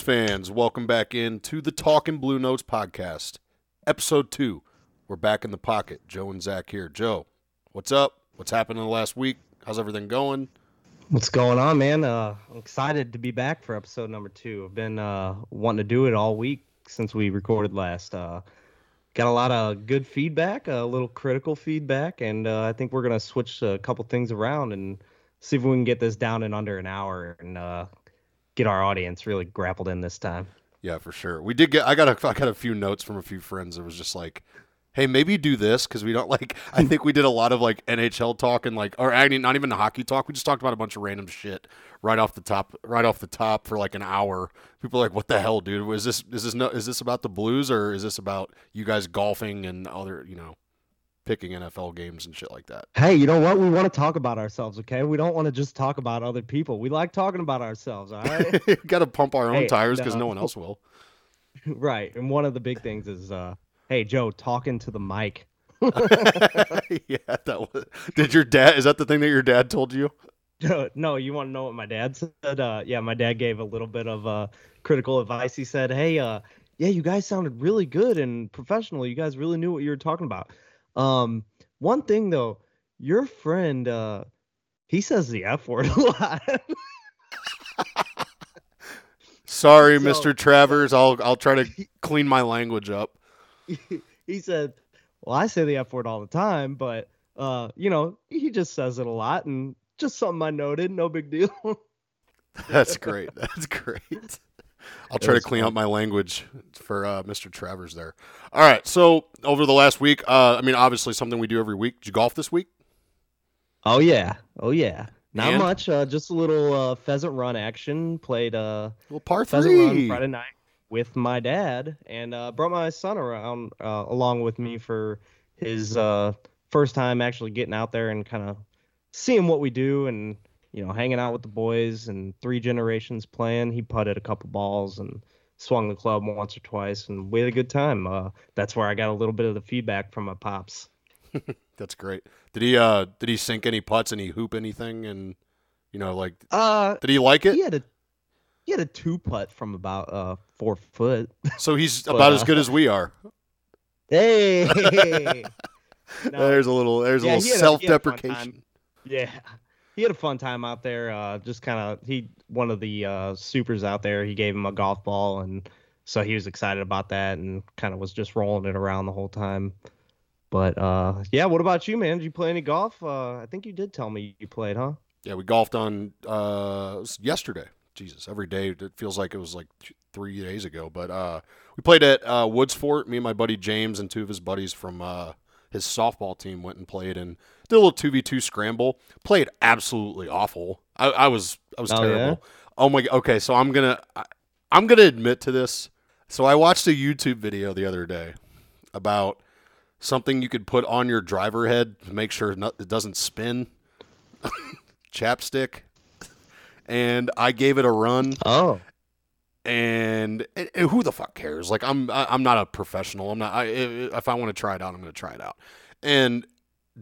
Blues fans, welcome back in to the Talking Blue Notes podcast, episode two. We're back in the pocket. Joe and Zach here. Joe, what's up? What's happened in the last week? How's everything going? What's going on, man? Uh, I'm excited to be back for episode number two. I've been uh, wanting to do it all week since we recorded last. Uh, got a lot of good feedback, a little critical feedback, and uh, I think we're gonna switch a couple things around and see if we can get this down in under an hour and uh, get our audience really grappled in this time. Yeah, for sure. We did get. I got a. I got a few notes from a few friends. It was just like, hey, maybe do this because we don't like. I think we did a lot of like NHL talk and like, or actually not even hockey talk. We just talked about a bunch of random shit right off the top, right off the top for like an hour. People are like, what the hell, dude? Is this is this no? Is this about the Blues or is this about you guys golfing and other you know? Picking NFL games and shit like that. Hey, you know what? We want to talk about ourselves, okay? We don't want to just talk about other people. We like talking about ourselves, all right? Got to pump our own hey, tires because no, no one else will. right. And one of the big things is uh hey Joe, talking to the mic. yeah, that was Did your dad is that the thing that your dad told you? no, you want to know what my dad said? Uh, yeah, my dad gave a little bit of uh, critical advice. He said, "Hey, uh, yeah, you guys sounded really good and professional. You guys really knew what you were talking about." Um, one thing though, your friend, uh, he says the F word a lot. Sorry, so, Mr. Travers. I'll I'll try to clean my language up. He said, "Well, I say the F word all the time, but uh, you know, he just says it a lot, and just something I noted. No big deal." That's great. That's great. I'll try to clean fun. up my language for uh, Mr. Travers there. All right. So over the last week, uh, I mean, obviously something we do every week. Did you golf this week? Oh yeah. Oh yeah. Not and? much. Uh, just a little uh, pheasant run action. Played uh, little par three run Friday night with my dad, and uh, brought my son around uh, along with me for his uh, first time actually getting out there and kind of seeing what we do and you know, hanging out with the boys and three generations playing. He putted a couple balls and swung the club once or twice, and we had a good time. Uh, that's where I got a little bit of the feedback from my pops. that's great. Did he uh did he sink any putts and he hoop anything and you know like uh did he like it? He had a he had a two putt from about uh four foot. So he's but, about uh, as good as we are. Hey. no, there's a little there's yeah, a little self deprecation. Yeah he had a fun time out there. Uh, just kind of he one of the uh, supers out there. He gave him a golf ball, and so he was excited about that, and kind of was just rolling it around the whole time. But uh, yeah, what about you, man? Did you play any golf? Uh, I think you did tell me you played, huh? Yeah, we golfed on uh, yesterday. Jesus, every day it feels like it was like three days ago. But uh, we played at uh, Woods Fort. Me and my buddy James and two of his buddies from uh, his softball team went and played and did a two v two scramble. Played absolutely awful. I, I was I was oh, terrible. Yeah? Oh my. God. Okay, so I'm gonna I, I'm gonna admit to this. So I watched a YouTube video the other day about something you could put on your driver head to make sure it doesn't spin. Chapstick. And I gave it a run. Oh and, and, who the fuck cares? Like I'm I, am i am not a professional. I'm not. I, if I want to try it out, I'm going to try it out. And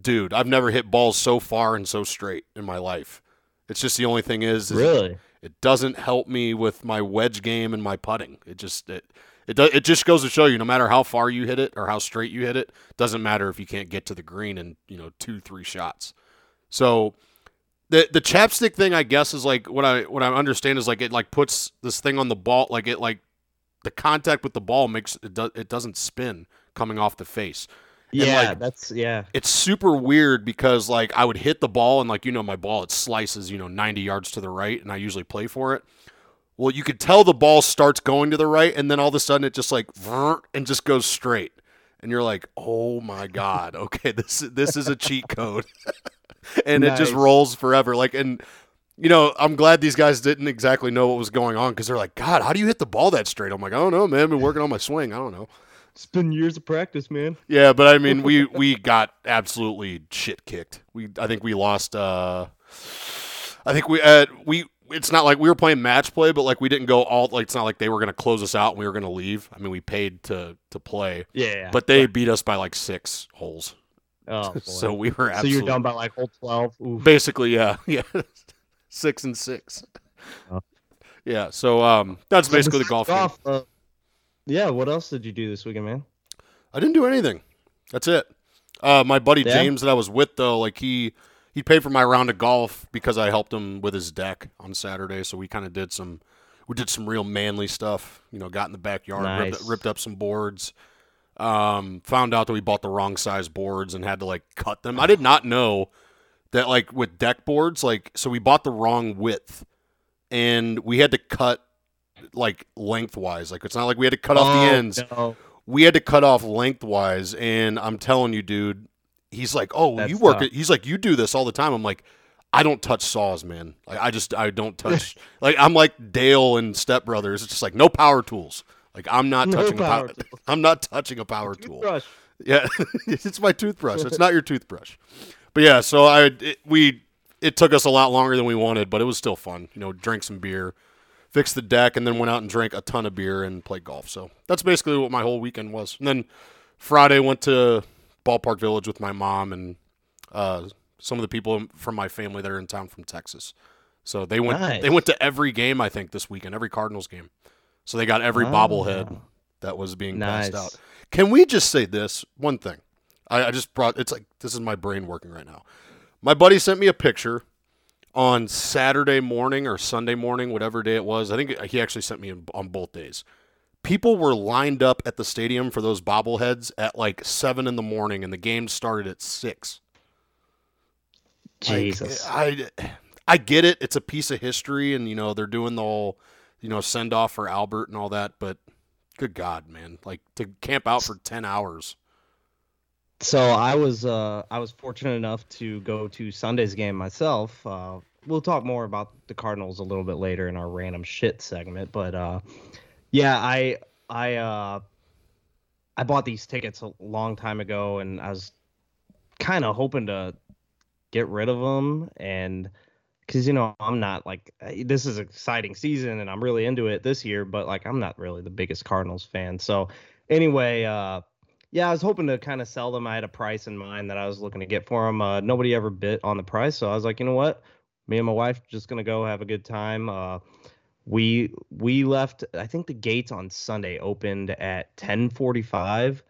dude, I've never hit balls so far and so straight in my life. It's just the only thing is, is really it, it, doesn't help me with my wedge game and my putting. It just it it does, it just goes to show you no matter how far you hit it or how straight you hit it, doesn't matter if you can't get to the green in you know two three shots. So the the chapstick thing, I guess, is like what I what I understand is like it like puts this thing on the ball, like it like the contact with the ball makes it do, it doesn't spin coming off the face. Yeah, like, that's yeah. It's super weird because like I would hit the ball and like you know my ball it slices you know 90 yards to the right and I usually play for it. Well, you could tell the ball starts going to the right and then all of a sudden it just like and just goes straight. And you're like, "Oh my god. Okay, this this is a cheat code." and nice. it just rolls forever. Like, and you know, I'm glad these guys didn't exactly know what was going on because they're like, God, how do you hit the ball that straight? I'm like, I don't know, man. I've been working on my swing. I don't know. It's been years of practice, man. Yeah, but I mean, we we got absolutely shit kicked. We I think we lost. uh I think we uh, we it's not like we were playing match play, but like we didn't go all like it's not like they were going to close us out and we were going to leave. I mean, we paid to to play. Yeah. But they beat us by like six holes. Oh, boy. so we were so you're done by like hole twelve. Basically, yeah, yeah, six and six. Oh. yeah. So um, that's basically the golf. Game. Golf. Yeah. What else did you do this weekend, man? I didn't do anything. That's it. Uh, my buddy Yeah? James that I was with though, like he he paid for my round of golf because I helped him with his deck on Saturday. So we kind of did some we did some real manly stuff. You know, got in the backyard, ripped, ripped up some boards. Um, found out that we bought the wrong size boards and had to like cut them. I did not know that like with deck boards, like so we bought the wrong width and we had to cut like lengthwise. Like it's not like we had to cut off the Oh, ends no. we had to cut off lengthwise and i'm telling you dude he's like oh That's you work tough. it he's like you do this all the time i'm like i don't touch saws man like i just i don't touch like i'm like dale and step brothers it's just like no power tools like i'm not No touching a power power tool. i'm not touching a power tool yeah, it's my toothbrush. It's not your toothbrush. But yeah, so I it, we it took us a lot longer than we wanted, but it was still fun. You know, drink some beer, fix the deck, and then went out and drank a ton of beer and played golf. So that's basically what my whole weekend was. And then Friday went to Ballpark Village with my mom and uh, some of the people from my family that are in town from Texas. So they went Nice. they went to every game I think this weekend, every Cardinals game. So they got every Oh. bobblehead that was being Nice. passed out. Can we just say this one thing? I, I just brought it's like this is my brain working right now. My buddy sent me a picture on Saturday morning or Sunday morning, whatever day it was. I think he actually sent me on both days. People were lined up at the stadium for those bobbleheads at like seven in the morning, and the game started at six. Like, Jesus. I I get it. It's a piece of history, and you know they're doing the whole you know send off for Albert and all that. But good God, man, like to camp out for ten hours. So I was uh I was fortunate enough to go to Sunday's game myself. Uh we'll talk more about the Cardinals a little bit later in our random shit segment, but uh yeah, I I uh I bought these tickets a long time ago and I was kind of hoping to get rid of them and cuz you know, I'm not like this is an exciting season and I'm really into it this year, but like I'm not really the biggest Cardinals fan. So anyway, uh yeah, I was hoping to kind of sell them. I had a price in mind that I was looking to get for them. Uh, nobody ever bit on the price, so I was like, you know what? Me and my wife just gonna go have a good time. Uh, we we left. I think the gates on Sunday opened at 10:45.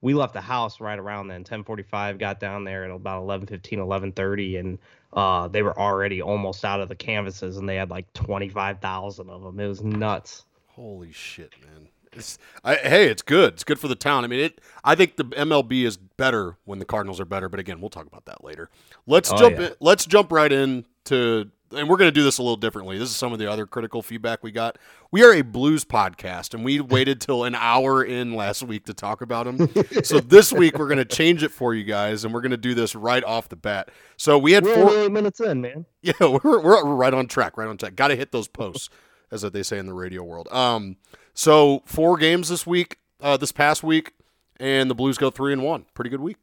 We left the house right around then. 10:45. Got down there at about 11:15, 11:30, and uh, they were already almost out of the canvases, and they had like 25,000 of them. It was nuts. Holy shit, man! It's I, hey, it's good. It's good for the town. I mean, it. I think the MLB is better when the Cardinals are better. But again, we'll talk about that later. Let's Oh, jump. yeah. In, let's jump right in to, and we're going to do this a little differently. This is some of the other critical feedback we got. We are a blues podcast, and we waited till an hour in last week to talk about them. so this week we're going to change it for you guys, and we're going to do this right off the bat. So we had We're four. eight minutes in, man. Yeah, we're, we're, we're right on track, right on track. Got to hit those posts, as they say in the radio world. Um, so four games this week, uh, this past week, and the Blues go three and one. Pretty good week.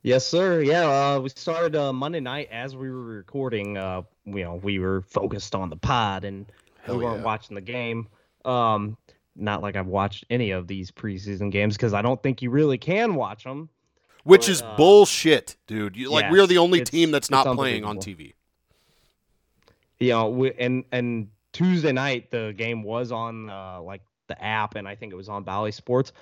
Yes, sir. Yeah, uh, we started uh, Monday night as we were recording. Uh, you know, we were focused on the pod and Hell we weren't yeah. watching the game. Um, not like I've watched any of these preseason games because I don't think you really can watch them. Which But, is uh, bullshit, dude. You, like we are the only team that's not playing on. TV. You know, we, and and Tuesday night the game was on uh, like the app, and I think it was on Bally Sports,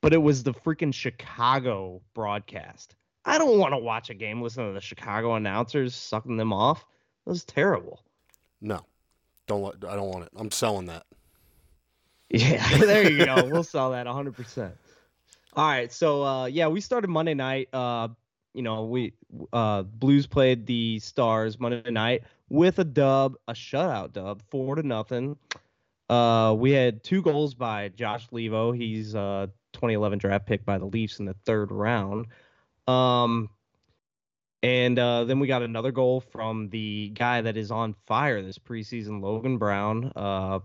but it was the freaking Chicago broadcast. I don't want to watch a game listening to the Chicago announcers sucking them off. It was terrible. No, don't. I don't want it. I'm selling that. Yeah, there you go. We'll sell that 100%. All right, so uh yeah, we started Monday night. Uh you know, we uh Blues played the Stars Monday night with a dub, a shutout dub, 4 to nothing. Uh we had two goals by Josh Leivo. He's a 2011 draft pick by the Leafs in the third round. Um and uh, then we got another goal from the guy that is on fire this preseason, Logan Brown. Uh,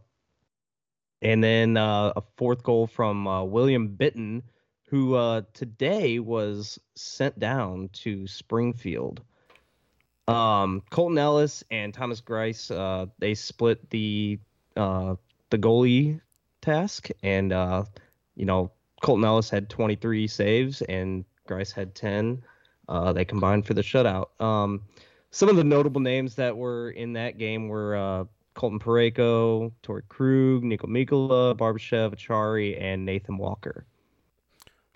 and then uh, a fourth goal from uh, William Bitten, who uh, today was sent down to Springfield. Um, Colten Ellis and Thomas Greiss, uh, they split the uh, the goalie task, and uh, you know Colten Ellis had 23 saves and Greiss had 10. Uh, they combined for the shutout. Um, some of the notable names that were in that game were uh, Colton Parayko, Torey Krug, Niko Mikkola, Barbashev, Acciari, and Nathan Walker.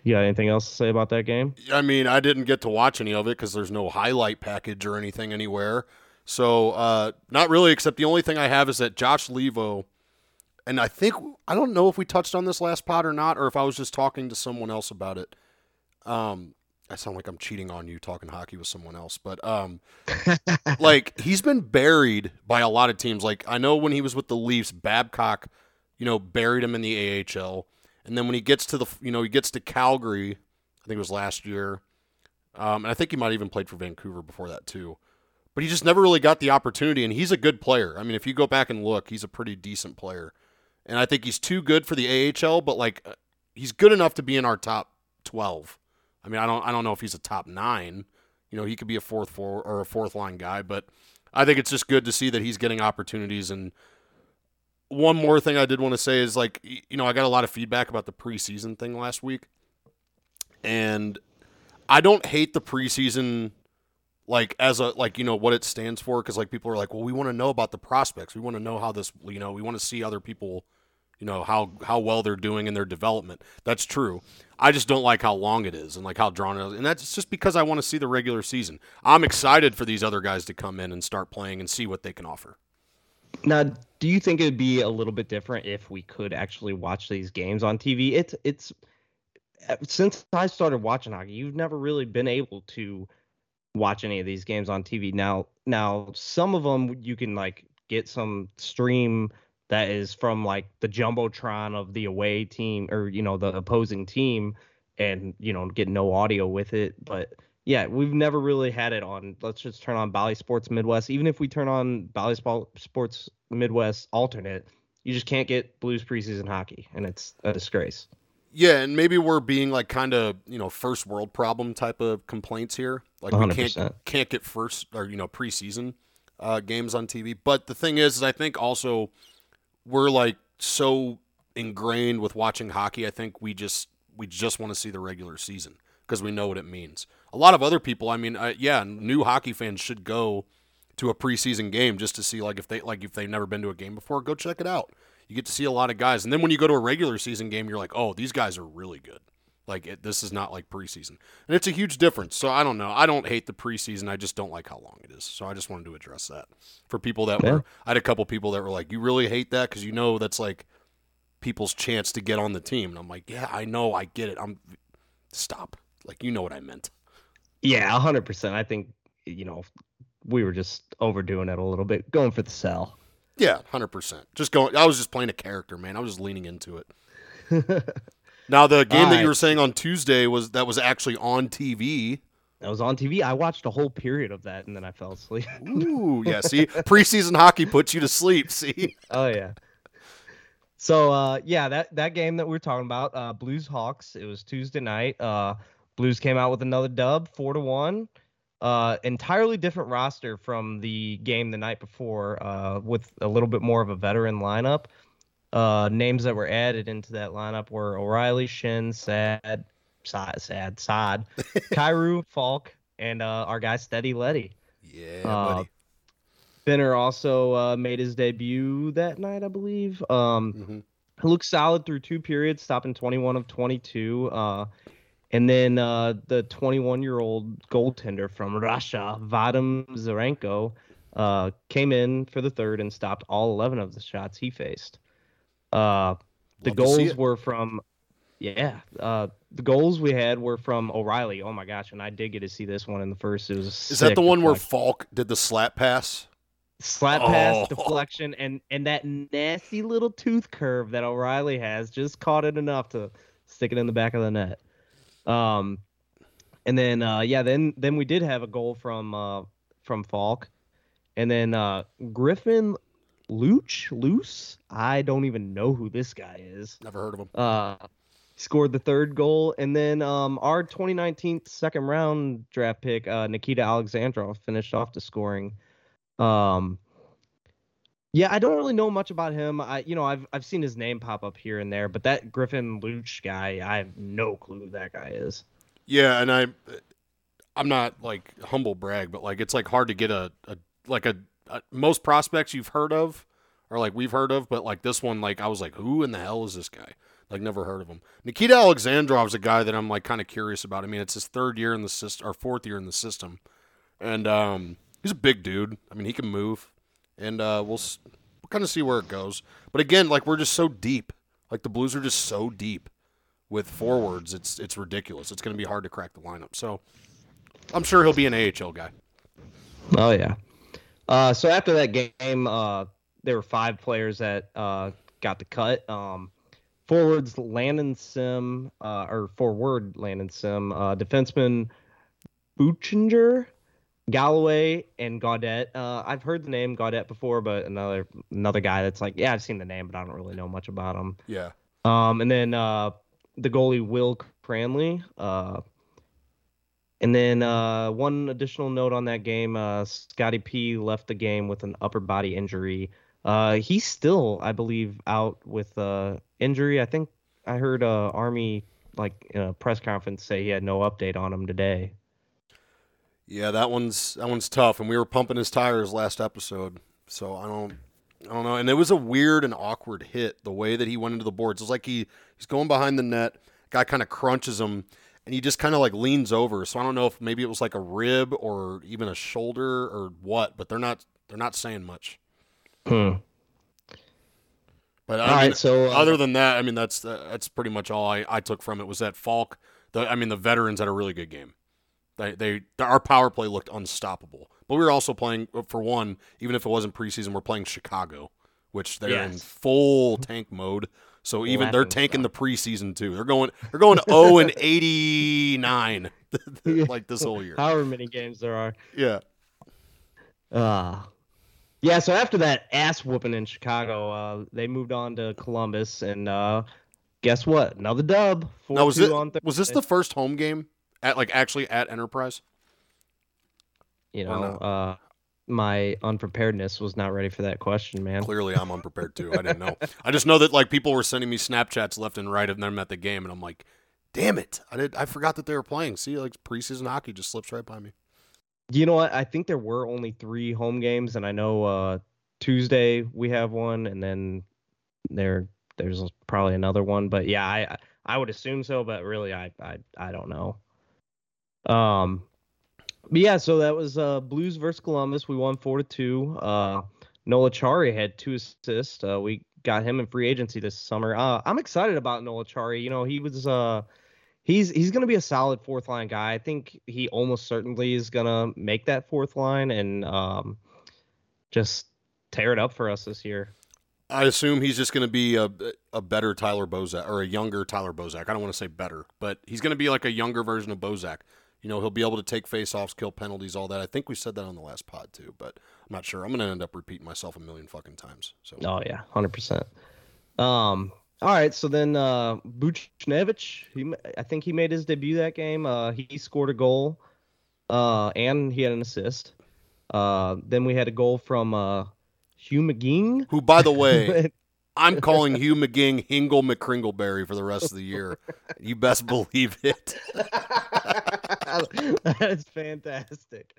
You got anything else to say about that game? I mean, I didn't get to watch any of it because there's no highlight package or anything anywhere. So, uh, not really, except the only thing I have is that Josh Leivo, and I think, I don't know if we touched on this last pod or not, or if I was just talking to someone else about it. Um, I sound like I'm cheating on you talking hockey with someone else, but um, like he's been buried by a lot of teams. Like I know when he was with the Leafs, Babcock, you know, buried him in the AHL, and then when he gets to the, you know, he gets to Calgary, I think it was last year, um, and I think he might have even played for Vancouver before that too, but he just never really got the opportunity. And he's a good player. I mean, if you go back and look, he's a pretty decent player, and I think he's too good for the AHL, but like he's good enough to be in our top twelve. I mean, I don't I don't know if he's a top nine. You know, he could be a fourth four or a fourth line guy, but I think it's just good to see that he's getting opportunities. And one more thing I did want to say is like, you know, I got a lot of feedback about the preseason thing last week, and I don't hate the preseason like as a like you know what it stands for because like people are like well we want to know about the prospects we want to know how this you know we want to see other people you know how how well they're doing in their development that's true I just don't like how long it is and like how drawn it is. And that's just because I want to see the regular season. I'm excited for these other guys to come in and start playing and see what they can offer. Now, do you think it'd be a little bit different if we could actually watch these games on TV? It's it's eh, since I started watching hockey, you've never really been able to watch any of these games on TV. Now, now some of them you can like get some stream that is from like the jumbotron of the away team or you know the opposing team and you know get no audio with it but yeah we've never really had it on let's just turn on bally sports midwest even if we turn on bally sports midwest alternate you just can't get blues preseason hockey and it's a disgrace yeah and maybe we're being like kind of you know first world problem type of complaints here like 100%. we can't can't get first or you know preseason uh, games on tv but the thing is, is i think also we're like so ingrained with watching hockey. I think we just we just want to see the regular season because we know what it means. A lot of other people, I mean, uh, yeah, new hockey fans should go to a preseason game just to see like if they like if they've never been to a game before, go check it out. You get to see a lot of guys, and then when you go to a regular season game, you're like, oh, these guys are really good. Like it, this is not like preseason, and it's a huge difference. So I don't know. I don't hate the preseason. I just don't like how long it is. So I just wanted to address that for people that yeah. were. I had a couple people that were like, "You really hate that because you know that's like people's chance to get on the team." And I'm like, "Yeah, I know. I get it. I'm stop. Like you know what I meant." Yeah, hundred percent. I think you know we were just overdoing it a little bit, going for the sell. Yeah, hundred percent. Just going. I was just playing a character, man. I was just leaning into it. Now the game that you were saying on Tuesday was that was actually on TV. That was on TV. I watched a whole period of that and then I fell asleep. Ooh, yeah. See, preseason hockey puts you to sleep. See. Oh yeah. So uh, yeah, that that game that we are talking about, uh, Blues Hawks. It was Tuesday night. Uh, Blues came out with another dub, four to one. Uh, entirely different roster from the game the night before, uh, with a little bit more of a veteran lineup. Uh, names that were added into that lineup were O'Reilly, Schenn, Saad, Saad, Saad, Saad, Kyrou, Faulk, and uh, our guy Steady Leddy. Yeah, uh, buddy. Finner also uh, made his debut that night, I believe. Um, mm-hmm. Looked solid through two periods, stopping 21 of 22. And then uh, the 21 year old goaltender from Russia, Vadim Zherenko, uh, came in for the third and stopped all 11 of the shots he faced. Uh, the goals were from, yeah, uh, the goals we had were from O'Reilly. Oh my gosh, and I did get to see this one in the first. It was is that the one where Faulk did the slap pass? Slap pass, oh. deflection, and and that nasty little tooth curve that O'Reilly has just caught it enough to stick it in the back of the net. Um, and then uh, yeah, then then we did have a goal from uh, from Faulk, and then uh, Griffin Luch, Luce. I don't even know who this guy is. Never heard of him. Uh, scored the third goal, and then um, our 2019 second round draft pick, uh, Nikita Alexandrov, finished off the scoring. Um, yeah, I don't really know much about him. I, you know, I've I've seen his name pop up here and there, but that Griffin Luch guy, I have no clue who that guy is. Yeah, and I, I'm not like humble brag, but like it's like hard to get a, a like a uh, most prospects you've heard of or like we've heard of, but like this one, like I was like, who in the hell is this guy? Like never heard of him. Nikita Alexandrov's a guy that I'm like kind of curious about. I mean, it's his third year in the system or fourth year in the system, and um, he's a big dude. I mean, he can move, and uh, we'll we'll kind of see where it goes. But again, like we're just so deep. Like the Blues are just so deep with forwards. It's it's ridiculous. It's going to be hard to crack the lineup. So I'm sure he'll be an AHL guy. Oh yeah. Uh, so after that game, uh, there were five players that uh, got the cut. Um, forwards Landon Sim, uh, or forward Landon Sim, uh, defenseman Buchinger, Galloway, and Gaudette. Uh, I've heard the name Gaudette before, but another another guy that's like, yeah, I've seen the name, but I don't really know much about him. Yeah. Um, and then uh, the goalie Will Cranley. Uh, and then uh, one additional note on that game: uh, Scotty P left the game with an upper body injury. Uh, he's still, I believe, out with uh, injury. I think I heard uh, Army like in a press conference say he had no update on him today. Yeah, that one's that one's tough, and we were pumping his tires last episode, so I don't I don't know. And it was a weird and awkward hit the way that he went into the boards. It's like he he's going behind the net, guy kind of crunches him, and he just kind of like leans over. So I don't know if maybe it was like a rib or even a shoulder or what, but they're not they're not saying much. Hmm. But I mean, right, so uh, other than that, I mean that's that's pretty much all I, I took from it was that Faulk. The I mean the veterans had a really good game. They they our power play looked unstoppable. But we were also playing for one, even if it wasn't preseason, we're playing Chicago, which they're in full tank mode. So even they're Laughing tanking the preseason too. They're going they're going 0 and 89 like this whole year. however many games there are. Yeah. Uh yeah, so after that ass whooping in Chicago, uh, they moved on to Columbus, and uh, guess what? Another dub. Now was 4-2 it was this the first home game at like actually at Enterprise? you know uh, my unpreparedness was not ready for that question, man. Clearly, I'm unprepared too. I didn't know. I just know that like people were sending me Snapchats left and right of them at the game, and I'm like, damn it, I did. I forgot that they were playing. See, like preseason hockey just slips right by me. You know what? I think there were only three home games, and I know uh, Tuesday we have one, and then there there's probably another one. But yeah, I I would assume so, but really I I I don't know. Um, but yeah, so that was uh Blues versus Columbus. We won four to two. Uh, Noel Acciari had two assists. Uh, we got him in free agency this summer. Uh, I'm excited about Noel Acciari. You know, he was uh he's he's going to be a solid fourth line guy. I think he almost certainly is going to make that fourth line and um, just tear it up for us this year. I assume he's just going to be a, a better Tyler Bozak or a younger Tyler Bozak. I don't want to say better, but he's going to be like a younger version of Bozak. You know, he'll be able to take faceoffs, kill penalties, all that. I think we said that on the last pod too, but I'm not sure. I'm going to end up repeating myself a million fucking times. So Oh yeah, hundred percent. Um. All right, so then uh, Buchnevich, he I think he made his debut that game. Uh, he scored a goal, uh, and he had an assist. Uh, then we had a goal from uh, Hugh McGing. who, by the way, I'm calling Hugh McGing Hingle McCringleberry for the rest of the year. You best believe it. That's fantastic.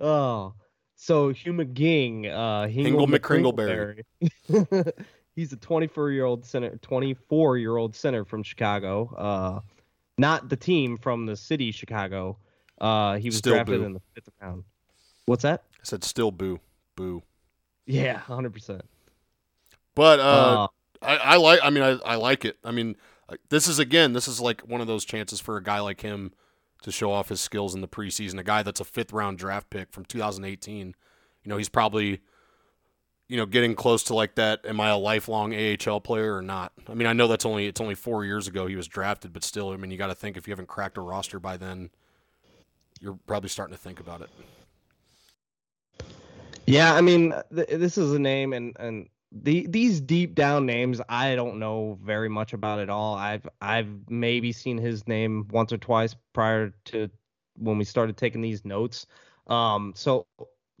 Oh, so Hugh McGing, uh, Hingle Hingle McCringleberry. McCringleberry. He's a 24 year old center, 24 year old center from Chicago. Uh, not the team from the city Chicago. Uh, he was Still drafted boo. in the fifth round. What's that? I said still boo, boo. Yeah, 100. percent But uh, Uh, I, I like. I mean, I, I like it. I mean, this is again, this is like one of those chances for a guy like him to show off his skills in the preseason. A guy that's a fifth round draft pick from 2018. You know, he's probably, you know, getting close to like that. Am I a lifelong AHL player or not? I mean, I know that's only it's only four years ago he was drafted, but still, I mean, you got to think if you haven't cracked a roster by then, you're probably starting to think about it. Yeah, I mean, th- this is a name, and and the these deep down names, I don't know very much about at all. I've I've maybe seen his name once or twice prior to when we started taking these notes. Um, so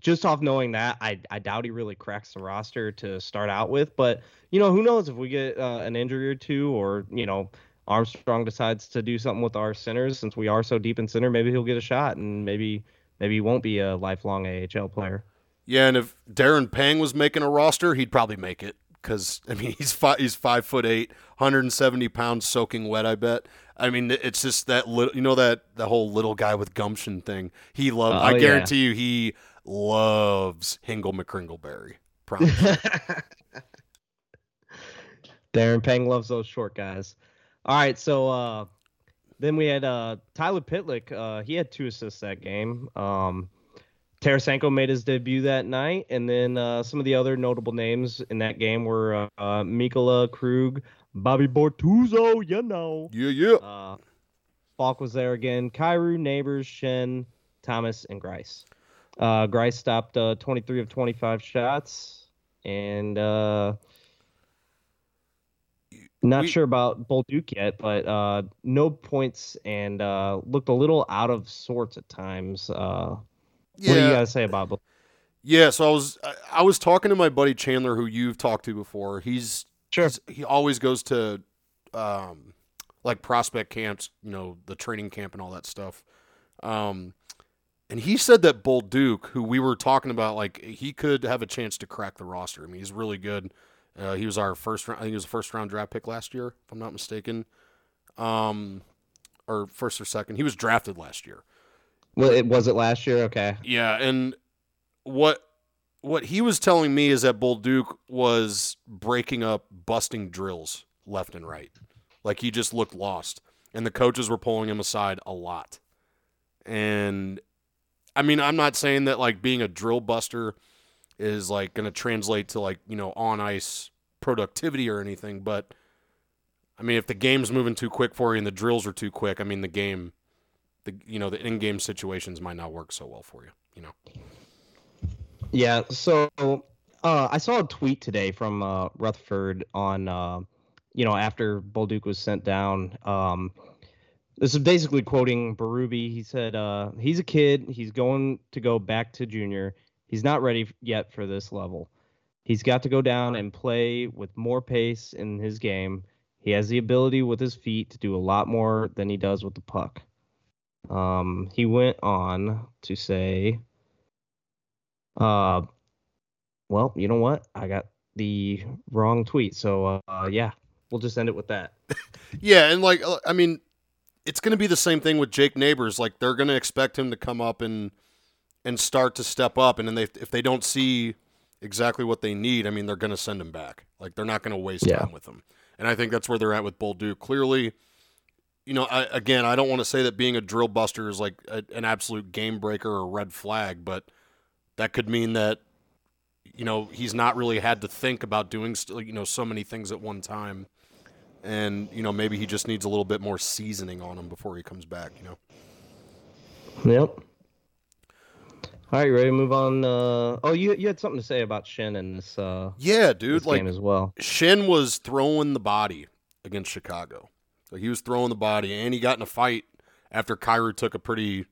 just off knowing that, I I doubt he really cracks the roster to start out with. But you know, who knows if we get uh, an injury or two, or you know. Armstrong decides to do something with our centers since we are so deep in center. Maybe he'll get a shot, and maybe maybe he won't be a lifelong AHL player. Yeah, and if Darren Pang was making a roster, he'd probably make it because I mean he's five, he's five foot eight, 170 pounds, soaking wet. I bet. I mean it's just that little, you know that the whole little guy with gumption thing. He loves. Oh, I yeah. guarantee you, he loves Hingle McCringleberry. Promise. Darren Pang loves those short guys. All right, so uh, then we had uh, Tyler Pitlick. Uh, he had two assists that game. Um, Tarasenko made his debut that night, and then uh, some of the other notable names in that game were uh, uh, Mikkola Krug, Bobby Bortuzzo, you know. yeah, yeah. Uh, Faulk was there again. Kyrou, Neighbours, Schenn, Thomas, and Greiss. Uh, Greiss stopped uh, 23 of 25 shots, and uh, not We- sure about Bolduc yet, but uh, no points and uh, looked a little out of sorts at times. Uh, What do you Yeah. got to say about Bolduc? Yeah, so I was I, I was talking to my buddy Chandler, who you've talked to before. He's Sure. he's- he always goes to um, like prospect camps, you know, the training camp and all that stuff. Um, and he said that Bolduc, who we were talking about, like he could have a chance to crack the roster. I mean, he's really good. Uh, he was our first round. I think he was a first round draft pick last year, if I'm not mistaken. Um, or first or second. He was drafted last year. Well, it, was it last year? Okay. Yeah, and what what he was telling me is that Bolduc was breaking up, busting drills left and right. Like he just looked lost, and the coaches were pulling him aside a lot. And I mean, I'm not saying that like being a drill buster is like going to translate to like you know on ice productivity or anything, but I mean, if the game's moving too quick for you and the drills are too quick, I mean the game the you know the in-game situations might not work so well for you. You know. Yeah. So uh, I saw a tweet today from uh, Rutherford on, uh, you know, after Bolduc was sent down. Um, this is basically quoting Berube. He said, uh, "He's a kid. He's going to go back to junior. He's not ready yet for this level. He's got to go down and play with more pace in his game. He has the ability with his feet to do a lot more than he does with the puck." Um, he went on to say, uh, well, you know what? I got the wrong tweet. So, uh, yeah, we'll just end it with that. Yeah, and like uh, I mean, it's going to be the same thing with Jake Neighbours. Like they're going to expect him to come up and and start to step up, and then they if they don't see exactly what they need, I mean, they're going to send him back. Like they're not going to waste Yeah. time with him. And I think that's where they're at with Bolduc. Clearly, you know, I, again, I don't want to say that being a drill buster is like a, an absolute game breaker or red flag, but that could mean that you know he's not really had to think about doing st- you know so many things at one time and you know maybe he just needs a little bit more seasoning on him before he comes back you know Yep. All right, you ready to move on? Uh, oh, you you had something to say about Schenn in this, uh, yeah dude this like game as well. Schenn was throwing the body against chicago so he was throwing the body and he got in a fight after Kyrie took a pretty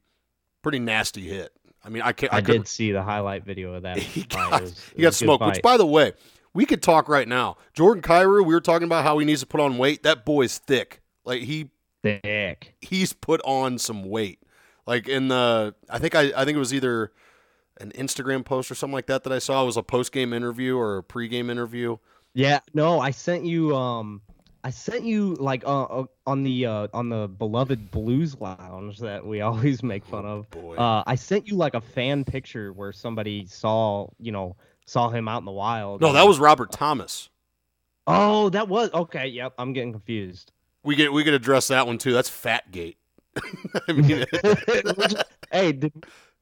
pretty nasty hit i mean i can't I, i, did see the highlight video of that. he got, was- he got smoked which by the way we could talk right now jordan Kyrou, we were talking about how he needs to put on weight that boy's thick like he thick. he's put on some weight. Like in the, I think I, I think it was either an Instagram post or something like that that I saw. It was a post game interview or a pre game interview. Yeah, no, I sent you um I sent you like uh, uh, on the uh on the beloved Blues Lounge that we always make fun of. Boy, Uh I sent you like a fan picture where somebody saw, you know, saw him out in the wild. no, that was Robert Thomas. Oh, that was okay, yep, I'm getting confused. We get we could address that one too. That's Fatgate. I mean, hey, did,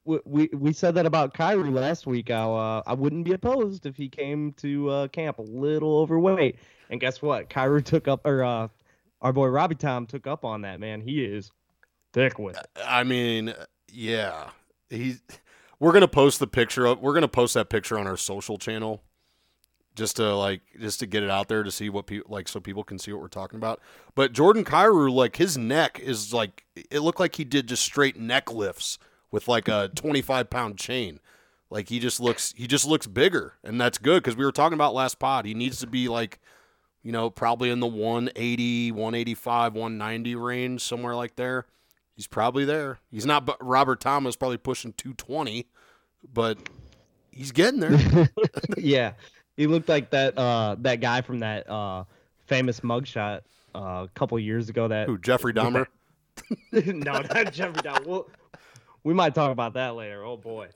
we, we we said that about Kyrie last week. How uh, I wouldn't be opposed if he came to uh, camp a little overweight. And guess what? Kyrie took up, or uh, our boy Robbie Tom took up on that. Man, he is thick with it. I mean, yeah, he's. We're gonna post the picture of. We're gonna post that picture on our social channel, just to like, just to get it out there to see what people like, so people can see what we're talking about. But Jordan Kyrou, like his neck is like, it looked like he did just straight neck lifts with like a 25 pound chain. Like he just looks, he just looks bigger, and that's good because we were talking about last pod. He needs to be like, you know, probably in the 180, 185, 190 range, somewhere like there. He's probably there. He's not but Robert Thomas, probably pushing 220, but he's getting there. yeah, he looked like that uh, that guy from that uh, famous mugshot uh, a couple years ago. That Who Jeffrey Dahmer? no, not Jeffrey Dahmer. Well, we might talk about that later. Oh boy,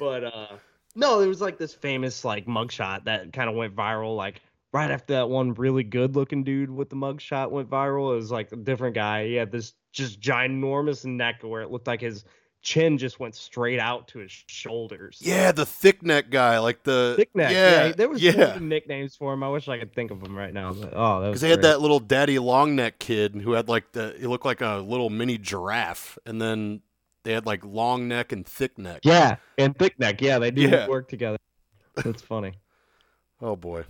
but uh, no, there was like this famous like mugshot that kind of went viral. Like right after that one really good looking dude with the mugshot went viral. It was like a different guy. He had this just ginormous neck where it looked like his chin just went straight out to his shoulders. Yeah, the thick neck guy, like the Thick neck. Yeah, Yeah, there was yeah. nicknames for him. I wish I could think of them right now. But, oh, that Because they had that little daddy long neck kid who had like the he looked like a little mini giraffe, and then they had like long neck and thick neck. Yeah, and thick neck. Yeah, they do Yeah. work together. That's funny. Oh boy.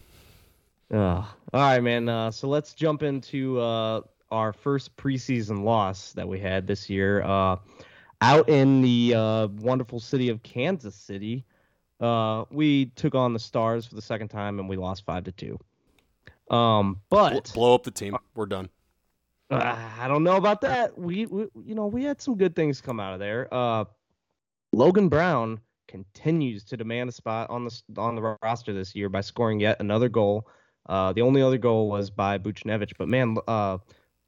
All right, man. Uh, so let's jump into uh, our first preseason loss that we had this year. Uh, out in the uh, wonderful city of Kansas City, uh, we took on the Stars for the second time and we lost five to two. Um, but blow up the team. We're done. uh, I don't know about that. We, we, you know, we had some good things come out of there. Uh, Logan Brown continues to demand a spot on the on the roster this year by scoring yet another goal. Uh, the only other goal was by Buchnevich, but man, uh,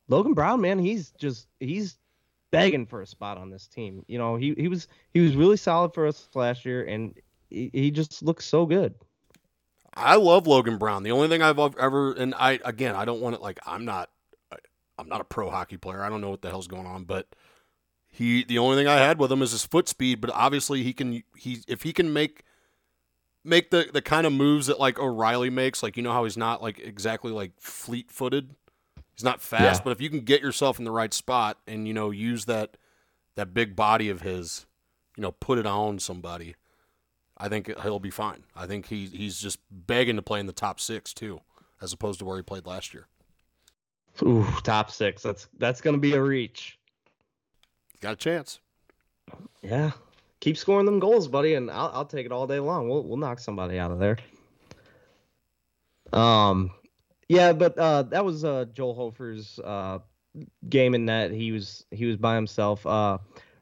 Logan Brown, man, he's just he's begging for a spot on this team. You know, he he was he was really solid for us last year, and he, he just looks so good. I love Logan Brown. The only thing I've ever and I again I don't want it like I'm not I'm not a pro hockey player. I don't know what the hell's going on, but he the only thing I had with him is his foot speed. But obviously he can he if he can make make the the kind of moves that like O'Reilly makes, like you know how he's not like exactly like fleet footed. He's not fast, Yeah. but if you can get yourself in the right spot and you know use that that big body of his, you know, put it on somebody. I think he'll be fine. I think he he's just begging to play in the top six too, as opposed to where he played last year. Ooh, top six. That's that's gonna be a reach. Got a chance. Yeah, keep scoring them goals, buddy, and I'll I'll take it all day long. We'll we'll knock somebody out of there. Um, yeah, but uh, that was uh Joel Hofer's uh game in that He was he was by himself. Uh,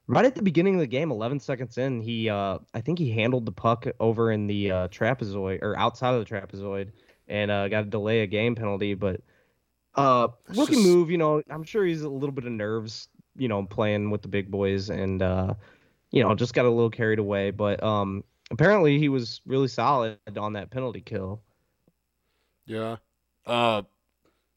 right at the beginning of the game, 11 seconds in, he uh I think he handled the puck over in the uh, trapezoid or outside of the trapezoid and uh got a delay a game penalty, but. Uh, rookie just- move. You know, I'm sure he's a little bit of nerves. You know, playing with the big boys, and uh, you know, just got a little carried away. But um, apparently he was really solid on that penalty kill. Yeah. Uh,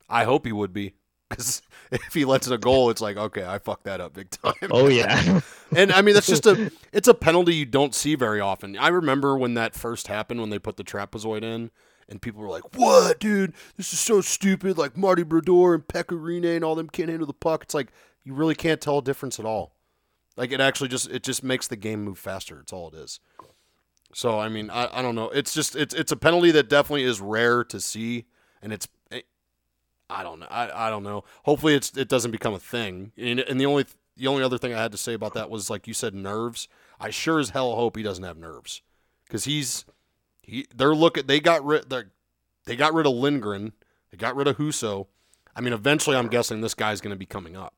I hope he would be, because if he lets it a goal, it's like okay, I fucked that up big time. Oh yeah, and I mean that's just a it's a penalty you don't see very often. I remember when that first happened when they put the trapezoid in, and people were like, "What, dude? This is so stupid!" Like Marty Brodeur and Pecorine and all them can't handle the puck. It's like you really can't tell a difference at all. Like it actually just it just makes the game move faster. It's all it is. So I mean I, I don't know. It's just it's it's a penalty that definitely is rare to see, and it's it, I don't know. I, I don't know. Hopefully it's it doesn't become a thing. And, and the only the only other thing I had to say about that was like you said nerves. I sure as hell hope he doesn't have nerves because he's he they're looking they got rid they they got rid of Lindgren they got rid of Husso. I mean eventually I'm guessing this guy's going to be coming up.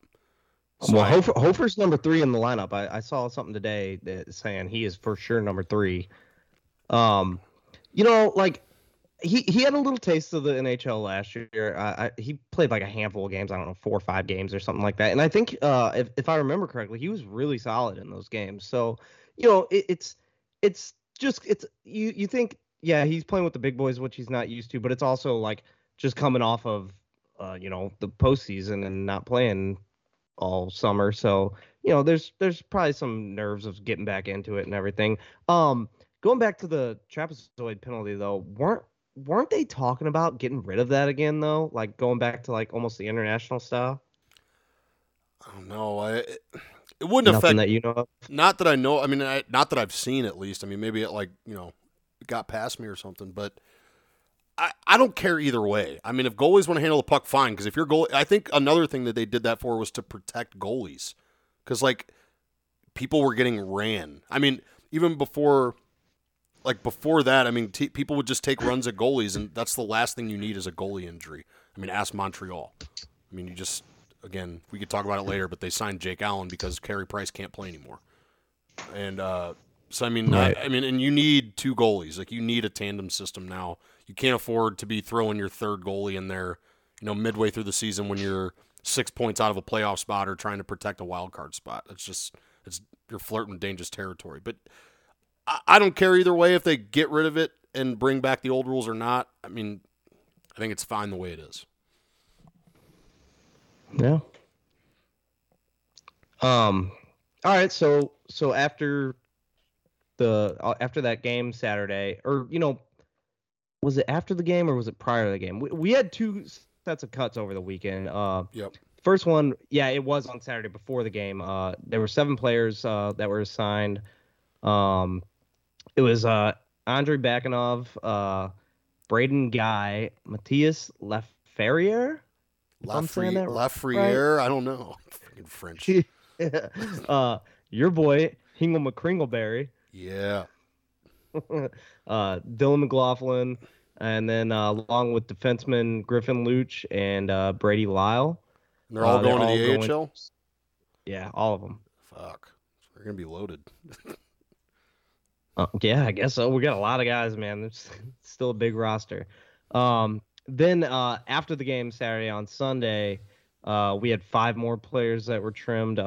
So well, Hofer, Hofer's number three in the lineup. I, I saw something today that saying he is for sure number three. Um, you know, like he he had a little taste of the NHL last year. I, I, he played like a handful of games. I don't know, four or five games or something like that. And I think uh, if if I remember correctly, he was really solid in those games. So you know, it, it's it's just it's you you think yeah he's playing with the big boys, which he's not used to, but it's also like just coming off of uh, you know the postseason and not playing all summer. So you know, there's there's probably some nerves of getting back into it and everything. Um, going back to the trapezoid penalty though, weren't weren't they talking about getting rid of that again though? Like going back to like almost the international style. I don't know. I, it, it wouldn't Nothing affect that you know of. not that I know. I mean, I, not that I've seen at least. I mean, maybe it like you know got past me or something. But I, I don't care either way. I mean, if goalies want to handle the puck, fine. Because if you're goal, I think another thing that they did that for was to protect goalies. Because like people were getting ran. I mean, even before. Like before that, I mean, t- people would just take runs at goalies, and that's the last thing you need is a goalie injury. I mean, ask Montreal. I mean, you just again, we could talk about it later, but they signed Jake Allen because Carey Price can't play anymore. And uh, So I mean, Right. I, I mean, and you need two goalies. Like you need a tandem system now. You can't afford to be throwing your third goalie in there, you know, midway through the season when you're six points out of a playoff spot or trying to protect a wild card spot. It's just it's you're flirting with dangerous territory. But I, I don't care either way if they get rid of it and bring back the old rules or not. I mean, I think it's fine the way it is. Yeah. Um. All right. So so after the uh, after that game Saturday, or you know, was it after the game or was it prior to the game? We, we had two sets of cuts over the weekend. Uh, Yep. first one, yeah, it was on Saturday before the game. Uh, there were seven players uh, that were assigned. Um, it was uh, Andre Bakanov, uh, Braden Guy, Matthias Leferrier. Saying that Lafreniere, I don't know. Freaking French. uh, your boy Hingle McCringleberry, yeah. uh, Dylan McLaughlin, and then uh, along with defenseman Griffin Luch and uh, Brady Lyle. And they're all Uh, going all to the going- AHL? Yeah, all of them. Fuck. They're going to be loaded. Uh, yeah, I guess so. We got a lot of guys, man. It's still a big roster. Um, then uh, after the game Saturday on Sunday, uh, we had five more players that were trimmed.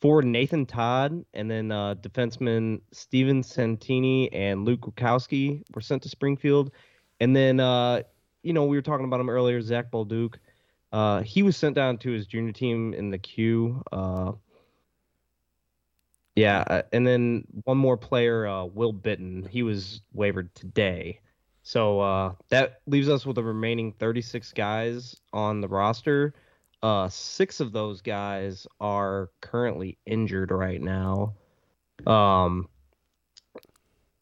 Forward Nathan Todd, and then uh, defenseman Steven Santini and Luke Witkowski were sent to Springfield. And then, uh, you know, we were talking about him earlier, Zach Bolduc. Uh, he was sent down to his junior team in the queue. Uh, yeah, uh, and then one more player, uh, Will Bitten. He was wavered today. So uh, that leaves us with the remaining 36 guys on the roster. Uh, six of those guys are currently injured right now. Um,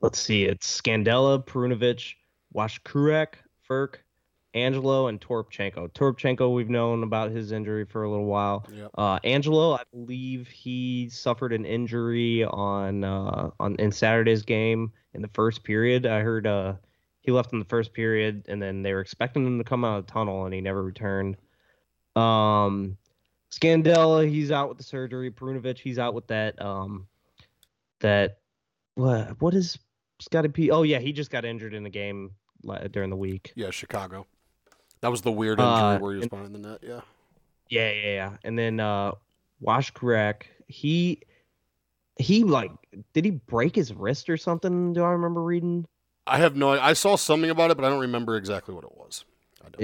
let's see, it's Scandella, Perunovich, Washkurak, Furk, Angelo, and Toropchenko. Toropchenko, we've known about his injury for a little while. Yep. Uh, Angelo, I believe he suffered an injury on uh, on in Saturday's game in the first period. I heard uh, he left in the first period, and then they were expecting him to come out of the tunnel, and he never returned. Um, Scandella, he's out with the surgery. Perunovich, he's out with that um, that what what is Scotty P? Oh yeah, he just got injured in the game during the week. Yeah, Chicago. That was the weird injury Uh, where he was and- behind the net. Yeah. Yeah, yeah, yeah. And then uh Washkurak, he he like did he break his wrist or something? Do I remember reading? I have no I saw something about it, but I don't remember exactly what it was. I don't.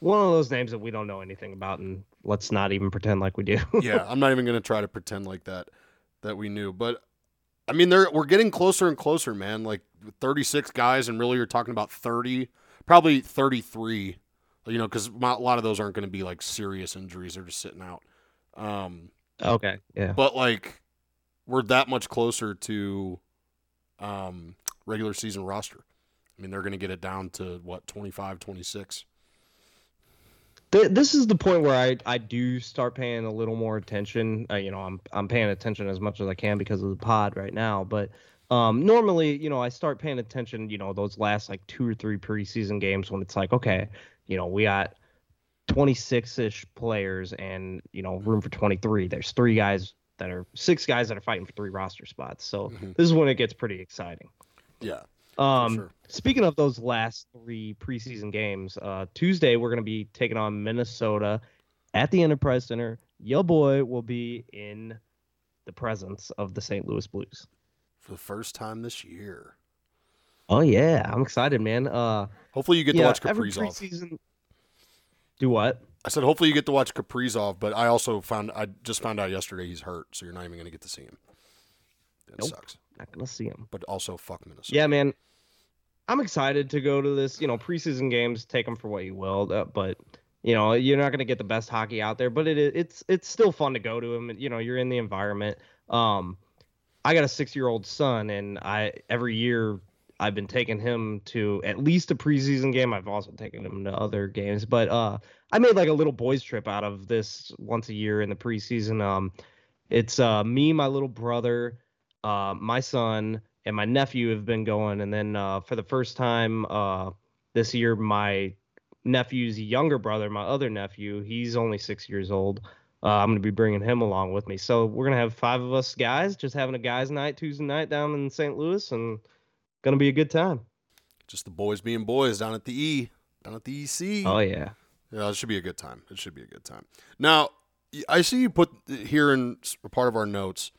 One of those names that we don't know anything about and let's not even pretend like we do. yeah, I'm not even going to try to pretend like that that we knew, but I mean, they're we're getting closer and closer, man. Like 36 guys, and really, you're talking about 30, probably 33. You know, because a lot of those aren't going to be like serious injuries; they're just sitting out. Um, okay. Yeah. but like, we're that much closer to um, regular season roster. I mean, they're going to get it down to what 25, 26. Th- this is the point where I, I do start paying a little more attention. Uh, you know, I'm I'm paying attention as much as I can because of the pod right now. But um, normally, you know, I start paying attention. You know, those last like two or three preseason games when it's like, okay, you know, we got 26 ish players and you know room for 23. There's three guys that are six guys that are fighting for three roster spots. So Mhm. this is when it gets pretty exciting. Yeah, Um, sure. Speaking of those last three preseason games, uh, Tuesday we're going to be taking on Minnesota at the Enterprise Center. Yo boy will be in the presence of the St. Louis Blues. for the first time this year. Oh yeah, I'm excited, man. Uh, Hopefully, you get yeah, to watch every Kaprizov. preseason. Do what? I said, hopefully you get to watch Kaprizov, but I also found I just found out yesterday he's hurt, so you're not even going to get to see him. That Nope. sucks. Not gonna see him. But also, fuck Minnesota. Yeah, man. I'm excited to go to this. You know, preseason games. Take them for what you will, uh, but you know, you're not gonna get the best hockey out there. But it it's it's still fun to go to them. You know, you're in the environment. Um, I got a six year old son, and I every year I've been taking him to at least a preseason game. I've also taken him to other games, but uh, I made like a little boys trip out of this once a year in the preseason. Um, it's uh me, my little brother, uh, my son, and my nephew have been going, and then uh, for the first time uh this year, my nephew's younger brother, my other nephew, he's only six years old. uh, I'm going to be bringing him along with me. So we're going to have five of us guys just having a guys' night Tuesday night down in St. Louis, and going to be a good time. Just the boys being boys down at the E, down at the EC. Oh yeah, yeah, it should be a good time. It should be a good time. Now, I see you put here in part of our notes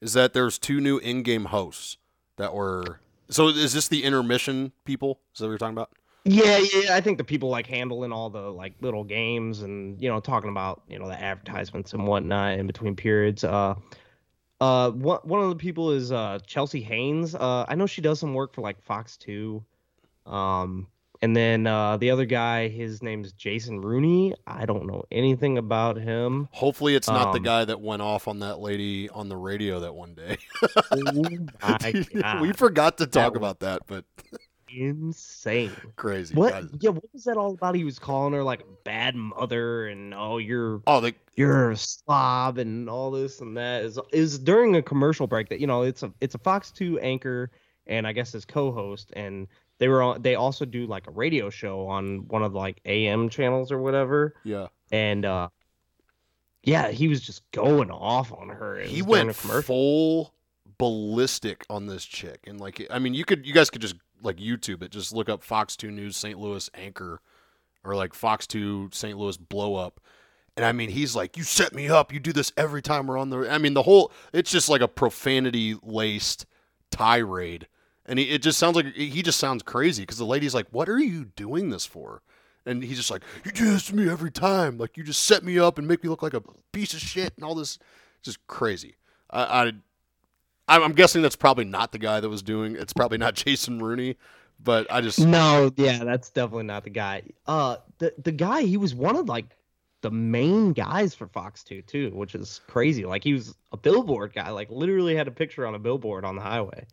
is that there's two new in-game hosts that were. So is this the intermission people? Is that what you're talking about? Yeah, yeah. I think the people like handling all the like little games and you know talking about you know the advertisements and whatnot in between periods. Uh, uh, one one of the people is uh Chelsea Haynes. Uh, I know she does some work for like Fox Two. Um, and then uh, the other guy, his name's Jason Rooney. I don't know anything about him. Hopefully, it's not um, the guy that went off on that lady on the radio that one day. oh we forgot to talk that about that, but insane, crazy. What? Yeah, what was that all about? He was calling her like bad mother, and oh, you're oh, the... you're a slob, and all this and that is is during a commercial break that you know it's a it's a Fox Two anchor and I guess his co-host and they were on they also do like a radio show on one of the like am channels or whatever. Yeah. And uh yeah he was just going off on her he went full ballistic on this chick. And like i mean you could you guys could just like youtube it. Just look up fox 2 news st louis anchor or like fox 2 st louis blow up. And I mean, he's like, "You set me up. You do this every time we're on the." I mean, the whole it's just like a profanity laced tirade and he, it just sounds like he just sounds crazy because the lady's like, "What are you doing this for?" And he's just like, "You do this to me every time. Like you just set me up and make me look like a piece of shit and all this." Just crazy. I, I I'm guessing that's probably not the guy that was doing. It's probably not Jason Rooney, but I just no, yeah, that's definitely not the guy. Uh, the the guy he was one of like the main guys for Fox 2 too, which is crazy. Like he was a billboard guy, like literally had a picture on a billboard on the highway.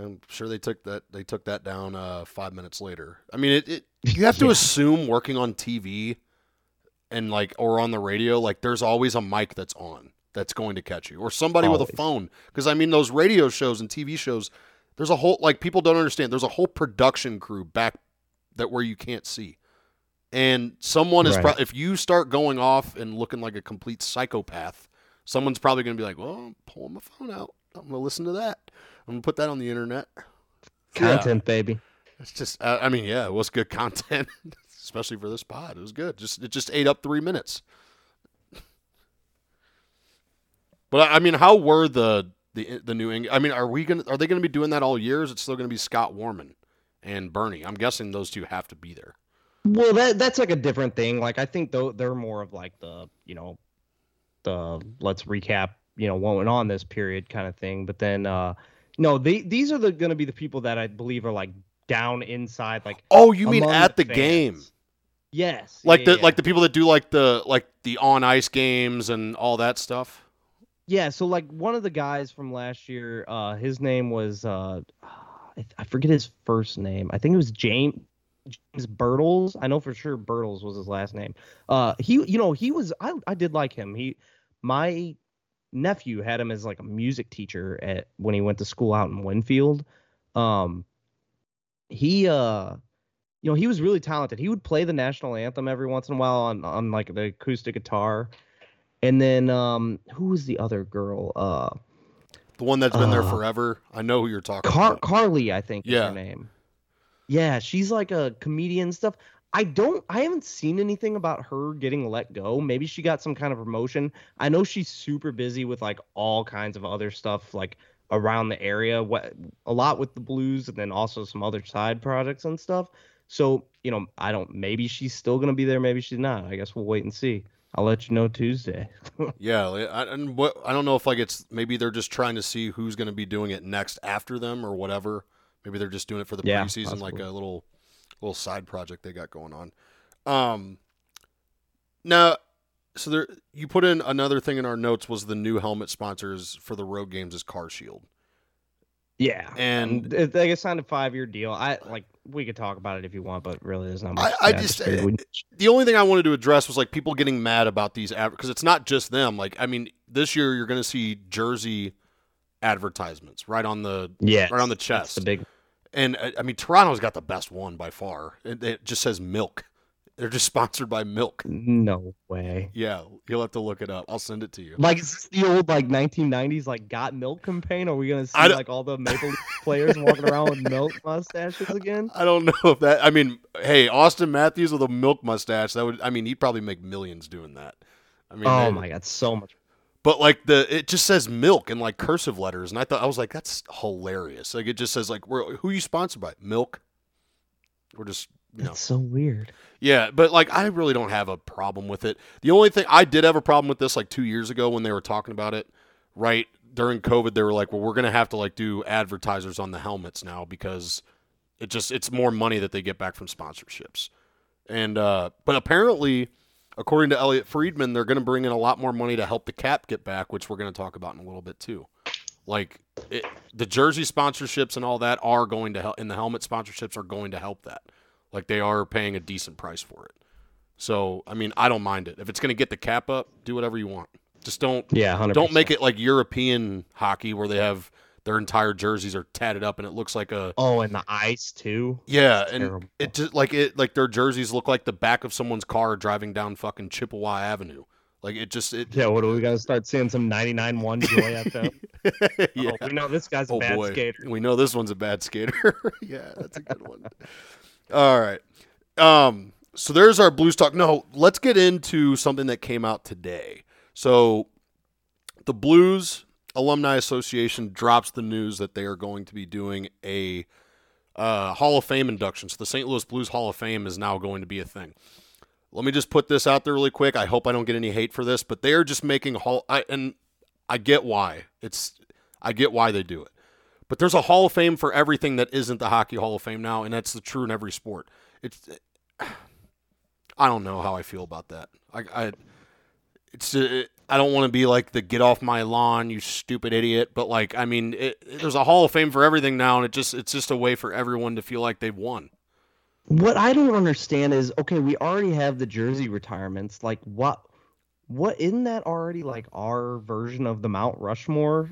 I'm sure they took that they took that down uh, five minutes later. I mean, it, it you have to yeah. assume working on TV and like or on the radio, like there's always a mic that's on that's going to catch you or somebody always. with a phone. Because I mean, those radio shows and TV shows, there's a whole like people don't understand. There's a whole production crew back that where you can't see. And someone is right. pro- if you start going off and looking like a complete psychopath, someone's probably going to be like, "Well, I'm pulling my phone out. I'm going to listen to that." I'm gonna put that on the internet. Content, yeah. baby. It's just, uh, I mean, yeah, it was good content, especially for this pod. It was good. Just it just ate up three minutes. But I mean, how were the the the new England? I mean, are we gonna are they gonna be doing that all year? Is it still gonna be Scott Warman and Bernie? I'm guessing those two have to be there. Well, that that's like a different thing. Like I think though they're more of like the you know the let's recap you know what went on this period kind of thing. But then uh no, they these are the going to be the people that I believe are like down inside, like. Oh, you mean at the, the game? Yes. Like yeah, the yeah. like the people that do like the like the on ice games and all that stuff. Yeah, so like one of the guys from last year, uh, his name was uh, I forget his first name. I think it was James James Birtles. I know for sure Birtles was his last name. Uh, he, you know, he was. I I did like him. He, my nephew had him as like a music teacher at when he went to school out in Winfield. Um, he uh, you know, he was really talented. He would play the national anthem every once in a while on on like the acoustic guitar. And then um, who was the other girl? Uh, the one that's been uh, there forever. I know who you're talking Car- about. Carly, I think yeah. her name. Yeah, she's like a comedian stuff. I don't I haven't seen anything about her getting let go. Maybe she got some kind of promotion. I know she's super busy with like all kinds of other stuff like around the area, what a lot with the blues and then also some other side projects and stuff. So, you know, I don't maybe she's still going to be there, maybe she's not. I guess we'll wait and see. I'll let you know Tuesday. yeah, I, and what I don't know if like it's maybe they're just trying to see who's going to be doing it next after them or whatever. Maybe they're just doing it for the yeah, preseason, possibly. like a little little side project they got going on. Um, now, so there, you put in another thing in our notes was the new helmet sponsors for the road games is Car Shield. Yeah, and they signed a five year deal. I like we could talk about it if you want, but really there's not much. I, I just uh, the only thing I wanted to address was like people getting mad about these because it's not just them. Like I mean, this year you're going to see jersey advertisements right on the yeah right on the chest. the big and uh, I mean, Toronto's got the best one by far. It, it just says milk. They're just sponsored by milk. No way. Yeah, you'll have to look it up. I'll send it to you. Like is this the old like 1990s like got milk campaign? Are we gonna see like all the Maple Leaf players walking around with milk mustaches again? I don't know if that. I mean, hey, Auston Matthews with a milk mustache. That would. I mean, he'd probably make millions doing that. I mean, oh they- my god, so much. But like the, it just says milk in like cursive letters, and I thought I was like, that's hilarious. Like it just says like, we're, who you sponsored by? Milk. We're just, you know, That's so weird. yeah. But like, I really don't have a problem with it. The only thing I did have a problem with this like two years ago when they were talking about it, right during COVID, they were like, well, we're gonna have to like do advertisers on the helmets now because it just it's more money that they get back from sponsorships, and uh, but apparently. According to Elliotte Friedman, they're going to bring in a lot more money to help the cap get back, which we're going to talk about in a little bit too. Like it, the jersey sponsorships and all that are going to help, and the helmet sponsorships are going to help that. Like they are paying a decent price for it. So I mean, I don't mind it if it's going to get the cap up. Do whatever you want. Just don't Yeah, 100 don't make it like European hockey where they have their entire jerseys are tatted up and it looks like a Oh, and the ice too. yeah, and terrible. it just like it like their jerseys look like the back of someone's car driving down fucking Chippewa Avenue. Like it just it Yeah, what are we gonna start seeing some 99-1 Joy FM? yeah. Oh, we know this guy's a Oh bad boy, skater. we know this one's a bad skater. yeah, that's a good one. All right. Um. So there's our Blues talk. No, let's get into something that came out today. So the Blues Alumni Association drops the news that they are going to be doing a uh, Hall of Fame induction. So the St. Louis Blues Hall of Fame is now going to be a thing. Let me just put this out there really quick. I hope I don't get any hate for this, but they are just making hall. I, and I get why. It's I get why they do it. But there's a Hall of Fame for everything that isn't the Hockey Hall of Fame now, and that's the true in every sport. It's I don't know how I feel about that. I, I it's uh, I don't want to be like the get off my lawn, you stupid idiot. But like, I mean, it, there's a Hall of Fame for everything now, and it just it's just a way for everyone to feel like they've won. What I don't understand is okay, we already have the jersey retirements. Like what what isn't that already like our version of the Mount Rushmore?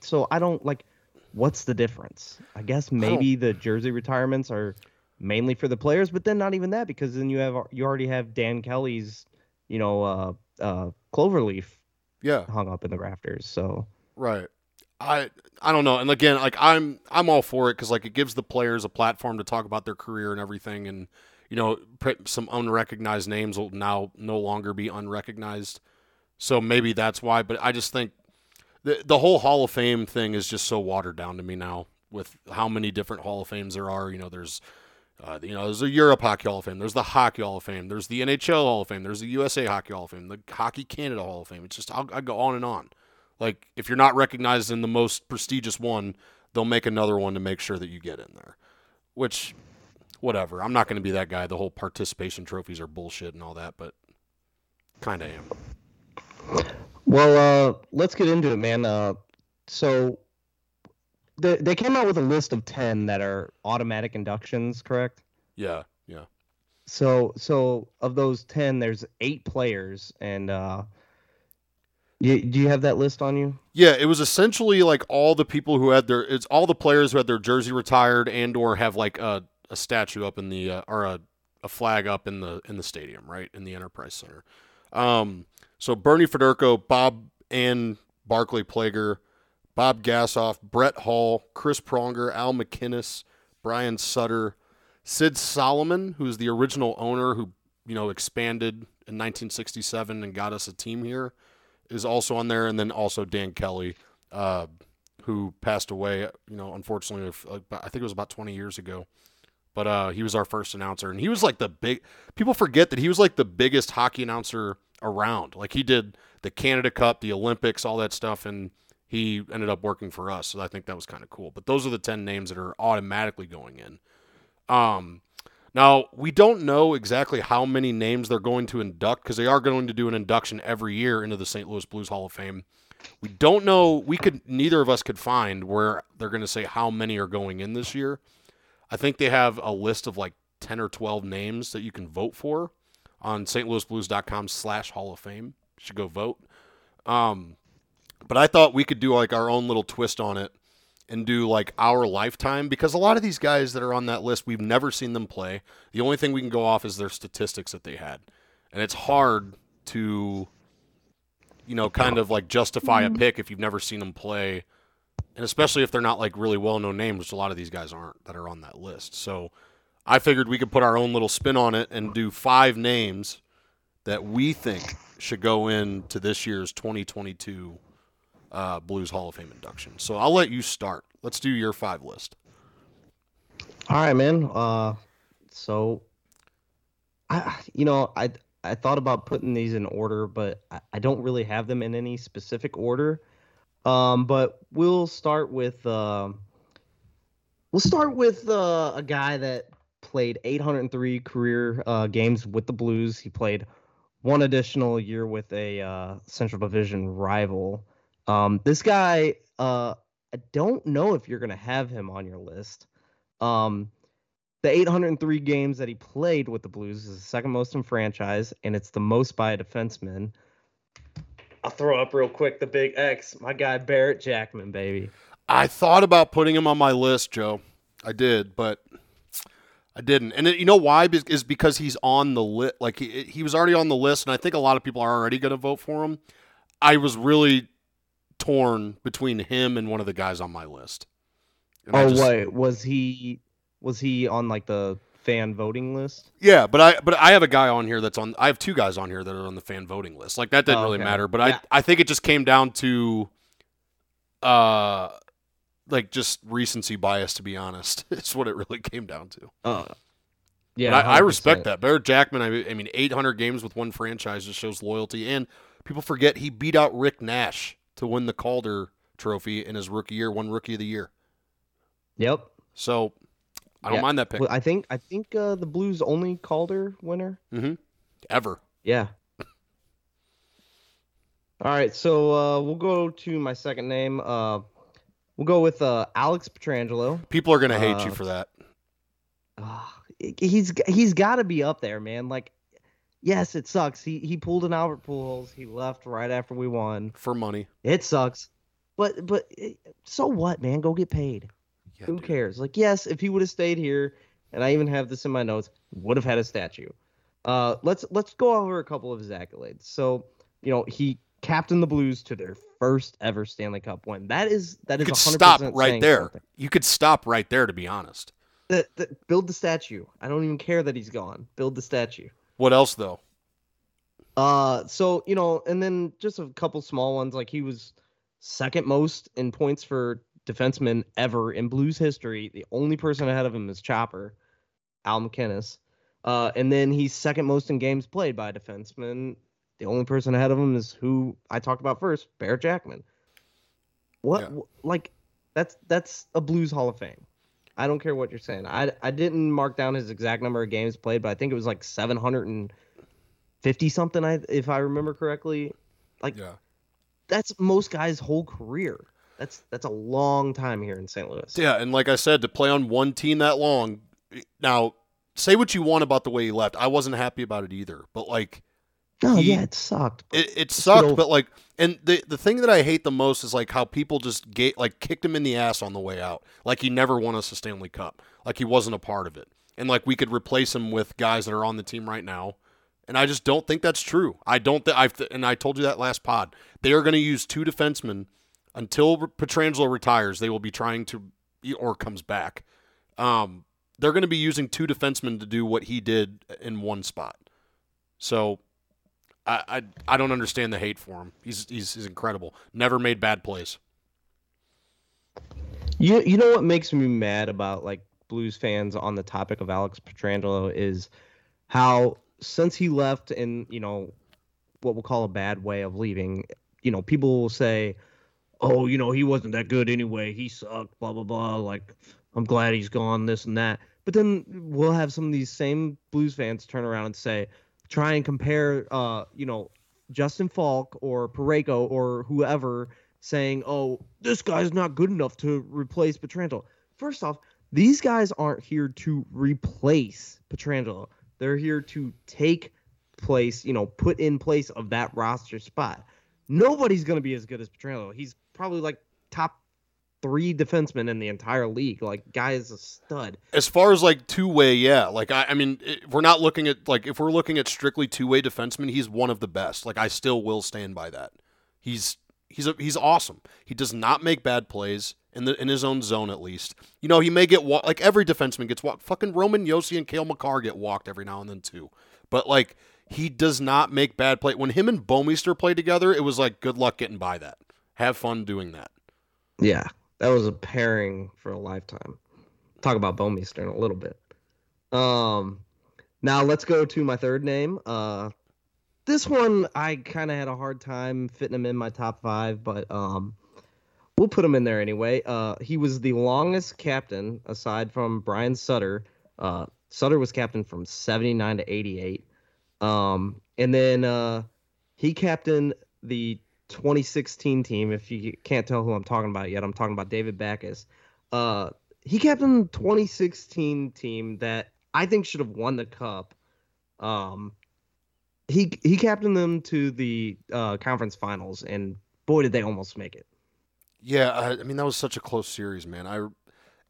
So I don't like what's the difference? I guess maybe the jersey retirements are mainly for the players, but then not even that because then you have you already have Dan Kelly's, you know, uh uh cloverleaf Yeah, hung up in the rafters. So right. I I don't know. And again, like I'm I'm all for it because like it gives the players a platform to talk about their career and everything, and you know, some unrecognized names will now no longer be unrecognized. So maybe that's why. But I just think the the whole Hall of Fame thing is just so watered down to me now with how many different Hall of Fames there are. You know, there's uh, you know, there's the Europe Hockey Hall of Fame, there's the Hockey Hall of Fame, there's the NHL Hall of Fame, there's the USA Hockey Hall of Fame, the Hockey Canada Hall of Fame. It's just I go on and on. Like if you're not recognized in the most prestigious one, they'll make another one to make sure that you get in there. Which, whatever. I'm not going to be that guy. The whole participation trophies are bullshit and all that, but kind of am. Well, uh, let's get into it, man. Uh, so they they came out with a list of ten that are automatic inductions, correct? Yeah, yeah. So so of those ten, there's eight players, and uh, you, do you have that list on you? Yeah, it was essentially like all the people who had their it's all the players who had their jersey retired and or have like a, a statue up in the uh, or a, a flag up in the in the stadium, right? In the Enterprise Center. Um so Bernie Federko, Bob and Barclay Plager, Bob Gassoff, Brett Hull, Chris Pronger, Al MacInnis, Brian Sutter, Sid Salomon, who's the original owner who, you know, expanded in 1967 and got us a team here is also on there, and then also Dan Kelly, uh, who passed away. You know, unfortunately, I think it was about 20 years ago. But uh, he was our first announcer, and he was like the big. People forget that he was like the biggest hockey announcer around. Like he did the Canada Cup, the Olympics, all that stuff, and he ended up working for us. So I think that was kind of cool. But those are the 10 names that are automatically going in. Um, now, we don't know exactly how many names they're going to induct because they are going to do an induction every year into the St. Louis Blues Hall of Fame. We don't know, we could, neither of us could find where they're going to say how many are going in this year. I think they have a list of like 10 or 12 names that you can vote for on stlouisblues.com slash Hall of Fame. You should go vote. Um, but I thought we could do like our own little twist on it and do like our lifetime because a lot of these guys that are on that list, we've never seen them play. The only thing we can go off is their statistics that they had. And it's hard to, you know, kind of like justify a mm-hmm. pick if you've never seen them play. And especially if they're not like really well known names, which a lot of these guys aren't that are on that list. So I figured we could put our own little spin on it and do five names that we think should go into this year's 2022 uh, Blues Hall of Fame induction. So I'll let you start. Let's do your five list. All right, man. Uh, so I, you know, I I thought about putting these in order, but I, I don't really have them in any specific order. Um, but we'll start with uh, we'll start with uh, a guy that played 803 career uh, games with the Blues. He played one additional year with a uh, Central Division rival. Um, this guy, uh, I don't know if you're gonna have him on your list. Um, the 803 games that he played with the Blues is the second most in franchise, and it's the most by a defenseman. I'll throw up real quick the big X, my guy Barrett Jackman, baby. I thought about putting him on my list, Joe. I did, but I didn't. And it, you know why? Is because he's on the list. Like he, he was already on the list, and I think a lot of people are already going to vote for him. I was really torn between him and one of the guys on my list. And oh just- wait, was he was he on like the fan voting list? Yeah, but I but I have a guy on here that's on. I have two guys on here that are on the fan voting list. Like that didn't Oh, really okay. matter. But Yeah. I I think it just came down to, uh, like just recency bias. To be honest, it's what it really came down to. Uh, yeah, I, I respect that. Barrett Jackman. I, I mean, 800 games with one franchise just shows loyalty. And people forget he beat out Rick Nash to win the Calder Trophy in his rookie year, one Rookie of the Year. Yep. So I don't Yeah. mind that pick Well, I think I think uh, the Blues only Calder winner. ever. Yeah. All right, so uh, we'll go to my second name. Uh, we'll go with uh, Alex Pietrangelo. People are gonna hate you Uh, for that. Ah, he's he's got to be up there, man. Like, yes, it sucks. He he pulled an Albert Pujols. He left right after we won. For money. It sucks, but but eh, so what, man? Go get paid. Yeah, Who dude. cares? Like, yes, if he would have stayed here, and I even have this in my notes, would have had a statue. Uh, let's let's go over a couple of his accolades. So, you know, he captained the Blues to their first ever Stanley Cup win. That is that You is could 100% stop right there. something. You could stop right there, to be honest. The- the- build the statue. I don't even care that he's gone. Build the statue. What else, though? Uh, so you know, and then just a couple small ones. Like he was second most in points for defensemen ever in Blues history. The only person ahead of him is Chopper, Al MacInnis. Uh, and then he's second most in games played by a defenseman. The only person ahead of him is who I talked about first, Bear Jackman. What Yeah. like that's that's a Blues Hall of Fame. I don't care what you're saying. I I didn't mark down his exact number of games played, but I think it was like 750 something I if I remember correctly. Like Yeah. that's most guys' whole career. That's that's a long time here in St. Louis. Yeah, and like I said, to play on one team that long. Now, say what you want about the way he left. I wasn't happy about it either. But like, No, he- yeah, it sucked. it, it sucked. But like, and the the thing that I hate the most is like how people just ga- like kicked him in the ass on the way out. Like he never won us a Stanley Cup. Like he wasn't a part of it. And like we could replace him with guys that are on the team right now. And I just don't think that's true. I don't think I've and I told you that last pod. They are going to use two defensemen until Pietrangelo retires. They will be trying to or comes back. Um, they're going to be using two defensemen to do what he did in one spot. So I, I I don't understand the hate for him. He's he's, he's incredible. Never made bad plays. You you know what makes me mad about like Blues fans on the topic of Alex Pietrangelo is how since he left in you know what we'll call a bad way of leaving, you know people will say, oh you know he wasn't that good anyway, he sucked, blah blah blah. Like I'm glad he's gone, this and that. But then we'll have some of these same Blues fans turn around and say, try and compare, uh, you know, Justin Faulk or Parayko or whoever saying, "Oh, this guy's not good enough to replace Pietrangelo." First off, these guys aren't here to replace Pietrangelo. They're here to take place, you know, put in place of that roster spot. Nobody's going to be as good as Pietrangelo. He's probably like top three defensemen in the entire league. Like, guy is a stud. As far as like two way, yeah. Like I, I mean, if we're not looking at like if we're looking at strictly two way defensemen, he's one of the best. Like I still will stand by that. He's he's a, he's awesome. He does not make bad plays in the in his own zone at least. You know, he may get walked like every defenseman gets walked. Fucking Roman Josi and Cale Makar get walked every now and then too. But like he does not make bad play. When him and Bouwmeester played together, it was like good luck getting by that. Have fun doing that. Yeah, that was a pairing for a lifetime. Talk about Bouwmeester in a little bit. Um, now let's go to my third name. Uh, this one I kind of had a hard time fitting him in my top five, but um, we'll put him in there anyway. Uh, he was the longest captain aside from Brian Sutter. Uh, Sutter was captain from 79 to 88. Um, and then uh, he captained the 2016 team. If you can't tell who I'm talking about yet, I'm talking about David Backes. Uh, he captained the 2016 team that I think should have won the cup. Um, he he captained them to the uh, conference finals, and boy, did they almost make it. Yeah, I, I mean that was such a close series, man. I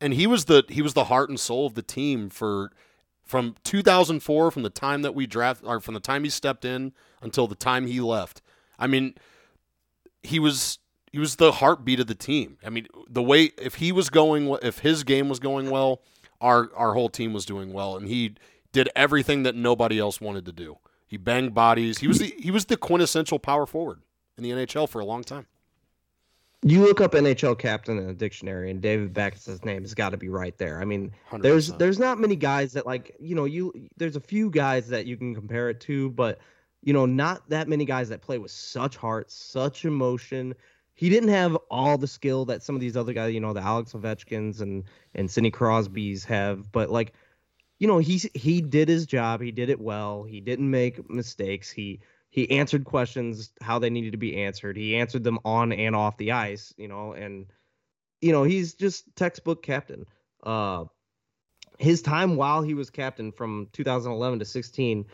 and he was the he was the heart and soul of the team for from 2004 from the time that we draft or from the time he stepped in until the time he left. I mean, he was he was the heartbeat of the team. I mean, the way if he was going if his game was going well, our our whole team was doing well and he did everything that nobody else wanted to do. He banged bodies. He was the he was the quintessential power forward in the NHL for a long time. You look up NHL captain in a dictionary, and David Backes' name has got to be right there. I mean, 100%. there's there's not many guys that like you know you there's a few guys that you can compare it to, but you know not that many guys that play with such heart, such emotion. He didn't have all the skill that some of these other guys, you know, the Alex Ovechkins and and Sidney Crosby's have, but like, you know, he he did his job. He did it well. He didn't make mistakes. He he answered questions how they needed to be answered. He answered them on and off the ice, you know, and you know, he's just textbook captain. Uh his time while he was captain from 2011 to 16,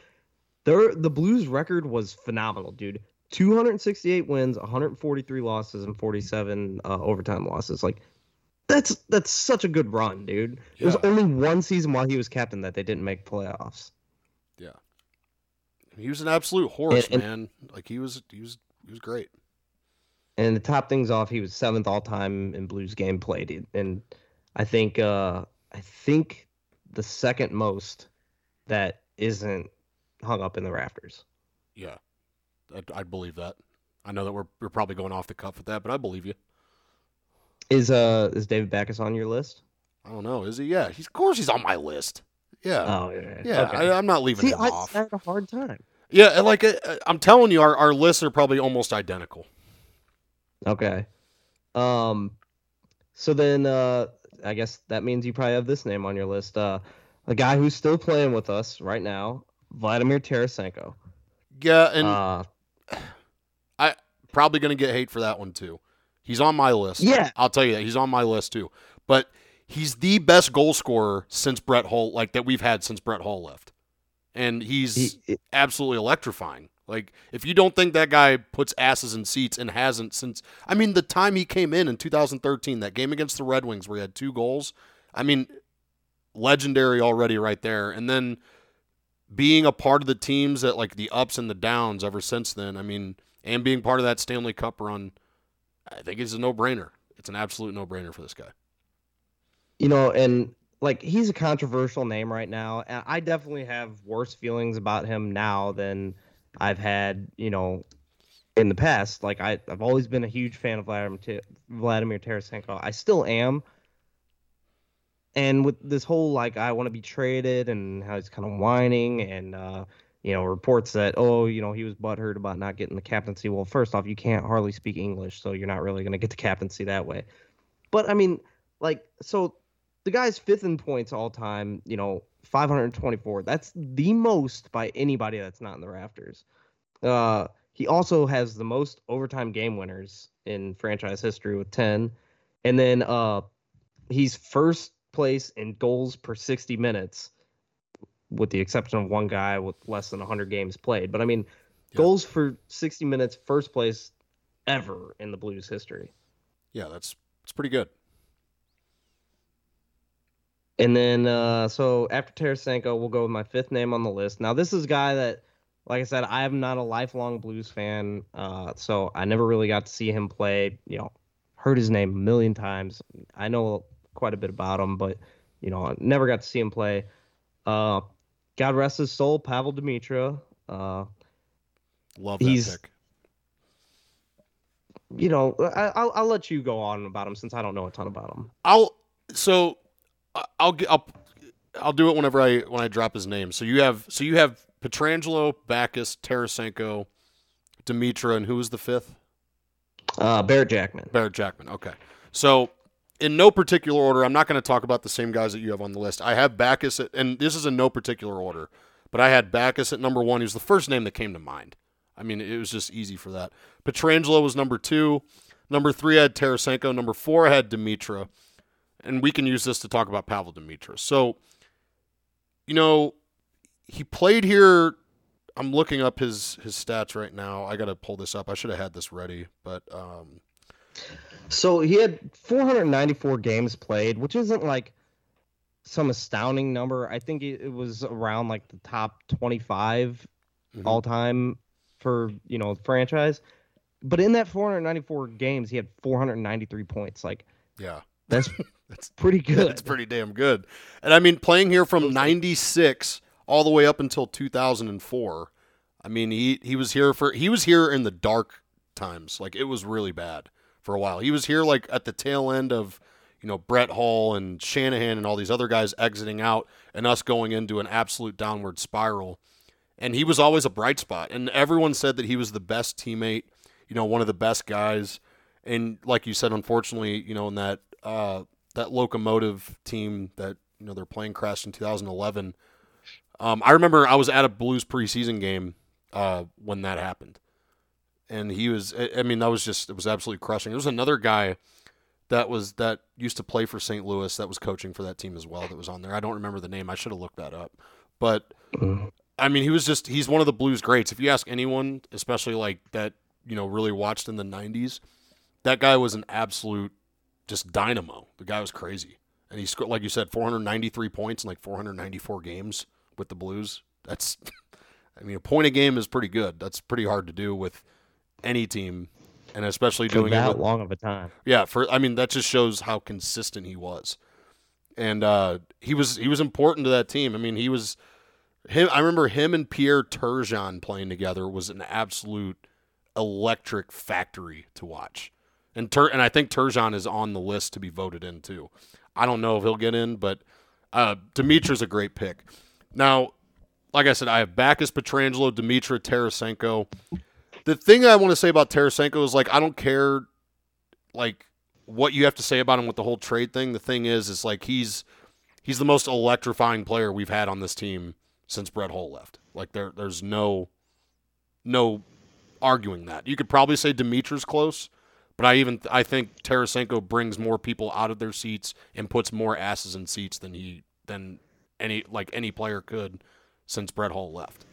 there the Blues record was phenomenal, dude. 268 wins, 143 losses, and 47 uh, overtime losses. Like that's that's such a good run, dude. Yeah. There's only one season while he was captain that they didn't make playoffs. Yeah. He was an absolute horse, and, and, man. Like he was, he was, he was great. And to top things off, he was seventh all time in Blues game played, and I think, uh, I think the second most that isn't hung up in the rafters. Yeah, I'd, I'd believe that. I know that we're we're probably going off the cuff with that, but I believe you. Is uh is David Backes on your list? I don't know. Is he? Yeah, he's of course he's on my list. Yeah. Oh yeah. Yeah. Okay. I, am not leaving See, him I, off. I had a hard time. Yeah, like uh, I'm telling you, our, our lists are probably almost identical. Okay. Um. So then, uh, I guess that means you probably have this name on your list. Uh, a guy who's still playing with us right now, Vladimir Tarasenko. Yeah, and uh, I probably gonna get hate for that one too. He's on my list. Yeah, I'll tell you that he's on my list too. But he's the best goal scorer since Brett Hull, like that we've had since Brett Hull left, and he's he, absolutely electrifying. Like if you don't think that guy puts asses in seats and hasn't since, I mean, the time he came in in 2013, that game against the Red Wings where he had two goals, I mean, legendary already right there. And then being a part of the teams that like the ups and the downs ever since then. I mean, and being part of that Stanley Cup run, I think it's a no brainer. It's an absolute no brainer for this guy you know, and like he's a controversial name right now. And I definitely have worse feelings about him now than I've had, you know, in the past. Like I, I've always been a huge fan of Vladimir Vladimir Tarasenko. I still am. And with this whole like I want to be traded and how he's kind of whining and uh, you know reports that oh you know he was butthurt about not getting the captaincy. Well, first off, you can't hardly speak English, so you're not really going to get the captaincy that way. But I mean, like so the guy's fifth in points all time, you know, 524. That's the most by anybody that's not in the rafters. Uh, he also has the most overtime game winners in franchise history with 10. And then uh, he's first place in goals per 60 minutes, with the exception of one guy with less than 100 games played. But I mean, yeah. goals for 60 minutes, first place ever in the Blues history. Yeah, that's that's pretty good. And then, uh, so after Tarasenko, we'll go with my fifth name on the list. Now, this is a guy that, like I said, I am not a lifelong Blues fan, uh, so I never really got to see him play. You know, heard his name a million times. I know quite a bit about him, but you know, I never got to see him play. Uh, God rest his soul, Pavel Demitra. Uh, Love that He's- pick. you know, I, I'll I'll let you go on about him since I don't know a ton about him. I'll so I'll I'll I'll do it whenever I when I drop his name. So you have so you have Pietrangelo, Backes, Tarasenko, Demitra, and who was the fifth? Uh, Barrett Jackman. Barrett Jackman. Okay. So in no particular order, I'm not going to talk about the same guys that you have on the list. I have Backes at, and this is in no particular order, but I had Backes at number one. He was the first name that came to mind. I mean, it was just easy for that. Pietrangelo was number two. Number three, I had Tarasenko. Number four, I had Demitra. And we can use this to talk about Pavel Demitra. So, you know, he played here. I'm looking up his his stats right now. I got to pull this up. I should have had this ready, but um, So he had 494 games played, which isn't like some astounding number. I think it, was around like the top 25 Mhm. all time for you know franchise. But in that 494 games, he had 493 points. Like yeah, that's that's pretty good. That's pretty damn good. And I mean, playing here from '96 all the way up until 2004. I mean, he he was here for he was here in the dark times. Like it was really bad for a while. He was here like at the tail end of you know Brett Hull and Shanahan and all these other guys exiting out, and us going into an absolute downward spiral. And he was always a bright spot, and everyone said that he was the best teammate. You know, one of the best guys. And like you said, unfortunately, you know, in that uh, that Lokomotiv team that you know their plane crashed in 2011. Um, I remember I was at a Blues preseason game uh, when that happened, and he was. I- mean, that was just it was absolutely crushing. There was another guy that was that used to play for St. Louis that was coaching for that team as well that was on there. I don't remember the name. I should have looked that up, but. I mean, he was just he's one of the Blues greats. If you ask anyone, especially like that, you know, really watched in the 90s, that guy was an absolute just dynamo. The guy was crazy. And he scored like you said 493 points in like 494 games with the Blues. That's I mean, a point a game is pretty good. That's pretty hard to do with any team and especially for doing it that with, long of a time. yeah, for I mean that just shows how consistent he was, and uh, he was he was important to that team. I mean he was him. I remember him and Pierre Turgeon playing together was an absolute electric factory to watch, and Tur and I think Turgeon is on the list to be voted in too. I don't know if he'll get in, but uh, Demitra's a great pick. Now, like I said, I have Backes, Pietrangelo, Demitra, Tarasenko. The thing I want to say about Tarasenko is like I don't care like what you have to say about him with the whole trade thing. The thing is, is like he's he's the most electrifying player we've had on this team since Brett Hull left. Like there there's no no arguing that. You could probably say Demitra's close, but I even I think Tarasenko brings more people out of their seats and puts more asses in seats than he than any like any player could since Brett Hull left.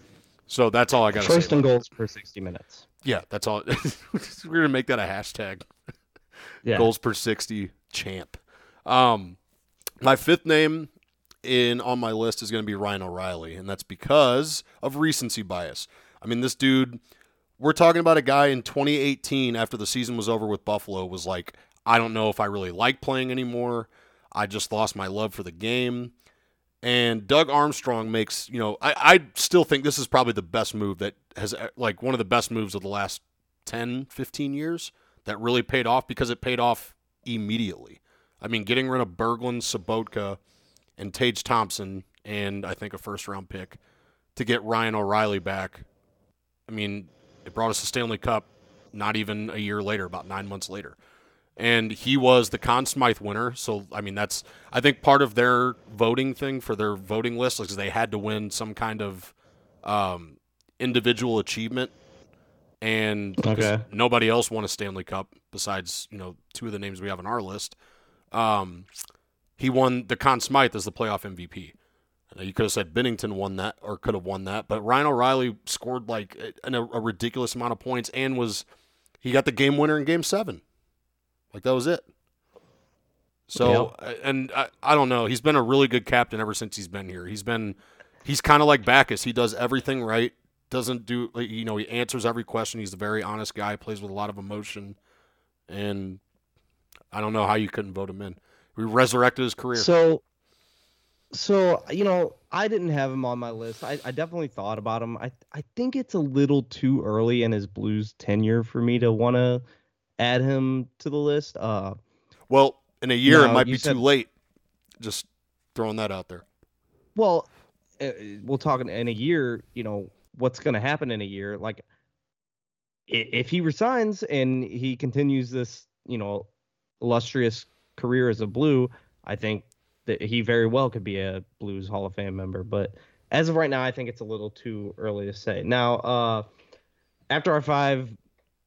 So that's all I got to say. First it. goals per 60 minutes. Yeah, that's all. We're gonna make that a hashtag Yeah. goals per 60 champ. Um, my fifth name in on my list is going to be Ryan O'Reilly, and that's because of recency bias. I mean, this dude, we're talking about a guy in 2018 after the season was over with Buffalo was like, I don't know if I really like playing anymore. I just lost my love for the game. And Doug Armstrong makes, you know, I, I still think this is probably the best move that has, like, one of the best moves of the last 10, 15 years that really paid off because it paid off immediately. I mean, getting rid of Berglund, Sobotka, and Tage Thompson, and I think a first round pick to get Ryan O'Reilly back. I mean, it brought us a Stanley Cup not even a year later, about nine months later. And he was the Conn Smythe winner. So, I mean, that's, I think, part of their voting thing for their voting list is they had to win some kind of um, individual achievement and Okay. nobody else won a Stanley Cup besides you know two of the names we have on our list. Um, he won the Conn Smythe as the playoff MVP. Now, you could have said Binnington won that or could have won that, but Ryan O'Reilly scored like a, a ridiculous amount of points and was he got the game winner in Game Seven. Like that was it. So and I, I don't know. He's been a really good captain ever since he's been here. He's been he's kind of like Backes. He does everything right. Doesn't do you know he answers every question. He's a very honest guy. Plays with a lot of emotion, and I don't know how you couldn't vote him in. We resurrected his career. So, so you know, I didn't have him on my list. I, I definitely thought about him. I I think it's a little too early in his Blues tenure for me to want to add him to the list. Uh, well, in a year, No, it might be said- too late. Just throwing that out there. well, uh, we'll talk in, in a year. You know what's going to happen in a year. Like, if he resigns and he continues this, you know, illustrious career as a Blue, I think that he very well could be a Blues Hall of Fame member. But as of right now, I think it's a little too early to say. Now, uh, after our five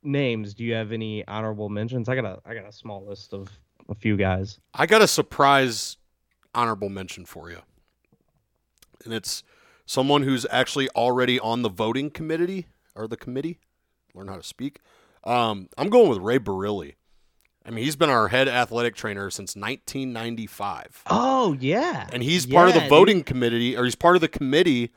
names, do you have any honorable mentions? I got a I got a small list of a few guys. I got a surprise honorable mention for you. And it's someone who's actually already on the voting committee or the committee. Learn how to speak. Um, I'm going with Ray Barile. I mean, he's been our head athletic trainer since 1995. Oh yeah, And he's part of Yeah, the dude. voting committee, or he's part of the committee.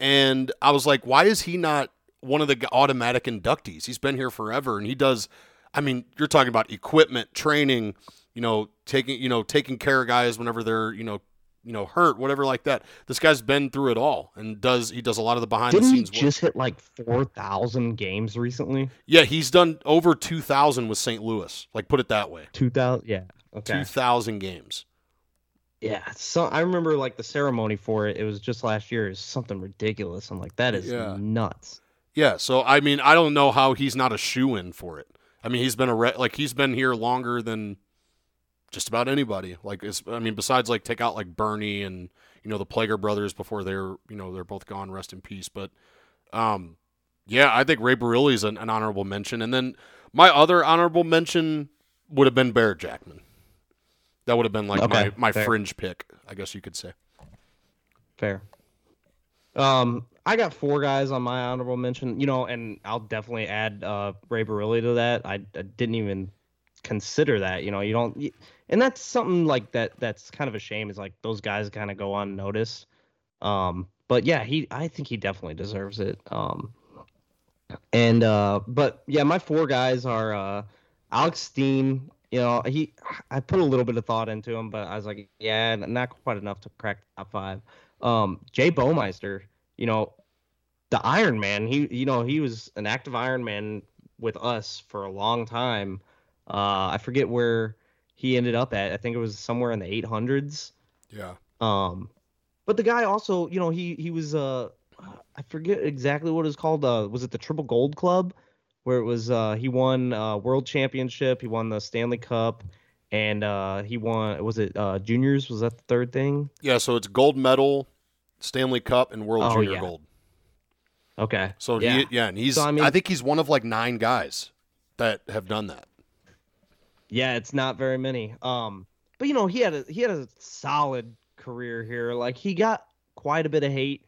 And I was like, why is he not one of the automatic inductees? He's been here forever, and he does. I mean, you're talking about equipment, training, you know, taking, you know, taking care of guys whenever they're, you know, you know, hurt, whatever like that. This guy's been through it all, and does he does a lot of the behind Didn't the he scenes work. just hit like four thousand games recently? Yeah, he's done over 2,000 with St. Louis. Like, put it that way, Two thousand, yeah. Okay. 2,000 games. Yeah. So I remember like the ceremony for it. It was just last year. It's something ridiculous. I'm like, that is Yeah. nuts. Yeah, so I mean, I don't know how he's not a shoe in for it. I mean, he's been a re- like he's been here longer than just about anybody. Like, it's, I mean, besides like take out like Bernie and you know the Plager brothers before they're you know they're both gone, rest in peace. But um, yeah, I think Ray Barile is an, an honorable mention, and then my other honorable mention would have been Barrett Jackman. That would have been like Okay, my my fair. fringe pick, I guess you could say. Fair. Um, I got four guys on my honorable mention. You know, and I'll definitely add uh Ray Barile to that. I, I didn't even consider that. You know, you don't, and that's something like that. That's kind of a shame. Is like those guys kind of go unnoticed. Um, but yeah, he. I think he definitely deserves it. Um, and uh, but yeah, my four guys are uh, Alex Steen. You know, he. I put a little bit of thought into him, but I was like, yeah, not quite enough to crack top five. Um, Jay Bouwmeester. You know, the Iron Man. He. You know, he was an active Iron Man with us for a long time. Uh, I forget where he ended up at. I think it was somewhere in the 800s. Yeah. Um, but the guy also, you know, he he was uh, I forget exactly what it was called. Uh, was it the Triple Gold Club, where it was uh he won uh World Championship, he won the Stanley Cup, and uh he won was it uh juniors? Was that the third thing? Yeah, so it's gold medal, Stanley Cup, and World Oh, Junior yeah. Gold. Okay. So yeah, he, yeah, and he's So, I I, think he's one of like nine guys that have done that. Yeah, it's not very many. Um, but you know, he had a he had a solid career here. Like he got quite a bit of hate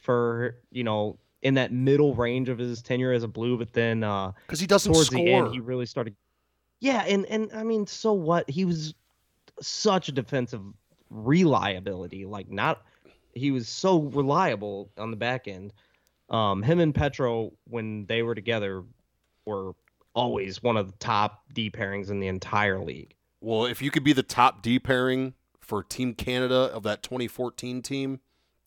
for you know in that middle range of his tenure as a blue, but then uh Because he doesn't towards score. the end he really started. Yeah, and and I mean, so what? He was such a defensive reliability. Like not, he was so reliable on the back end. Um, him and Petro when they were together were always one of the top D pairings in the entire league. well, if you could be the top D pairing for Team Canada of that 2014 team,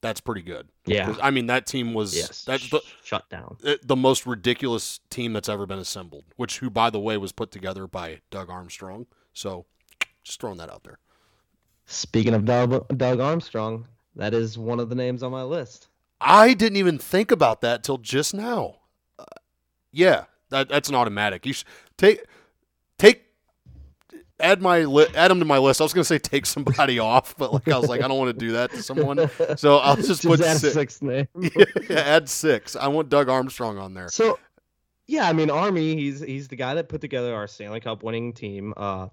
that's pretty good. Yeah. I mean, that team was Yes. that's the shut down. uh, the most ridiculous team that's ever been assembled. Which, who by the way, was put together by Doug Armstrong. So, just throwing that out there. Speaking of Doug, Doug Armstrong, that is one of the names on my list. I didn't even think about that till just now. Uh, yeah, that, that's an automatic. You should take take add my li- add them to my list. I was gonna say take somebody off, but like I was like I don't want to do that to someone. So I'll just, put add six. sixth name. yeah, add six. I want Doug Armstrong on there. So, yeah, I mean, Army, he's he's the guy that put together our Stanley Cup winning team. Uh,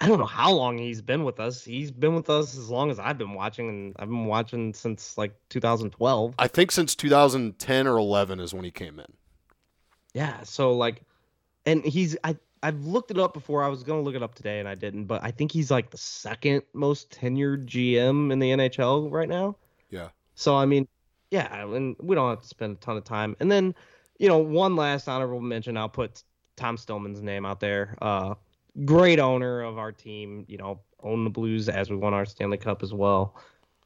I don't know how long he's been with us. He's been with us as long as I've been watching, and I've been watching since like 2012. I think since 2010 or 11 is when he came in. Yeah, so like, and he's I I've looked it up before. I was gonna look it up today and I didn't, but I think he's like the second most tenured GM in the NHL right now. Yeah. So I mean, yeah, and we don't have to spend a ton of time. And then, you know, one last honorable mention. I'll put Tom Stillman's name out there. Uh, great owner of our team. You know, own the Blues as we won our Stanley Cup as well.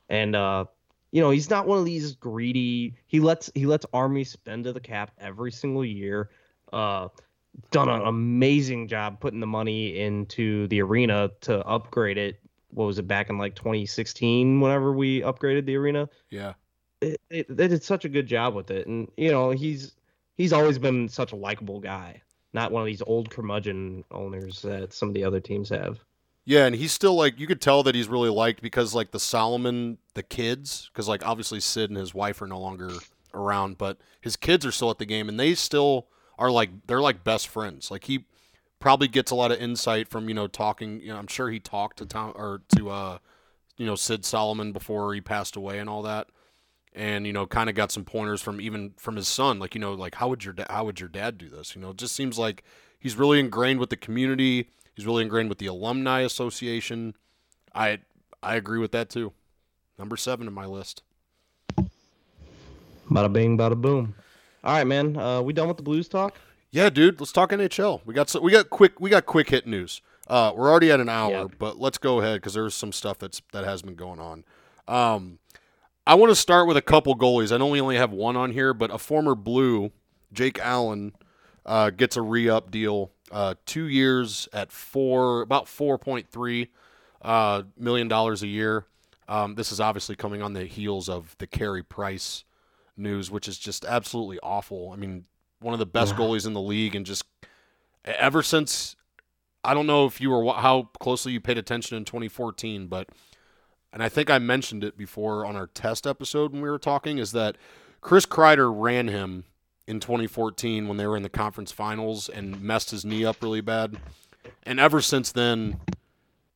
And uh, you know, he's not one of these greedy. He lets he lets Army spend to the cap every single year. Uh, done an amazing job putting the money into the arena to upgrade it. What was it back in like 2016? Whenever we upgraded the arena, Yeah. it, it, they did such a good job with it, and you know he's he's always been such a likable guy, not one of these old curmudgeon owners that some of the other teams have. Yeah, and he's still like you could tell that he's really liked because like the Salomon, the kids, because like obviously Sid and his wife are no longer around, but his kids are still at the game, and they still are like they're like best friends. Like he probably gets a lot of insight from you know talking. You know, I'm sure he talked to Tom or to uh, you know Sid Salomon before he passed away and all that, and you know kind of got some pointers from even from his son. Like you know like how would your da- how would your dad do this? You know, it just seems like he's really ingrained with the community. He's really ingrained with the alumni association. I I agree with that too. Number seven in my list. Bada bing, bada boom. All right, man. Uh, we done with the Blues talk? Yeah, dude. Let's talk NHL. We got so, we got quick we got quick hit news. Uh, we're already at an hour, Yeah. but let's go ahead because there's some stuff that's that has been going on. Um, I want to start with a couple goalies. I know we only have one on here, but a former Blue, Jake Allen, uh, gets a re-up deal, uh, two years at four, about four point three uh, million dollars a year. Um, this is obviously coming on the heels of the Carey Price news, which is just absolutely awful. I mean, one of the best Yeah. goalies in the league, and just ever since I don't know if you were how closely you paid attention in 2014, but and I think I mentioned it before on our test episode when we were talking is that Chris Kreider ran him in 2014 when they were in the conference finals and messed his knee up really bad. And ever since then,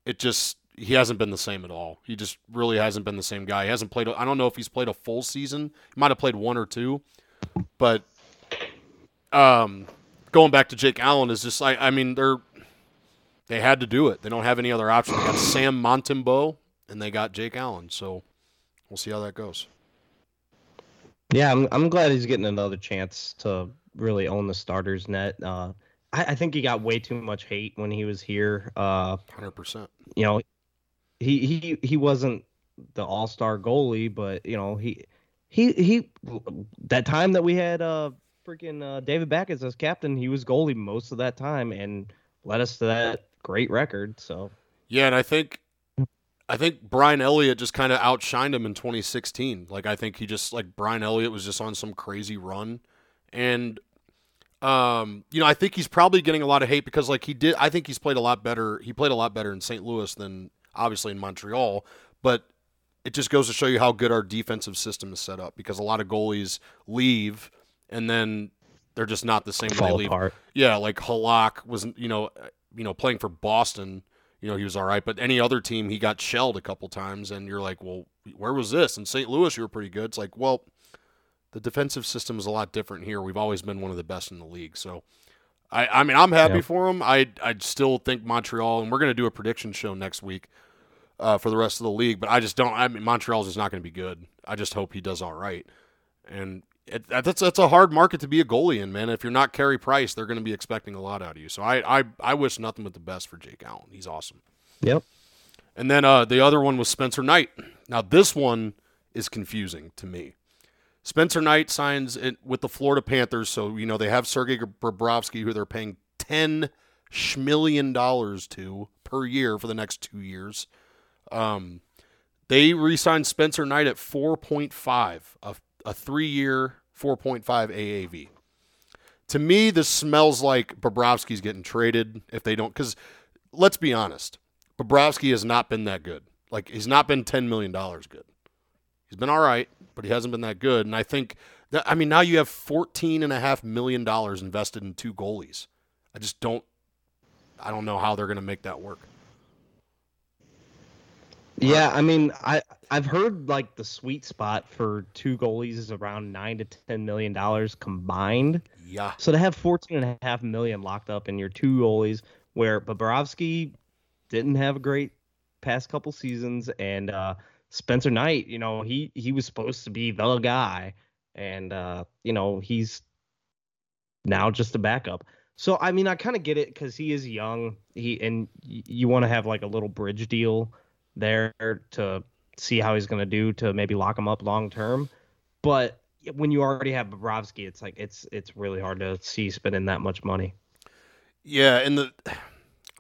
it just he hasn't been the same at all. He just really hasn't been the same guy. He hasn't played. I don't know if he's played a full season. He might have played one or two, but um, going back to Jake Allen is just like I mean they're they had to do it. They don't have any other option. They got Sam Montembeault and they got Jake Allen. So we'll see how that goes. Yeah, I'm I'm glad he's getting another chance to really own the starters net. Uh, I, I think he got way too much hate when he was here. Uh, Hundred percent. you know, he he he wasn't the all star goalie, but you know he he he that time that we had uh freaking uh, David Backes as captain, he was goalie most of that time and led us to that great record. So Yeah, and I think I think Brian Elliott just kind of outshined him in 2016. Like I think he just like Brian Elliott was just on some crazy run, and um, you know I think he's probably getting a lot of hate because like he did. I think he's played a lot better. He played a lot better in St. Louis than obviously in Montreal, but it just goes to show you how good our defensive system is set up because a lot of goalies leave and then they're just not the same when they fall leave. apart. Yeah, like Halak was, you know, you know, playing for Boston. You know, he was all right, but any other team, he got shelled a couple times, and you're like, well, where was this? In St. Louis, you were pretty good. It's like, well, the defensive system is a lot different here. We've always been one of the best in the league, so. I, I mean, I'm happy Yeah. for him. I I still think Montreal, and we're going to do a prediction show next week uh, for the rest of the league. But I just don't. I mean, Montreal's just not going to be good. I just hope he does all right. And it, that's that's a hard market to be a goalie in, man. If you're not Carey Price, they're going to be expecting a lot out of you. So I, I I wish nothing but the best for Jake Allen. He's awesome. Yep. And then uh, the other one was Spencer Knight. Now this one is confusing to me. Spencer Knight signs it with the Florida Panthers, so you know they have Sergei Bobrovsky, who they're paying ten million dollars to per year for the next two years. Um, they re-signed Spencer Knight at four point five, a, a three-year four point five AAV. To me, this smells like Bobrovsky's getting traded if they don't. Because let's be honest, Bobrovsky has not been that good. Like he's not been ten million dollars good. He's been all right, but he hasn't been that good. And I think that I mean now you have fourteen and a half million dollars invested in two goalies. I just don't. I don't know how they're going to make that work. Yeah, I mean, I I've heard like the sweet spot for two goalies is around nine to ten million dollars combined. Yeah. So to have fourteen and a half million locked up in your two goalies, where Bobrovsky didn't have a great past couple seasons, and uh, Spencer Knight, you know, he he was supposed to be the guy, and uh, you know he's now just a backup. So I mean, I kind of get it because he is young. He and you want to have like a little bridge deal there to see how he's going to do to maybe lock him up long term. But when you already have Bobrovsky, it's like it's it's really hard to see spending that much money. Yeah, and the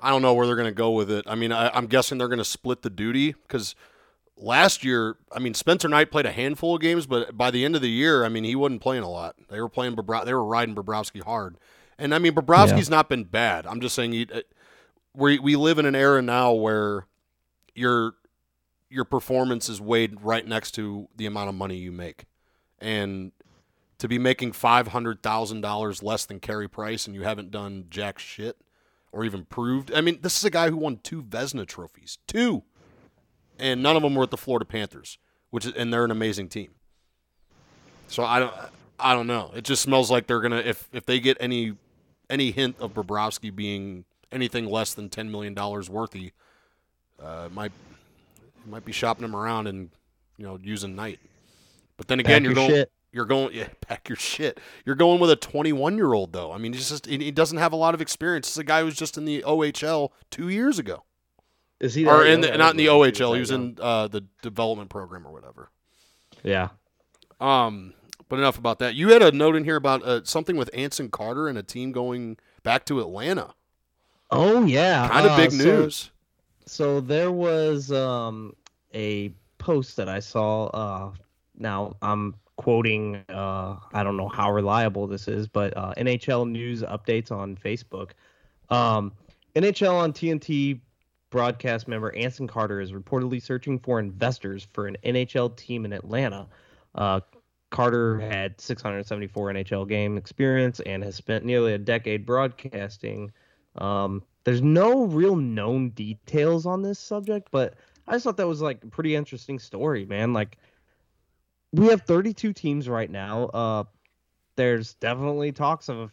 I don't know where they're going to go with it. I mean, I, I'm guessing they're going to split the duty because last year, I mean, Spencer Knight played a handful of games, but by the end of the year, I mean, he wasn't playing a lot. They were playing Bobro- they were riding Bobrovsky hard, and I mean, Bobrovsky's not been bad. I'm just saying, he, uh, we we live in an era now where your your performance is weighed right next to the amount of money you make, and to be making five hundred thousand dollars less than Carey Price and you haven't done jack shit or even proved. I mean, this is a guy who won two Vezina trophies, two, and none of them were at the Florida Panthers, which is, and they're an amazing team. So I don't, I don't know. It just smells like they're gonna if if they get any any hint of Bobrovsky being anything less than ten million dollars worthy, uh, might might be shopping him around and you know using Knight. But then again, Pack you're your going. shit. You're going, yeah, pack your shit. You're going with a 21 year old though. I mean, he's just he he doesn't have a lot of experience. It's a guy who's just in the OHL two years ago, Is he or in the, not in the didn't know he OHL. He was in uh, the development program or whatever. Yeah. Um, but enough about that. You had a note in here about uh, something with Anson Carter and a team going back to Atlanta. Oh yeah. Kind of uh, big so- news. So there was um, a post that I saw. Uh, now I'm quoting. Uh, I don't know how reliable this is, but uh, NHL news updates on Facebook. Um, NHL on TNT broadcast member Anson Carter is reportedly searching for investors for an NHL team in Atlanta. Uh, Carter had 674 NHL game experience and has spent nearly a decade broadcasting. Um, there's no real known details on this subject, but I just thought that was like a pretty interesting story, man. Like we have 32 teams right now. Uh, there's definitely talks of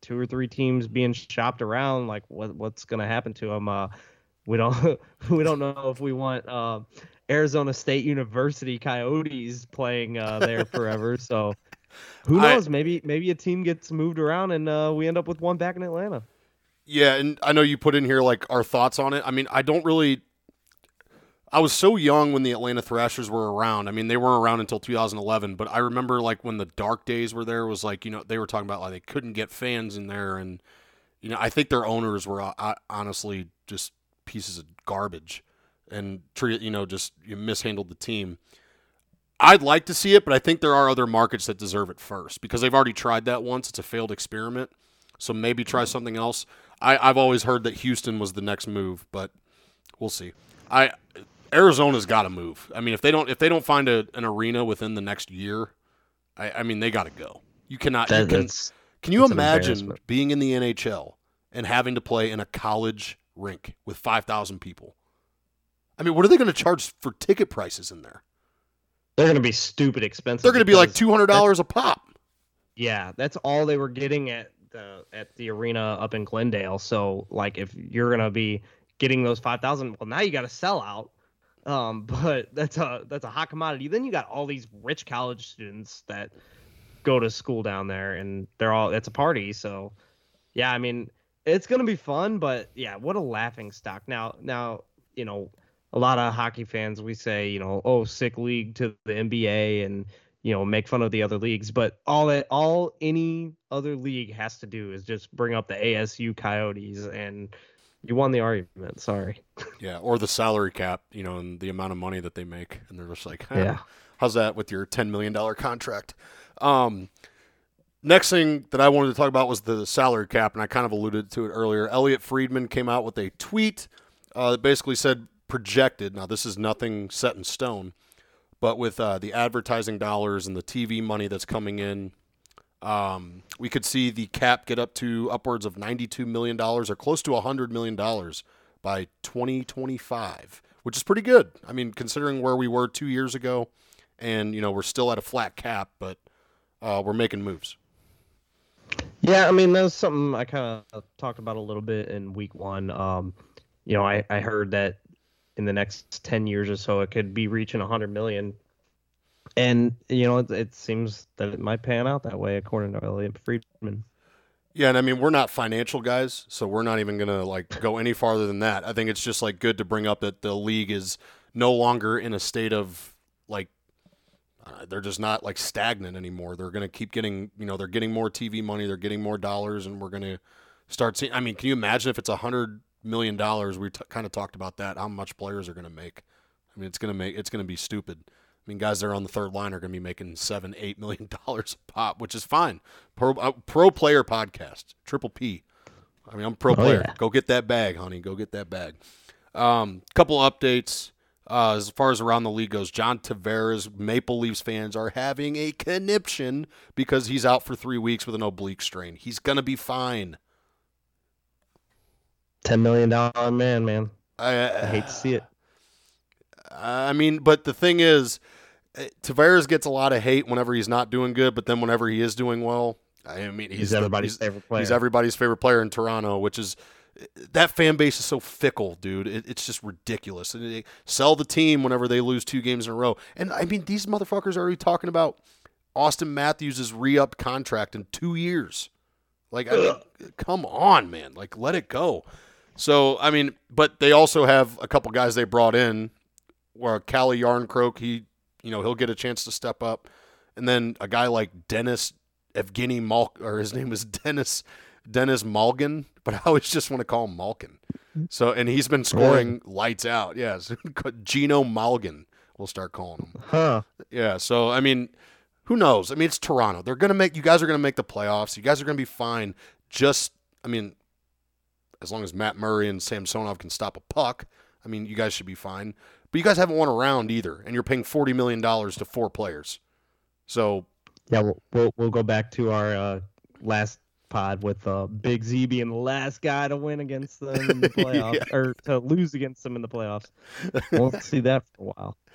two or three teams being shopped around. Like what what's gonna happen to them? Uh, we don't we don't know if we want uh, Arizona State University Coyotes playing uh, there forever. So who I- knows? maybe maybe a team gets moved around and uh, we end up with one back in Atlanta. Yeah, and I know you put in here like our thoughts on it. I mean, I don't really. I was so young when the Atlanta Thrashers were around. I mean, they weren't around until 2011, but I remember like when the dark days were there. Was like you know they were talking about like they couldn't get fans in there, and you know I think their owners were uh, honestly just pieces of garbage, and treat you know just you mishandled the team. I'd like to see it, but I think there are other markets that deserve it first because they've already tried that once. It's a failed experiment, so maybe try something else. I, I've always heard that Houston was the next move, but we'll see. I Arizona's got to move. I mean, if they don't if they don't find a, an arena within the next year, I, I mean they got to go. You cannot. you can, can you imagine being in the NHL and having to play in a college rink with five thousand people? I mean, what are they going to charge for ticket prices in there? they're going to be stupid expensive. They're going to be like two hundred dollars a pop. Yeah, that's all they were getting at the at the arena up in Glendale. So like, if you're going to be getting those five thousand, well, now you got to sell out. Um, but that's a that's a hot commodity. Then you got all these rich college students that go to school down there, and they're all it's a party. So yeah, I mean, it's gonna be fun, but yeah, what a laughing stock. Now, now you know, a lot of hockey fans we say, you know, oh, sick league to the NBA, and you know, make fun of the other leagues. But all that, all any other league has to do is just bring up the ASU Coyotes, and you won the argument. Sorry. Yeah, or the salary cap, you know, and the amount of money that they make, and they're just like, Yeah. how's that with your ten million dollar contract? Um, next thing that I wanted to talk about was the salary cap, and I kind of alluded to it earlier. Elliotte Friedman came out with a tweet uh, that basically said projected. Now, this is nothing set in stone, but with uh, the advertising dollars and the TV money that's coming in, um, we could see the cap get up to upwards of $92 million or close to $100 million by 2025, which is pretty good. I mean, considering where we were two years ago, and you know we're still at a flat cap, but uh, we're making moves. Yeah, I mean that's something I kind of talked about a little bit in week one. Um, you know, I, I heard that in the next ten years or so, it could be reaching hundred million, and you know, it, it seems that it might pan out that way according to Elliotte Friedman. Yeah, and I mean we're not financial guys, so we're not even gonna like go any farther than that. I think it's just like good to bring up that the league is no longer in a state of like uh, they're just not like stagnant anymore. They're gonna keep getting you know they're getting more TV money, they're getting more dollars, and we're gonna start seeing. I mean, can you imagine if it's a hundred million dollars? We t- kind of talked about that. How much players are gonna make? I mean, it's gonna make it's gonna be stupid. I mean, guys that are on the third line are going to be making seven, eight million dollars a pop, which is fine. Pro, uh, pro player podcast, triple P. I mean, I'm pro Oh, player. yeah. Go get that bag, honey. Go get that bag. Um, couple updates uh, as far as around the league goes. John Tavares, Maple Leafs fans are having a conniption because he's out for three weeks with an oblique strain. He's going to be fine. Ten million dollar man, man. I, I hate to see it. I mean, but the thing is, eh, Tavares gets a lot of hate whenever he's not doing good, but then whenever he is doing well, I mean, he's, He's, everybody's he's- favorite player. He's everybody's favorite player in Toronto, which is that fan base is so fickle, dude. It, it's just ridiculous. And they sell the team whenever they lose two games in a row. And I mean, these motherfuckers are already talking about Auston Matthews' re-upped contract in two years. Like, I mean, come on, man. Like, let it go. So, I mean, but they also have a couple guys they brought in where Kalle Järnkrok, he, you know, he'll get a chance to step up. And then a guy like Dennis Evgeny Mal, or his name is Dennis Denis Malgin, but I always just want to call him Malkin. So, and he's been scoring lights out. Yes, Gino Malgin. We'll start calling him. huh? Yeah. So, I mean, who knows? I mean, it's Toronto. They're gonna make. You guys are gonna make the playoffs. You guys are gonna be fine. Just, I mean, as long as Matt Murray and Samsonov can stop a puck, I mean, you guys should be fine. But you guys haven't won a round either, and you're paying forty million dollars to four players. So Yeah, we'll, we'll we'll go back to our uh, last pod with uh, Big Z being the last guy to win against them in the playoffs Yeah. or to lose against them in the playoffs. Won't see that for a while.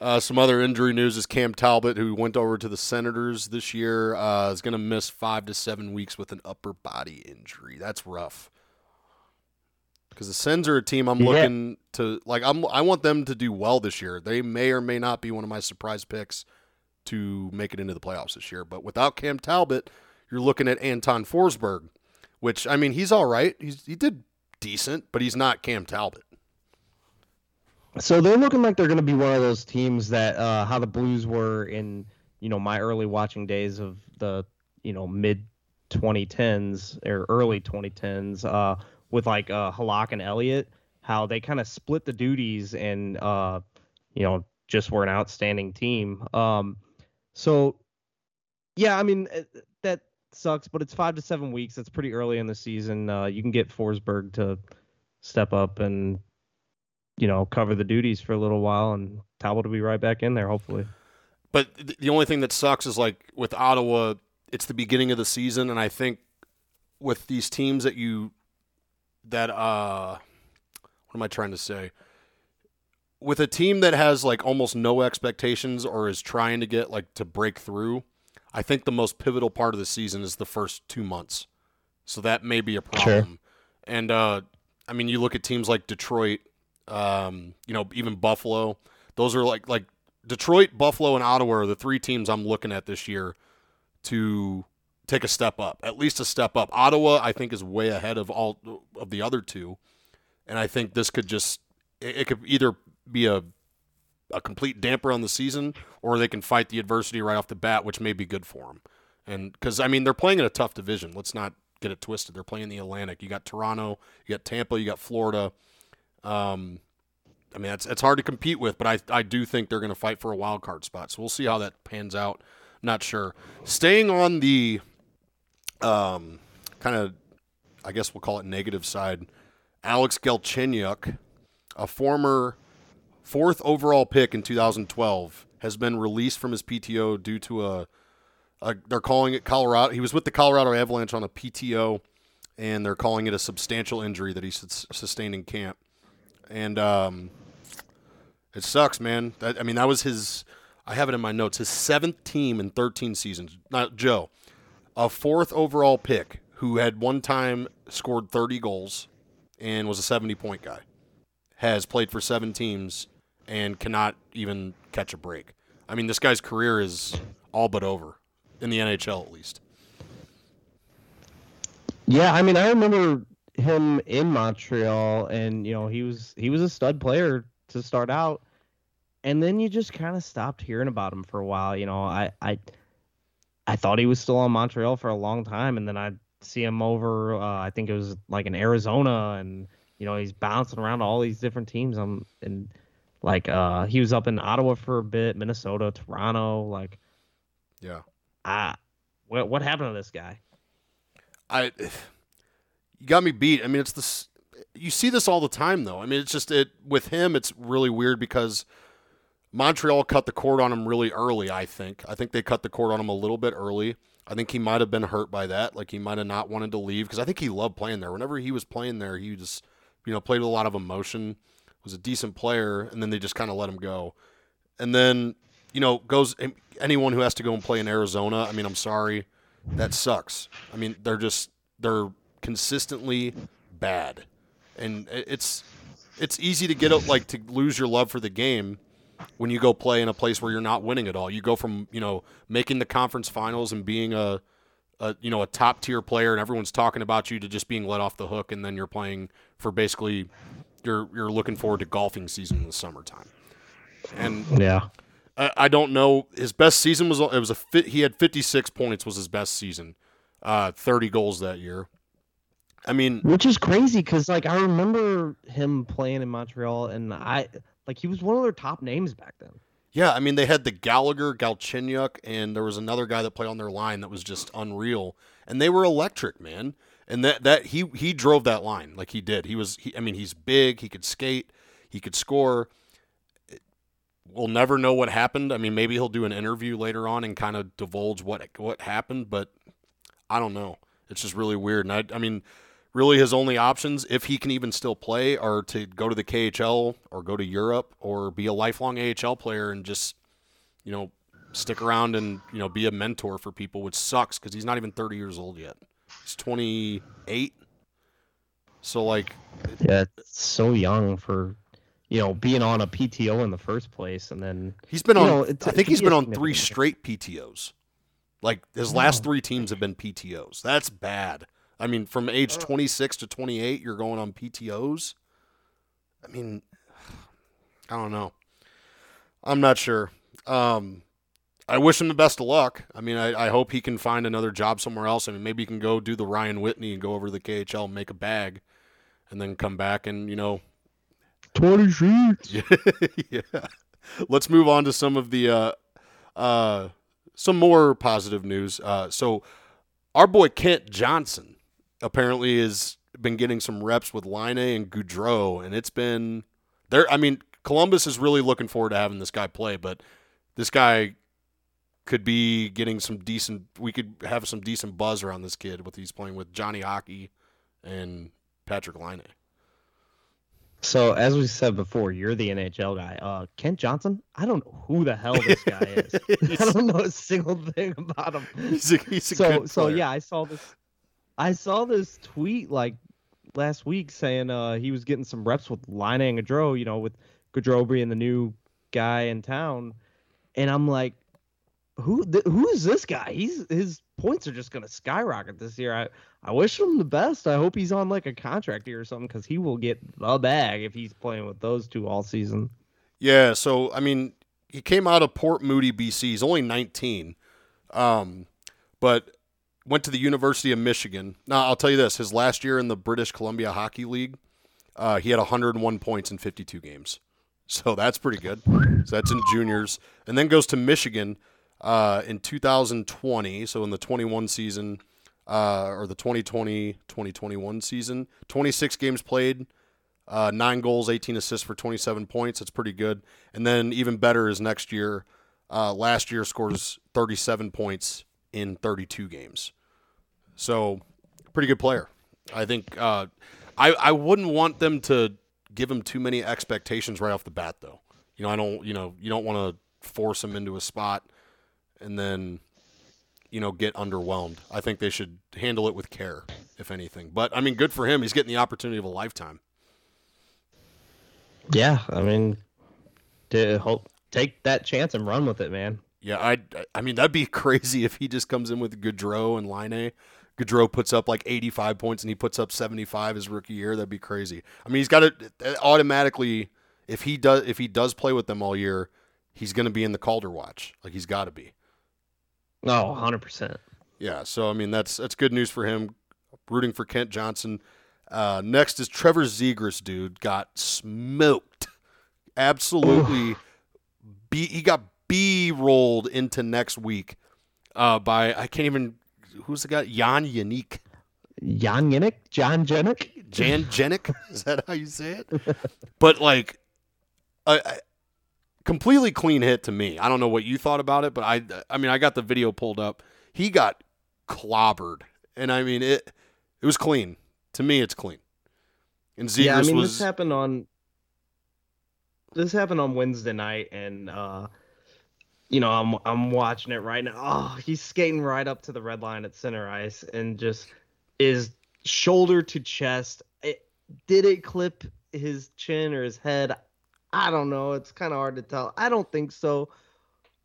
Uh, some other injury news is Cam Talbot, who went over to the Senators this year, uh, is going to miss five to seven weeks with an upper body injury. That's rough. Because the Sens are a team I'm Yeah. looking to like. I'm I want them to do well this year. They may or may not be one of my surprise picks to make it into the playoffs this year. But without Cam Talbot, you're looking at Anton Forsberg, which I mean he's all right. He's he did decent, but he's not Cam Talbot. So they're looking like they're going to be one of those teams that uh, how the Blues were in you know my early watching days of the you know mid 2010s or early 2010s uh, with like uh, Halak and Elliott, how they kind of split the duties and uh, you know just were an outstanding team. Um, so yeah, I mean uh, sucks, but it's five to seven weeks. That's pretty early in the season. Uh, you can get Forsberg to step up and you know, cover the duties for a little while, and Talbot will be right back in there, hopefully. But the only thing that sucks is like with Ottawa, it's the beginning of the season, and I think with these teams that you that uh, what am I trying to say? With a team that has like almost no expectations or is trying to get like to break through, I think the most pivotal part of the season is the first two months. So that may be a problem. And uh, I mean, you look at teams like Detroit, um, you know, even Buffalo. Those are like like Detroit, Buffalo, and Ottawa are the three teams I'm looking at this year to take a step up, at least a step up. Ottawa, I think, is way ahead of all of the other two, and I think this could just it, it could either be a a complete damper on the season, or they can fight the adversity right off the bat, which may be good for them. And because I mean, they're playing in a tough division. Let's not get it twisted. They're playing the Atlantic. You got Toronto, you got Tampa, you got Florida. Um, I mean, it's it's hard to compete with, but I I do think they're going to fight for a wild card spot. So we'll see how that pans out. Not sure. Staying on the um, kind of, I guess we'll call it negative side. Alex Galchenyuk, a former fourth overall pick in 2012, has been released from his PTO due to a, a they're calling it Colorado. He was with the Colorado Avalanche on a PTO, and they're calling it a substantial injury that he sustained in camp. And um, It sucks, man. That, I mean, that was his. I have it in my notes. His seventh team in 13 seasons. Not Joe, a fourth overall pick who had one time scored 30 goals and was a 70 point guy, has played for seven teams and cannot even catch a break. I mean, this guy's career is all but over in the NHL, at least. Yeah, I mean, I remember him in Montreal, and you know, he was he was a stud player to start out, and then you just kind of stopped hearing about him for a while. You know, I I I thought he was still on Montreal for a long time, and then I see him over. Uh, I think it was like in Arizona, and you know, he's bouncing around all these different teams. I'm and like uh, he was up in Ottawa for a bit, Minnesota, Toronto. Like, yeah, ah, what what happened to this guy? I you got me beat. I mean, it's this. You see this all the time, though. I mean, it's just it with him. It's really weird because Montreal cut the cord on him really early. I think. I think they cut the cord on him a little bit early. I think he might have been hurt by that. Like he might have not wanted to leave because I think he loved playing there. Whenever he was playing there, he just you know played with a lot of emotion. Was a decent player, and then they just kind of let him go. And then you know goes anyone who has to go and play in Arizona. I mean, I'm sorry, that sucks. I mean, they're just they're consistently bad, and it's it's easy to get like to lose your love for the game when you go play in a place where you're not winning at all. You go from you know making the conference finals and being a, a you know a top tier player and everyone's talking about you to just being let off the hook, and then you're playing for basically you're you're looking forward to golfing season in the summertime. And yeah. I, I don't know. His best season was it was a fit. He had 56 points was his best season, uh, 30 goals that year. I mean, which is crazy because like I remember him playing in Montreal, and I like he was one of their top names back then. Yeah, I mean they had the Gallagher, Galchenyuk, and there was another guy that played on their line that was just unreal, and they were electric, man. And that that he he drove that line like he did. He was, he, I mean, he's big, he could skate, he could score. We'll never know what happened. I mean, maybe he'll do an interview later on and kind of divulge what what happened, but I don't know. It's just really weird. And I, I mean, really his only options, if he can even still play, are to go to the KHL or go to Europe or be a lifelong AHL player and just, you know, stick around and you know be a mentor for people, which sucks because he's not even 30 years old yet. He's 28. So like, yeah, it's so young for you know being on a PTO in the first place, and then he's been on. Know, I think he's been on three straight PTOs. Like his last three teams have been PTOs. That's bad. I mean, from age uh. 26 to 28, you're going on PTOs. I mean, I don't know. I'm not sure. Um, I wish him the best of luck. I mean, I, I, hope he can find another job somewhere else. I mean, maybe he can go do the Ryan Whitney and go over to the KHL and make a bag, and then come back and you know, twenty sheets. yeah. Let's move on to some of the uh, uh, some more positive news. Uh, so, our boy Kent Johnson apparently has been getting some reps with Laine and Gaudreau, and it's been there. I mean, Columbus is really looking forward to having this guy play, but this guy could be getting some decent. We could have some decent buzz around this kid with he's playing with Johnny Hockey and Patrick Laine. So as we said before, you're the NHL guy. Uh, Kent Johnson, I don't know who the hell this guy is. I don't know a single thing about him. He's a, he's a so so yeah, I saw this. I saw this tweet like last week saying uh, he was getting some reps with Laine and Gaudreau, you know, with Gaudreau being the new guy in town, and I'm like, who th- who is this guy? He's his points are just gonna skyrocket this year. I I wish him the best. I hope he's on like a contract here or something because he will get the bag if he's playing with those two all season. Yeah, so I mean, he came out of Port Moody, BC. He's only 19, um, but went to the University of Michigan. Now, I'll tell you this: his last year in the British Columbia Hockey League, uh, he had 101 points in 52 games. So that's pretty good. So that's in juniors, and then goes to Michigan uh, in 2020. So in the 21 season, uh, or the 2020-2021 season, 26 games played, uh, nine goals, 18 assists for 27 points. That's pretty good. And then even better is next year. Uh, last year scores 37 points in 32 games. So, pretty good player. I think uh, I I wouldn't want them to give him too many expectations right off the bat, though. You know, I don't. You know, you don't want to force him into a spot and then you know get underwhelmed. I think they should handle it with care, if anything. But I mean, good for him. He's getting the opportunity of a lifetime. Yeah, I mean, to hope take that chance and run with it, man. Yeah, I I mean that'd be crazy if he just comes in with Gaudreau and Laine. Gaudreau puts up like 85 points and he puts up 75 his rookie year. That'd be crazy. I mean, he's got to automatically if he does if he does play with them all year, he's going to be in the Calder watch. Like he's got to be. Oh, 100%. Yeah, so I mean that's that's good news for him. Rooting for Kent Johnson. Uh, next is Trevor Zegras, dude, got smoked. Absolutely, be he got b rolled into next week uh, by I can't even who's the guy Jan Yannick. Jan Yannick, John Jenick, Jan Jenick. Is that how you say it? but like, a completely clean hit to me. I don't know what you thought about it, but I I mean I got the video pulled up. He got clobbered, and I mean it. It was clean to me. It's clean. And Zegras yeah, I mean was this happened on this happened on Wednesday night, and uh, you know I'm I'm watching it right now. Oh, he's skating right up to the red line at center ice, and just is shoulder to chest. It, did it clip his chin or his head? I don't know. It's kind of hard to tell. I don't think so.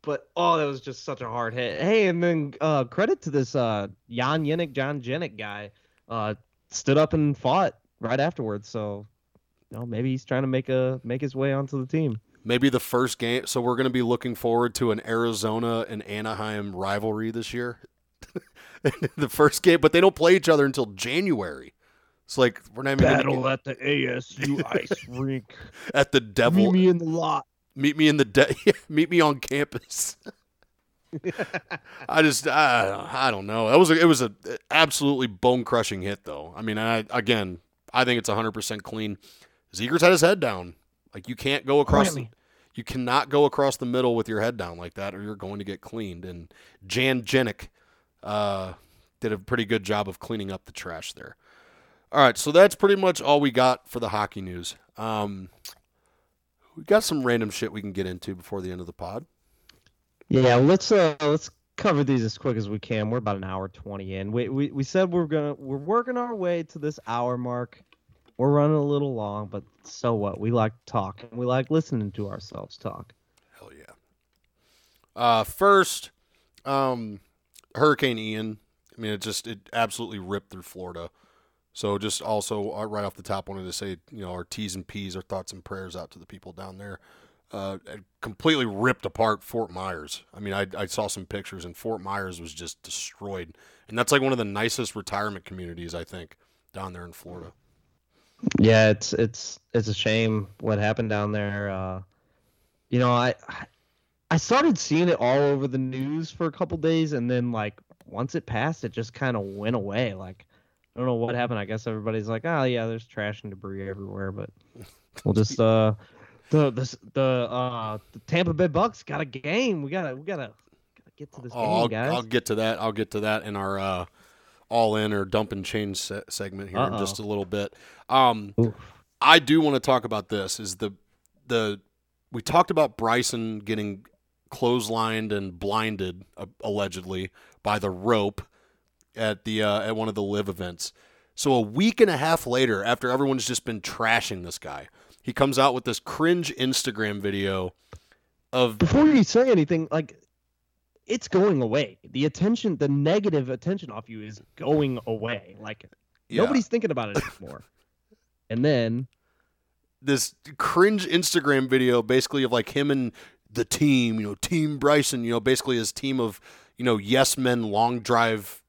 But oh, that was just such a hard hit. Hey, and then uh, credit to this uh, Jan Yannick, John Jenick guy. Uh, stood up and fought right afterwards. So, you know, maybe he's trying to make a make his way onto the team. maybe the first game. So we're going to be looking forward to an Arizona and Anaheim rivalry this year. the first game, but they don't play each other until January. It's like we're not even gonna Battle at the ASU ice rink. at the devil. Meet me in the lot. meet me in the de- meet me on campus. I just I, I don't know. That was a, it was a absolutely bone crushing hit though. I mean, I again, I think it's 100% clean. Zegras had his head down. Like you can't go across the, you cannot go across the middle with your head down like that or you're going to get cleaned and Jan Jenick uh did a pretty good job of cleaning up the trash there. All right, so that's pretty much all we got for the hockey news. Um we got some random shit we can get into before the end of the pod. Yeah, let's uh let's cover these as quick as we can. We're about an hour twenty in. We we, we said we're gonna we're working our way to this hour mark. We're running a little long, but so what? We like talking. We like listening to ourselves talk. Hell yeah. Uh, first, um, Hurricane Ian. I mean, it just it absolutely ripped through Florida. So just also uh, right off the top, wanted to say you know our T's and P's, our thoughts and prayers out to the people down there. Uh, completely ripped apart Fort Myers. I mean, I, I saw some pictures, and Fort Myers was just destroyed. And that's like one of the nicest retirement communities I think down there in Florida. Yeah, it's it's it's a shame what happened down there. Uh, you know, I I started seeing it all over the news for a couple days, and then like once it passed, it just kind of went away. Like I don't know what happened. I guess everybody's like, oh yeah, there's trash and debris everywhere, but we'll just uh the the the uh the Tampa Bay Bucks got a game. We gotta we gotta, gotta get to this Oh, game, I'll, guys. I'll get to that. I'll get to that in our uh, all in or dump and change se- segment here in Uh-oh. just a little bit. Um, Oof. I do want to talk about this. Is the the we talked about Bryson getting clotheslined and blinded uh, allegedly by the rope at the uh, at one of the live events. So a week and a half later, after everyone's just been trashing this guy, he comes out with this cringe Instagram video of Before you say anything, like it's going away. The attention, the negative attention off you is going away. Like yeah. nobody's thinking about it anymore. and then this cringe Instagram video basically of like him and the team, you know, Team Bryson, you know, basically his team of, you know, yes men long drive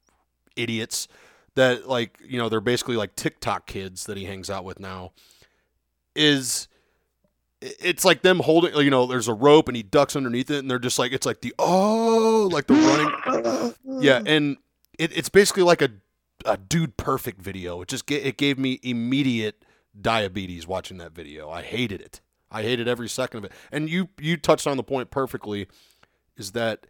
idiots that like, you know, they're basically like TikTok kids that he hangs out with now is it's like them holding you know, there's a rope and he ducks underneath it and they're just like it's like the oh like the running yeah, and it, it's basically like a a dude perfect video. It just it gave me immediate diabetes watching that video. I hated it. I hated every second of it. And you you touched on the point perfectly is that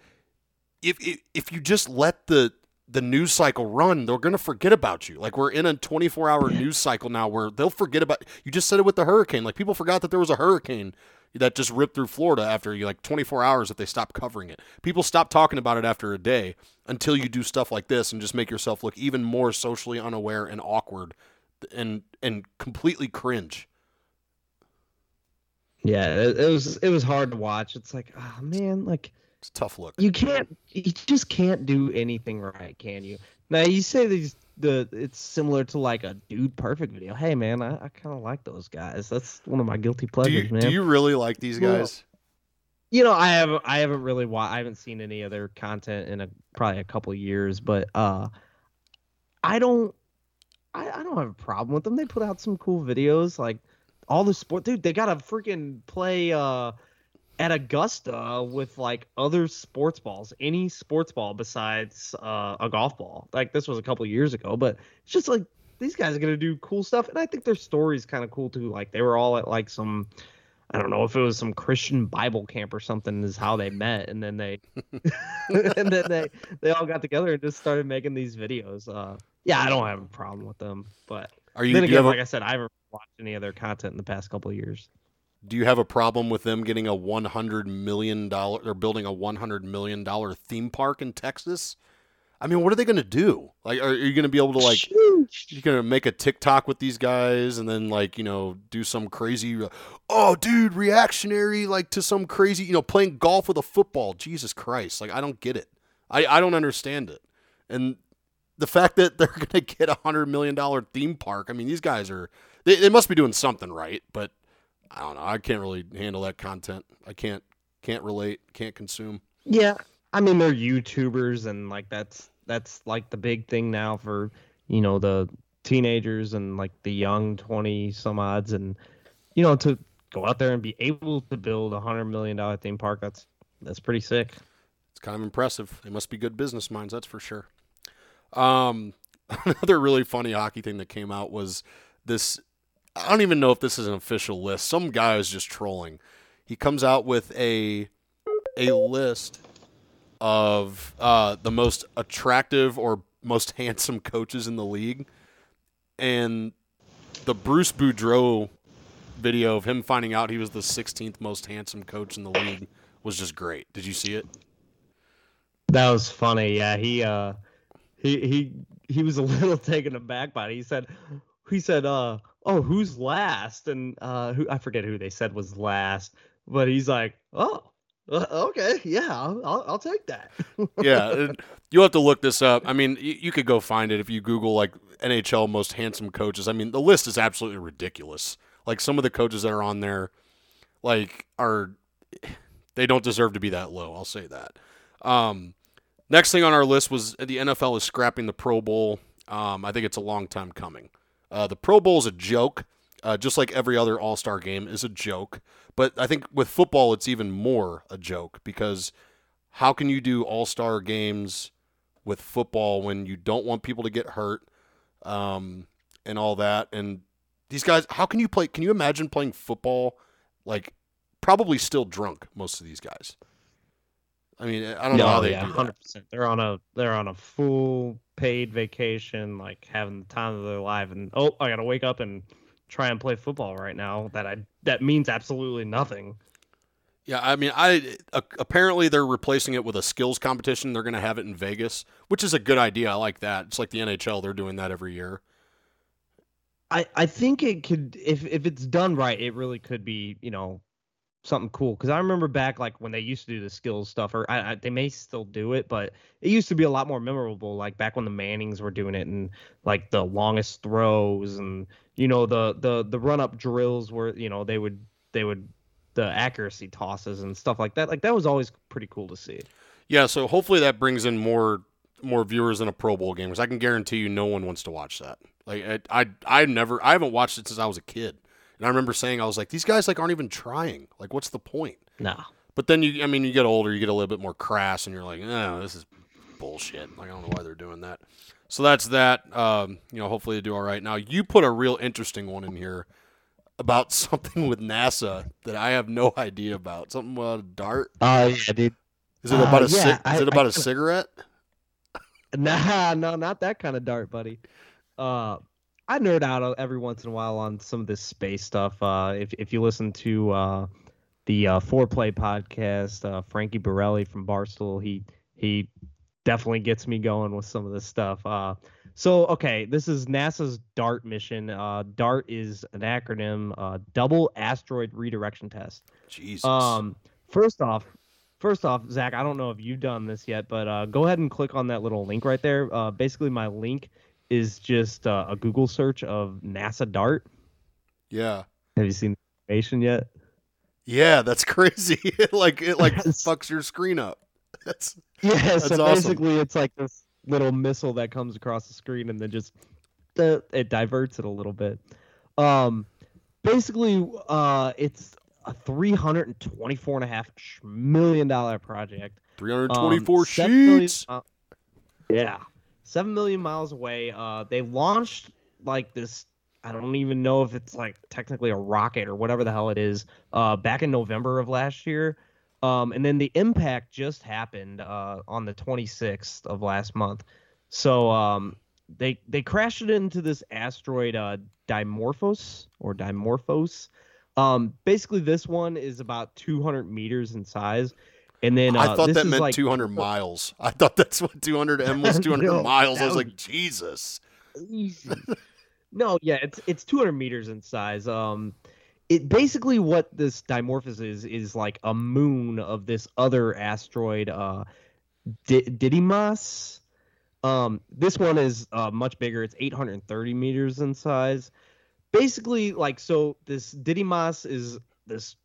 if if, if you just let the the news cycle run, they're going to forget about you. Like we're in a 24-hour news cycle now where they'll forget about you just said it with the hurricane. Like people forgot that there was a hurricane that just ripped through Florida after like 24 hours if they stop covering it. People stop talking about it after a day until you do stuff like this and just make yourself look even more socially unaware and awkward and and completely cringe. Yeah, it, it was it was hard to watch. It's like, oh man, like It's tough look. you can't you just can't do anything right, can you? Now you say these the it's similar to like a dude perfect video. Hey man, I, I kind of like those guys. That's one of my guilty Do pleasures, you man. do you really like these Well, guys? You know, I haven't I haven't really wa- I haven't seen any other content in a probably a couple years, but uh I don't I, I don't have a problem with them. They put out some cool videos like all the sport dude, they got to freaking play uh at Augusta with like other sports balls, any sports ball besides uh, a golf ball. Like this was a couple years ago, but it's just like these guys are gonna do cool stuff, and I think their story's kind of cool too. Like they were all at like some, I don't know if it was some Christian Bible camp or something, is how they met, and then they, and then they they all got together and just started making these videos. Uh, yeah, I don't have a problem with them, but Are you then do you again, have a- like I said, I haven't watched any of their content in the past couple of years. Do you have a problem with them getting a one hundred million dollar? They're building a one hundred million dollar theme park in Texas. I mean, what are they going to do? Like, are, are you going to be able to like? Sheesh. You're going to make a TikTok with these guys and then like you know do some crazy, oh dude, reactionary like to some crazy you know playing golf with a football. Jesus Christ! Like I don't get it. I I don't understand it. And the fact that they're going to get a hundred million dollar theme park. I mean, these guys are they, they must be doing something right, but I don't know. I can't really handle that content. I can't can't relate. Can't consume. Yeah, I mean they're YouTubers and like that's that's like the big thing now for you know the teenagers and like the young twenty some odds and you know to go out there and be able to build a hundred million dollar theme park that's that's pretty sick. It's kind of impressive. They must be good business minds, that's for sure. Um, another really funny hockey thing that came out was this. I don't even know if this is an official list. Some guy is just trolling. He comes out with a a list of uh, the most attractive or most handsome coaches in the league, and the Bruce Boudreau video of him finding out he was the 16th most handsome coach in the league was just great. Did you see it? That was funny. Yeah, he uh he he he was a little taken aback by it. He said he said uh oh who's last and uh who I forget who they said was last, but he's like oh uh, okay yeah I'll, I'll I'll take that. yeah, you'll have to look this up. I mean, you, you could go find it if you Google like NHL most handsome coaches. I mean, the list is absolutely ridiculous. Like some of the coaches that are on there, like are they don't deserve to be that low. I'll say that. Um, next thing on our list was the NFL is scrapping the Pro Bowl. Um, I think it's a long time coming. Uh, the Pro Bowl is a joke, uh, just like every other All Star game is a joke. But I think with football, it's even more a joke because how can you do All Star games with football when you don't want people to get hurt um, and all that? And these guys, how can you play? Can you imagine playing football like probably still drunk? Most of these guys. I mean, I don't know how they yeah, do that. hundred percent. They're on a they're on a full paid vacation, like having the time of their life, and oh, I gotta wake up and try and play football right now. That I that means absolutely nothing. Yeah, I mean, I uh, apparently they're replacing it with a skills competition. They're going to have it in Vegas, which is a good idea. I like that. It's like the NHL; they're doing that every year. I I think it could if if it's done right, it really could be you know something cool. Because I remember back like when they used to do the skills stuff, or I, I, they may still do it, but it used to be a lot more memorable. Like back when the Mannings were doing it, and like the longest throws, and you know the the the run up drills where you know they would they would the accuracy tosses and stuff like that. Like that was always pretty cool to see. Yeah, so hopefully that brings in more more viewers than a Pro Bowl game because I can guarantee you no one wants to watch that. Like I, I I never I haven't watched it since I was a kid, and I remember saying I was like these guys like aren't even trying. Like what's the point? Nah. But then you I mean you get older, you get a little bit more crass, and you're like, oh, this is bullshit. Like I don't know why they're doing that. So that's that. Um, you know, hopefully they do all right. Now you put a real interesting one in here about something with NASA that I have no idea about. Something about a dart. Oh yeah, dude. Is it about Uh, a yeah, I- is it about I- a cigarette? Nah, no, not that kind of dart, buddy. Uh, I nerd out every once in a while on some of this space stuff. Uh, if if you listen to uh, the uh, Foreplay podcast. Uh, Frankie Borrelli from Barstool. He he definitely gets me going with some of this stuff. Uh, so okay, this is NASA's DART mission. Uh, DART is an acronym, uh, Double Asteroid Redirection Test. Jesus. Um, first off, first off, Zach, I don't know if you've done this yet, but uh, go ahead and click on that little link right there. Uh, basically, my link is just uh, a Google search of NASA DART. yeah. Have you seen the information yet? Yeah, that's crazy. it like it like fucks your screen up. That's Yeah, That's so awesome. basically it's like this little missile that comes across the screen and then just uh, it diverts it a little bit. Um basically uh it's a 324 and a half million dollar project. Um, 324 seven million sheets. mi- yeah. 7 million miles away. Uh they launched like this I don't even know if it's like technically a rocket or whatever the hell it is uh back in November of last year. Um, and then the impact just happened uh, on the 26th of last month. So um, they they crashed it into this asteroid uh, Dimorphos or Dimorphos. Um, basically, this one is about 200 meters in size. And then uh, I thought that meant like 200 miles. I thought that's what 200 M was 200 No, miles. I was was- like, Jesus. easy. no, yeah, it's it's 200 meters in size. Um, it basically what this Dimorphos is is like a moon of this other asteroid, uh, D- Didymos. Um, this one is uh, much bigger. It's 830 meters in size. Basically, like so, this Didymos is this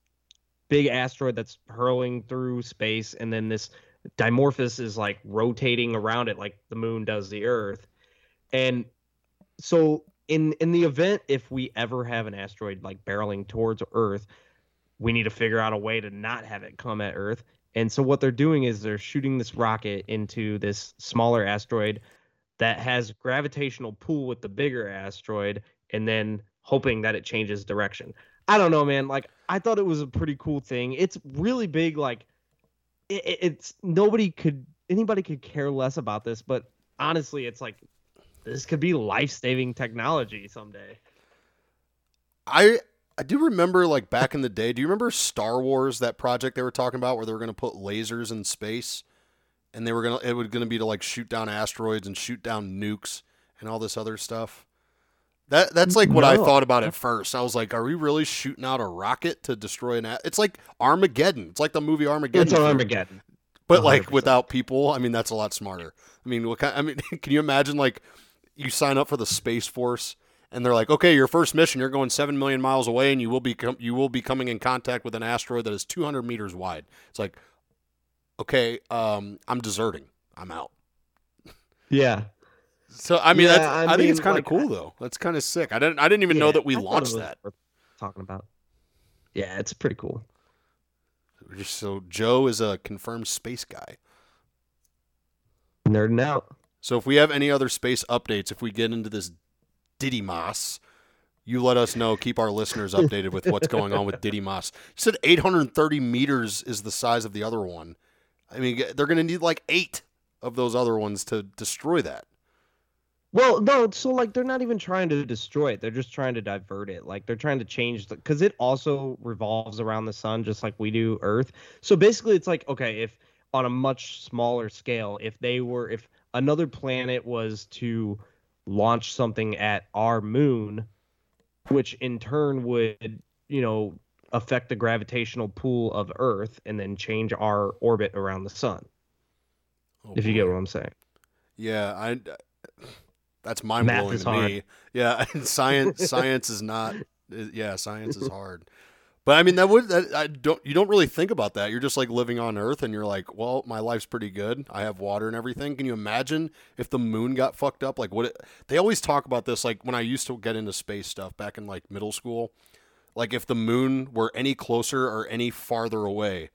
big asteroid that's hurling through space, and then this Dimorphos is like rotating around it like the moon does the Earth. And so in in the event if we ever have an asteroid like barreling towards Earth, we need to figure out a way to not have it come at Earth. And so what they're doing is they're shooting this rocket into this smaller asteroid that has gravitational pull with the bigger asteroid and then hoping that it changes direction. I don't know, man. Like I thought it was a pretty cool thing. It's really big like it, it- it's nobody could anybody could care less about this, but honestly, it's like this could be life-saving technology someday. I I do remember like back in the day. Do you remember Star Wars that project they were talking about where they were going to put lasers in space and they were to it was going to be to like shoot down asteroids and shoot down nukes and all this other stuff. That that's like what I thought about at first. I was like, are we really shooting out a rocket to destroy an? A-? It's like Armageddon. It's like the movie Armageddon. It's Armageddon. but like 100%. without people. I mean, that's a lot smarter. I mean, what kind? I mean, can you imagine like you sign up for the space force and they're like, okay, your first mission, you're going seven million miles away, and you will be com- you will be coming in contact with an asteroid that is 200 meters wide. It's like, okay, um, I'm deserting. I'm out. Yeah. So I mean, Yeah, that's, I I, think it's kind of like, cool though. That's kind of sick. I didn't I didn't even know that we I launched that. Talking about. Yeah, it's pretty cool. So Joe is a confirmed space guy. Nerding out. So if we have any other space updates, if we get into this Didymos, you let us know. Keep our listeners updated with what's going on with Didymos. You said 830 meters is the size of the other one. I mean, they're going to need like eight of those other ones to destroy that. Well, no, so like they're not even trying to destroy it. They're just trying to divert it. Like they're trying to change the because it also revolves around the sun just like we do Earth. So basically it's like, okay, if on a much smaller scale, if they were if another planet was to launch something at our moon, which in turn would, you know, affect the gravitational pull of Earth and then change our orbit around the sun. Oh, if you get what I'm saying. Yeah, I. That's mind blowing to hard. me. Yeah, and science science is not. Yeah, science is hard. But I mean, that would that, I don't you don't really think about that. You're just like living on Earth, and you're like, well, my life's pretty good. I have water and everything. Can you imagine if the moon got fucked up? Like, what? It, they always talk about this. Like when I used to get into space stuff back in like middle school. Like if the moon were any closer or any farther away,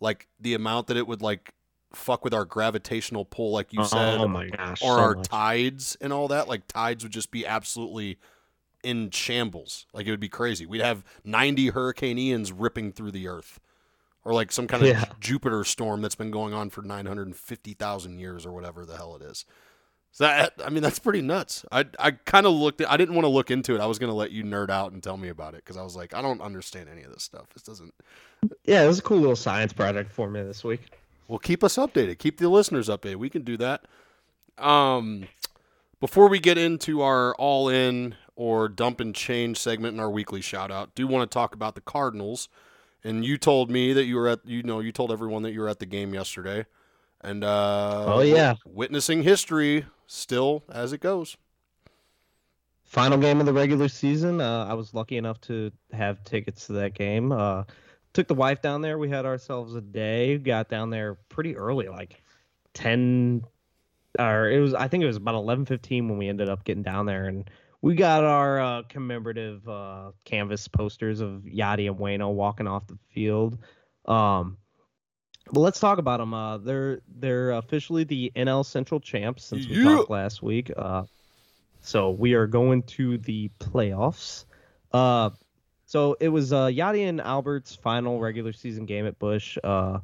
like the amount that it would like fuck with our gravitational pull, like you said, oh my gosh. or so our much. tides and all that. Like tides would just be absolutely in shambles. Like it would be crazy. We'd have 90 Hurricane Ians ripping through the earth. Or like some kind of Yeah. Jupiter storm that's been going on for 950,000 years or whatever the hell it is. So that, I mean, that's pretty nuts. I I kind of looked. At, I didn't want to look into it. I was gonna let you nerd out and tell me about it because I was like, I don't understand any of this stuff. This doesn't. Yeah, it was a cool little science project for me this week. Well, keep us updated. Keep the listeners updated. We can do that. Um, before we get into our all in or dump and change segment in our weekly shout out, do want to talk about the Cardinals. And you told me that you were at, you know, you told everyone that you were at the game yesterday. And, uh, oh, yeah. Witnessing history still as it goes. Final game of the regular season. Uh, I was lucky enough to have tickets to that game. Uh, took the wife down there. We had ourselves a day. Got down there pretty early, like 10 or it was I think it was about 11:15 when we ended up getting down there and we got our uh, commemorative uh, canvas posters of Yadi and Waino walking off the field. Um, but let's talk about them. Uh, they're they're officially the NL Central champs since we Yeah. talked last week. Uh, so we are going to the playoffs. So it was uh, Yadi and Albert's final regular season game at Busch, uh,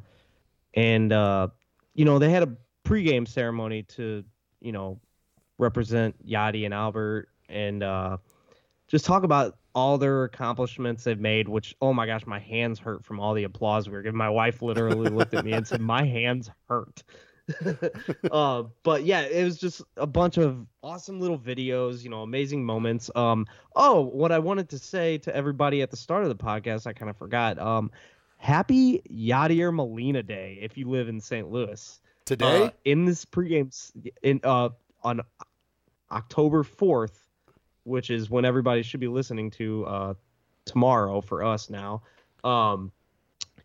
and uh, you know they had a pregame ceremony to you know represent Yadi and Albert and uh, just talk about all their accomplishments they've made. Which oh my gosh, my hands hurt from all the applause we were giving. My wife literally looked at me and said, "My hands hurt." Uh, but yeah, it was just a bunch of awesome little videos, you know, amazing moments. Um, oh, what I wanted to say to everybody at the start of the podcast, I kind of forgot. Um, happy Yadier Molina Day if you live in St. Louis. Today? Uh, in this pregame in uh on October fourth, which is when everybody should be listening to uh tomorrow for us now. Um,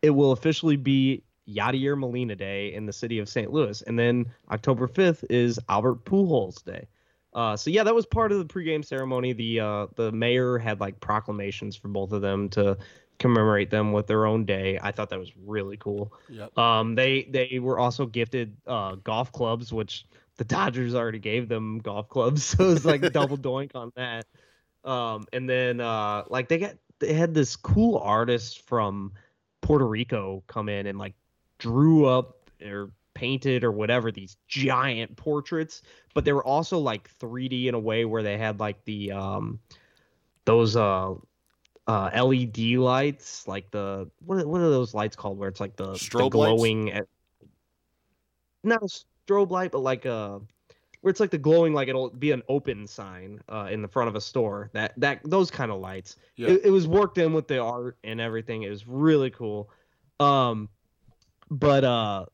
it will officially be Yadier Molina Day in the city of St. Louis, and then October fifth is Albert Pujols Day. Uh, so yeah, that was part of the pregame ceremony. The uh, the mayor had like proclamations for both of them to commemorate them with their own day. I thought that was really cool. yep. Um, they they were also gifted uh, golf clubs, which the Dodgers already gave them golf clubs, so it's like double doink on that. Um, and then uh, like they got they had this cool artist from Puerto Rico come in and like drew up or painted or whatever these giant portraits, but they were also like 3D in a way where they had like the um those uh uh LED lights, like the what are- what are those lights called where it's like the, the glowing at, not a strobe light, but like a where it's like the glowing like it'll be an open sign uh, in the front of a store. That that those kind of lights. Yeah. It, it was worked in with the art and everything. It was really cool. Um, but uh,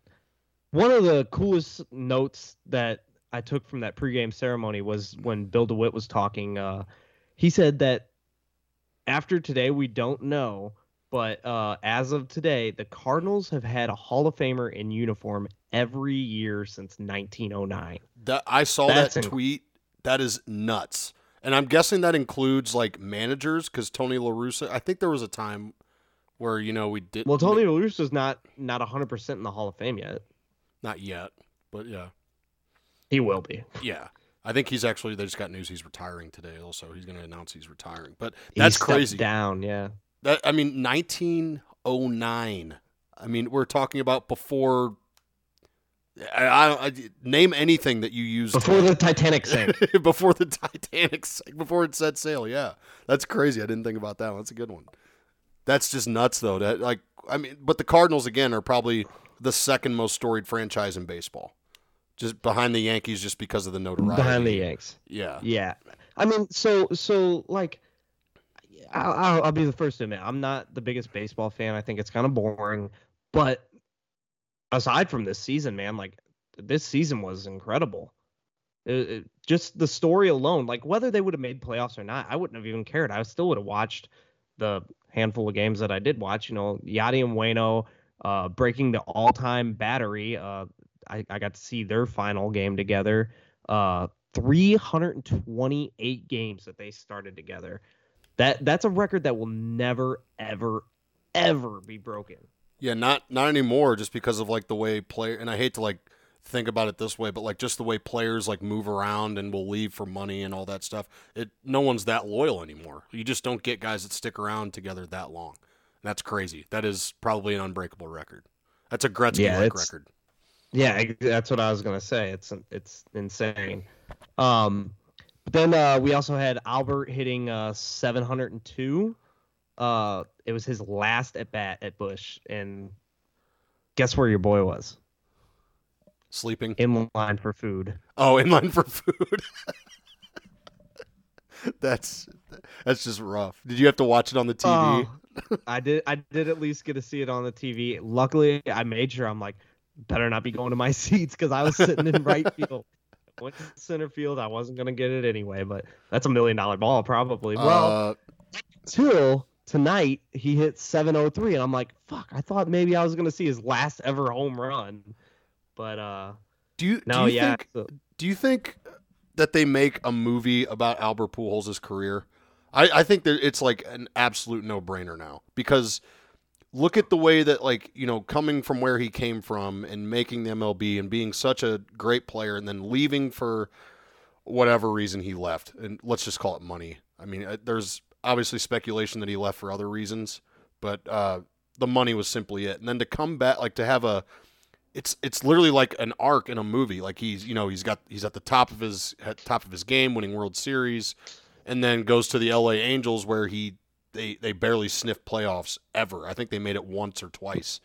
one of the coolest notes that I took from that pregame ceremony was when Bill DeWitt was talking. Uh, he said that after today, we don't know, but uh, as of today, the Cardinals have had a Hall of Famer in uniform every year since 1909. That I saw That's that inc- tweet. That is nuts. And I'm guessing that includes like managers because Tony La Russa. I think there was a time where you know we did. Well, Tony La Russa's not not 100% in the Hall of Fame yet. not yet, but yeah, He will be. yeah. I think he's actually. They just got news he's retiring today. Also, he's going to announce he's retiring. But that's crazy. Down, yeah. That I mean, 1909. I mean, we're talking about before. I, I, I name anything that you used Before the Titanic sank. before the Titanic sank, before it set sail. Yeah, that's crazy. I didn't think about that. one. That's a good one. That's just nuts, though. That like, I mean, but the Cardinals again are probably the second most storied franchise in baseball, just behind the Yankees, just because of the notoriety. behind the Yanks. yeah, Yeah, I mean, so so like, I'll, I'll, be the first to admit I'm not the biggest baseball fan. I think it's kind of boring, but aside from this season, man, like this season was incredible. It- it- just the story alone, like whether they would have made playoffs or not, I wouldn't have even cared. I still would have watched the handful of games that I did watch. You know, Yadi and Waino uh, breaking the all-time battery. Uh, I, I got to see their final game together. Uh, 328 games that they started together. That that's a record that will never, ever, ever be broken. Yeah, not not anymore. Just because of like the way player, and I hate to like think about it this way, but like just the way players like move around and will leave for money and all that stuff. It no one's that loyal anymore. You just don't get guys that stick around together that long. And that's crazy. That is probably an unbreakable record. That's a Gretzky Yeah, record. Yeah, that's what I was gonna say. It's it's insane. Um, but then uh, we also had Albert hitting uh 702. Uh, it was his last at bat at Busch, and guess where your boy was? Sleeping. In line for food. Oh, in line for food. that's that's just rough. Did you have to watch it on the TV? Oh, I did. I did at least get to see it on the TV. Luckily, I made sure. I'm like, better not be going to my seats because I was sitting in right field. Went to center field. I wasn't gonna get it anyway, but that's a million dollar ball probably. Well, Uh, till tonight he hit 703, and I'm like, fuck. I thought maybe I was gonna see his last ever home run, but uh, do you no, do you yeah. think so- do you think that they make a movie about Albert Pujols' career? I, I think that it's like an absolute no brainer now because look at the way that like you know coming from where he came from and making the MLB and being such a great player and then leaving for whatever reason he left and let's just call it money. I mean, uh, there's obviously speculation that he left for other reasons, but uh, the money was simply it. And then to come back, like to have a it's it's literally like an arc in a movie. Like he's you know he's got he's at the top of his top of his game, winning World Series, and then goes to the L.A. Angels where he they they barely sniff playoffs ever. I think they made it once or twice,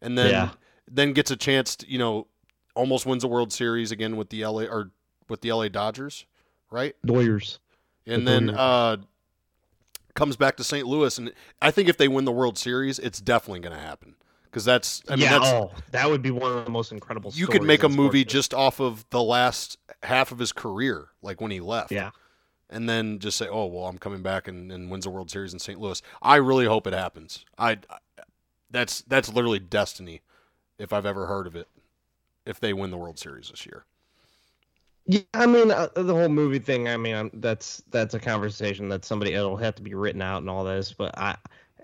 and then Yeah. then gets a chance to you know almost wins a World Series again with the L.A. or with the L.A. Dodgers, right? Doyers. And The then Dodgers. uh, comes back to St. Louis, and I think if they win the World Series, it's definitely going to happen because that's I mean yeah, that's oh, that would be one of the most incredible. you could make a movie history. just off of the last half of his career, like when he left. Yeah. And then just say, oh, well, I'm coming back and, and wins a World Series in St. Louis. I really hope it happens. I, I- that's that's literally destiny, if I've ever heard of it. If they win the World Series this year, Yeah, I mean uh, the whole movie thing. I mean, I'm, that's that's a conversation that somebody it'll have to be written out and all this. But I,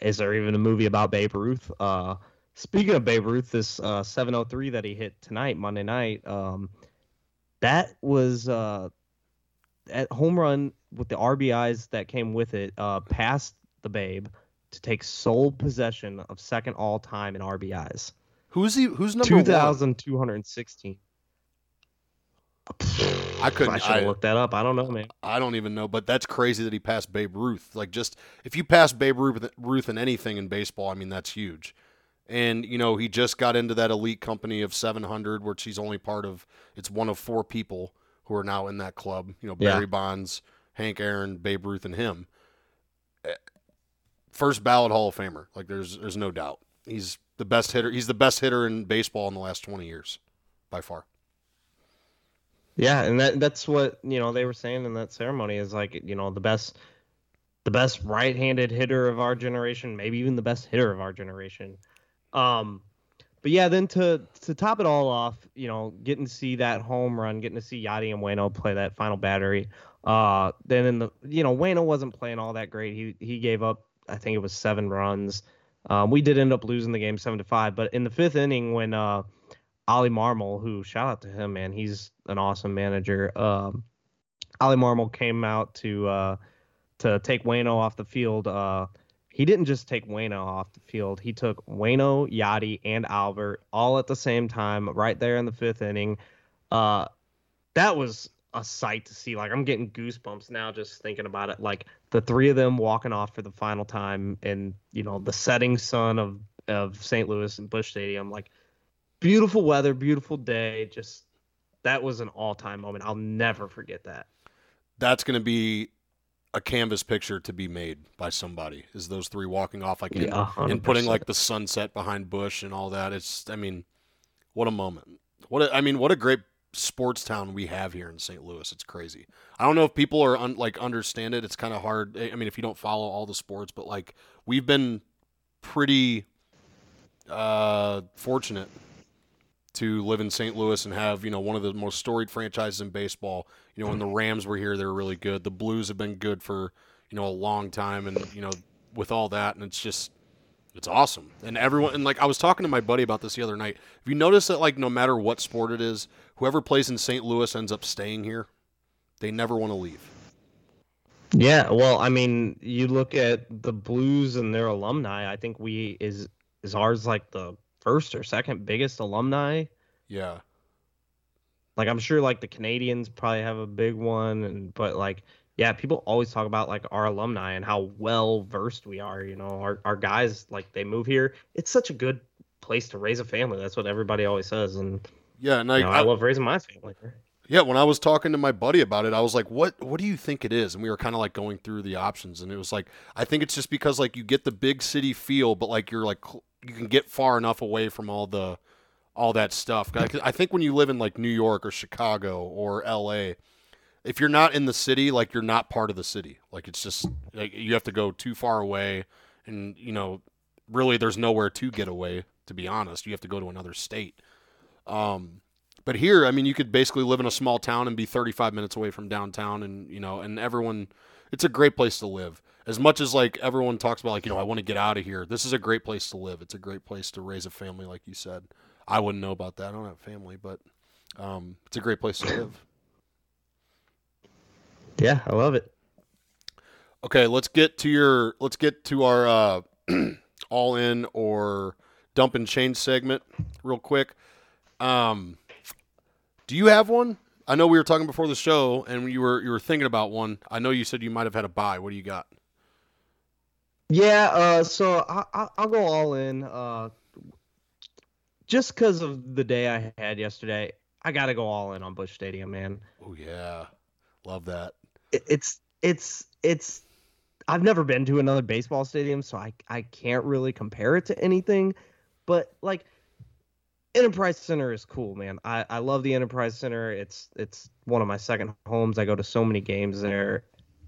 is there even a movie about Babe Ruth? Uh, speaking of Babe Ruth, this uh, 703 that he hit tonight, Monday night, um, that was uh, at home run with the RBIs that came with it, uh, past the Babe to take sole possession of second all time in RBIs. who's he? Who's number one? 2,216. I couldn't- I should looked that up. I don't know, man. I don't even know, but that's crazy that he passed Babe Ruth. Like, just if you pass Babe Ruth, Ruth in anything in baseball, I mean, that's huge. And you know, he just got into that elite company of 700, which he's only part of. It's one of four people who are now in that club. You know, Yeah. Barry Bonds, Hank Aaron, Babe Ruth, and him. Eh, First ballot Hall of Famer. Like, there's there's no doubt. He's the best hitter. He's the best hitter in baseball in the last 20 years, by far. Yeah, and that that's what you know they were saying in that ceremony is like you know the best, the best right-handed hitter of our generation, maybe even the best hitter of our generation. Um, but yeah, then to to top it all off, you know, getting to see that home run, getting to see Yadi and Waino play that final battery. Uh, then in the you know Waino wasn't playing all that great. He he gave up I think it was seven runs. Um, we did end up losing the game seven to five, but in the fifth inning when uh Ollie Marmol, who shout out to him, man, he's an awesome manager. Um, Ollie Marmol came out to uh, to take Waino off the field. Uh, he didn't just take Waino off the field. He took Waino, Yadi, and Albert all at the same time, right there in the fifth inning. Uh, that was a sight to see. Like I'm getting goosebumps now just thinking about it. Like the three of them walking off for the final time, in you know the setting sun of of St. Louis and Busch Stadium. Like beautiful weather, beautiful day. Just that was an all time moment. I'll never forget that. that's going to be a canvas picture to be made by somebody is those three walking off like Yeah, and putting like the sunset behind Busch and all that. It's i mean what a moment. What a, i mean what a great sports town we have here in st louis. It's crazy. I don't know if people are un, like understand it. It's kind of hard i mean if you don't follow all the sports but like we've been pretty uh fortunate to live in St. Louis and have, you know, one of the most storied franchises in baseball. You know, when the Rams were here, they were really good. The Blues have been good for, you know, a long time and, you know, with all that and it's just it's awesome. And everyone and like I was talking to my buddy about this the other night. Have you noticed that like no matter what sport it is, whoever plays in St. Louis ends up staying here? They never want to leave. Yeah, well, I mean, you look at the Blues and their alumni. I think we is is ours like the first or second biggest alumni. Yeah. Like I'm sure like the Canadiens probably have a big one, and but like yeah, people always talk about like our alumni and how well versed we are. You know, our our guys like they move here. It's such a good place to raise a family. That's what everybody always says, and Yeah, and you I, know, I, I love raising my family. here. yeah, when I was talking to my buddy about it, I was like, "What? What do you think it is?" And we were kind of like going through the options, and it was like, I think it's just because like you get the big city feel, but like you're like cl- you can get far enough away from all the all that stuff. I think when you live in like New York or Chicago or L.A., if you're not in the city, like you're not part of the city. Like it's just like you have to go too far away, and you know, really, there's nowhere to get away. To be honest, you have to go to another state. Um, but here, I mean, you could basically live in a small town and be 35 minutes away from downtown, and you know, and everyone, it's a great place to live. As much as like everyone talks about, like you know, I want to get out of here. This is a great place to live. It's a great place to raise a family, like you said. I wouldn't know about that. I don't have family, but um, it's a great place to live. Yeah, I love it. Okay, let's get to your let's get to our uh, all in or dump and change segment real quick. Um, do you have one? I know we were talking before the show, and you were you were thinking about one. I know you said you might have had a buy. What do you got? Yeah, uh, so I, I, I'll go all in. Uh, just because of the day I had yesterday, I got to go all in on Busch Stadium, man. Oh yeah, love that. It, it's it's it's. I've never been to another baseball stadium, so I I can't really compare it to anything. But like, Enterprise Center is cool, man. I I love the Enterprise Center. It's it's one of my second homes. I go to so many games there.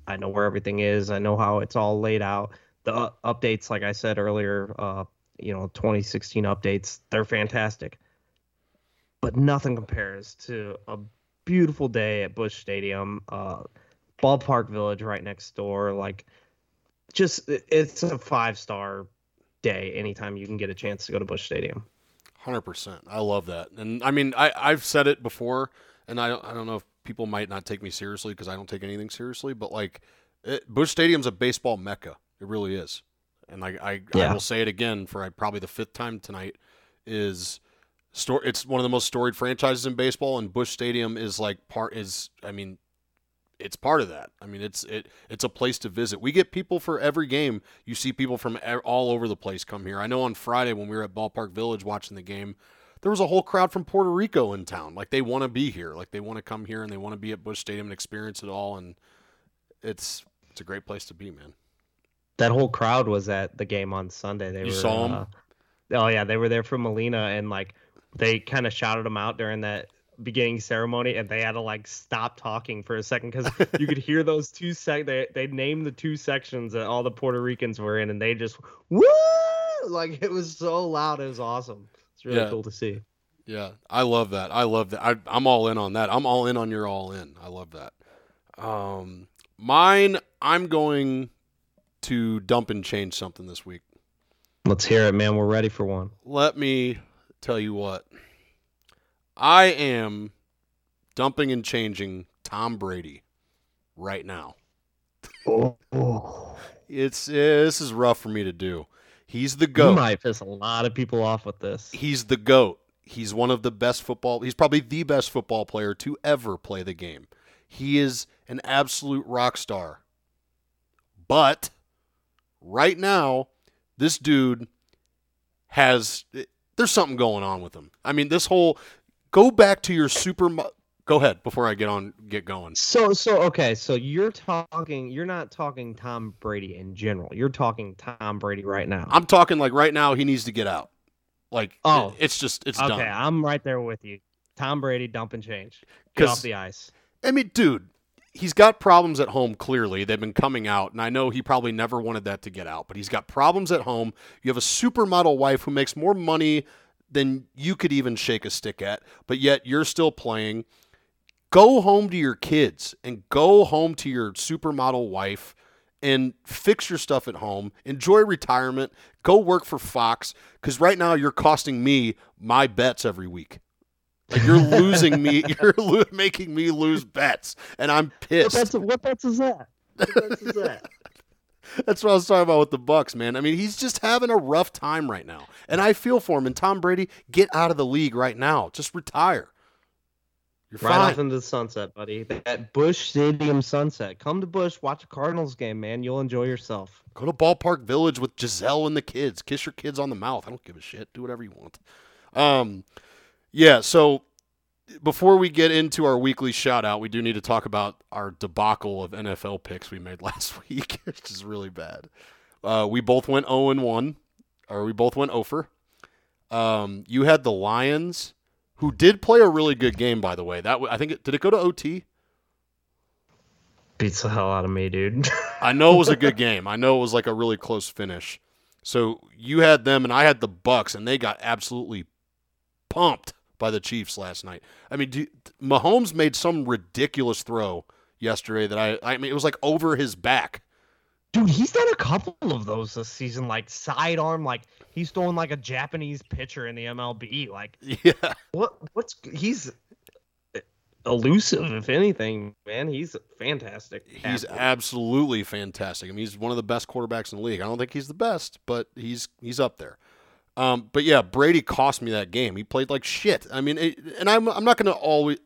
I know where everything is. I know how it's all laid out. The updates, like I said earlier, uh, you know, 2016 updates, they're fantastic. But nothing compares to a beautiful day at Busch Stadium, uh, Ballpark Village right next door. Like, just it's a five star day anytime you can get a chance to go to Busch Stadium. Hundred percent. I love that, and I mean, I I've said it before, and I don't I don't know if people might not take me seriously because I don't take anything seriously, but like, it, Busch Stadium's a baseball mecca. It really is, and I I, I will say it again for probably the fifth time tonight. Is store it's one of the most storied franchises in baseball, and Busch Stadium is like part is I mean, it's part of that. I mean, it's it it's a place to visit. We get people for every game. You see people from all over the place come here. I know on Friday when we were at Ballpark Village watching the game, there was a whole crowd from Puerto Rico in town. Like they want to be here. Like they want to come here and they want to be at Busch Stadium and experience it all. And it's it's a great place to be, man. That whole crowd was at the game on Sunday. They You were, saw 'em? uh, oh yeah, they were there for Molina, and like they kind of shouted him out during that beginning ceremony, and they had to like stop talking for a second because you could hear those two sec. They they named the two sections that all the Puerto Ricans were in, and they just woo like it was so loud. It was awesome. It's really Yeah. cool to see. Yeah, I love that. I love that. I, I'm all in on that. I'm all in on your all in. I love that. Um, mine, I'm going to dump and change something this week. Let's hear it, man. We're ready for one. Let me tell you what. I am dumping and changing Tom Brady right now. Oh, It's eh, this is rough for me to do. He's the goat. you might piss a lot of people off with this. He's the GOAT. He's one of the best football. He's probably the best football player to ever play the game. He is an absolute rock star. But right now, this dude has there's something going on with him. I mean, this whole go back to your super Go ahead before I get on get going. So so okay, so you're talking you're not talking Tom Brady in general. You're talking Tom Brady right now. I'm talking like right now he needs to get out. Like Oh. it's just it's okay, done. I'm right there with you. Tom Brady dump and change. Get off the ice. I mean, dude, he's got problems at home, clearly. They've been coming out, and I know he probably never wanted that to get out, but he's got problems at home. You have a supermodel wife who makes more money than you could even shake a stick at, but yet you're still playing. Go home to your kids and go home to your supermodel wife and fix your stuff at home. Enjoy retirement. Go work for Fox because right now you're costing me my bets every week. Like you're losing me. You're lo- making me lose bets, and I'm What pissed. bets, what bets is that? What bets is that? That's what I was talking about with the Bucks, man. I mean, he's just having a rough time right now, and I feel for him. And Tom Brady, get out of the league right now. Just retire. You're Right fine. off into the sunset, buddy. That Busch Stadium sunset. Come to Busch, watch a Cardinals game, man. You'll enjoy yourself. Go to Ballpark Village with Gisele and the kids. Kiss your kids on the mouth. I don't give a shit. Do whatever you want. Um, yeah. So before we get into our weekly shout out, we do need to talk about our debacle of NFL picks we made last week, which is really bad. Uh, we both went 0 and 1, or we both went over. Um, you had the Lions, who did play a really good game, by the way. That I think it, did it go to OT? Beats the hell out of me, dude. I know it was a good game. I know it was like a really close finish. So you had them and I had the Bucks, and they got absolutely pumped by the Chiefs last night. I mean, do, Mahomes made some ridiculous throw yesterday that I I mean it was like over his back. Dude, he's done a couple of those this season, like sidearm, like he's throwing like a Japanese pitcher in the MLB. Like Yeah, what? What's he's eh, elusive, if anything, man. He's fantastic. he's athlete. absolutely fantastic. I mean, he's one of the best quarterbacks in the league. I don't think he's the best, but he's he's up there. Um, but yeah, Brady cost me that game. He played like shit. I mean, it, and I'm I'm not going to always.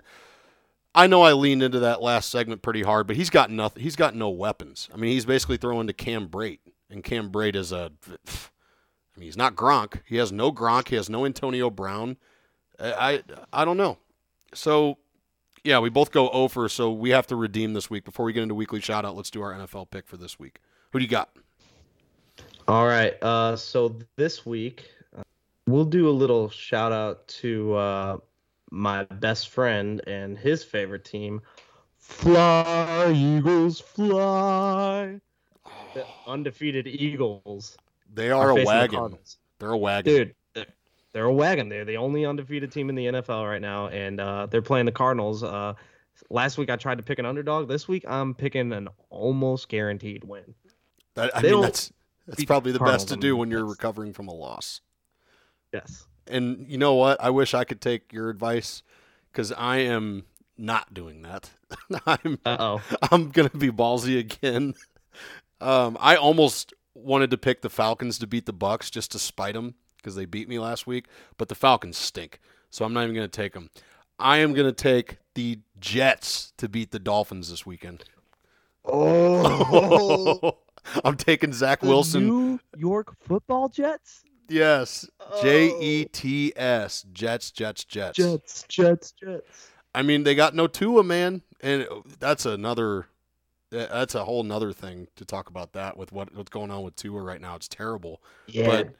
I know I leaned into that last segment pretty hard, but he's got nothing. He's got no weapons. I mean, he's basically throwing to Cam Brate, and Cam Brate is a. I mean, he's not Gronk. He has no Gronk. He has no Antonio Brown. I I, I don't know. So, yeah, we both go over. So we have to redeem this week before we get into weekly shout out. Let's do our NFL pick for this week. Who do you got? All right. Uh, so this week, we'll do a little shout out to uh, my best friend and his favorite team. Fly, Eagles, fly. The undefeated Eagles. They are a facing the wagon. They're a wagon. Dude, they're, they're a wagon. They're the only undefeated team in the NFL right now, and uh, they're playing the Cardinals. Uh, last week I tried to pick an underdog. This week I'm picking an almost guaranteed win. That, I They mean, that's that's probably the Cardinals best to do when you're recovering from a loss. Yes. And you know what? I wish I could take your advice because I am not doing that. I'm Uh oh. I'm gonna be ballsy again. Um, I almost wanted to pick the Falcons to beat the Bucks just to spite them because they beat me last week, but the Falcons stink, so I'm not even gonna take them. I am gonna take the Jets to beat the Dolphins this weekend. Oh. I'm taking Zach Wilson. New York Football Jets. Yes, J E T S. Oh. Jets, Jets, Jets. Jets, Jets, Jets. I mean, they got no Tua, man, and that's another. That's a whole nother thing to talk about that with what, what's going on with Tua right now. It's terrible. Yeah. But-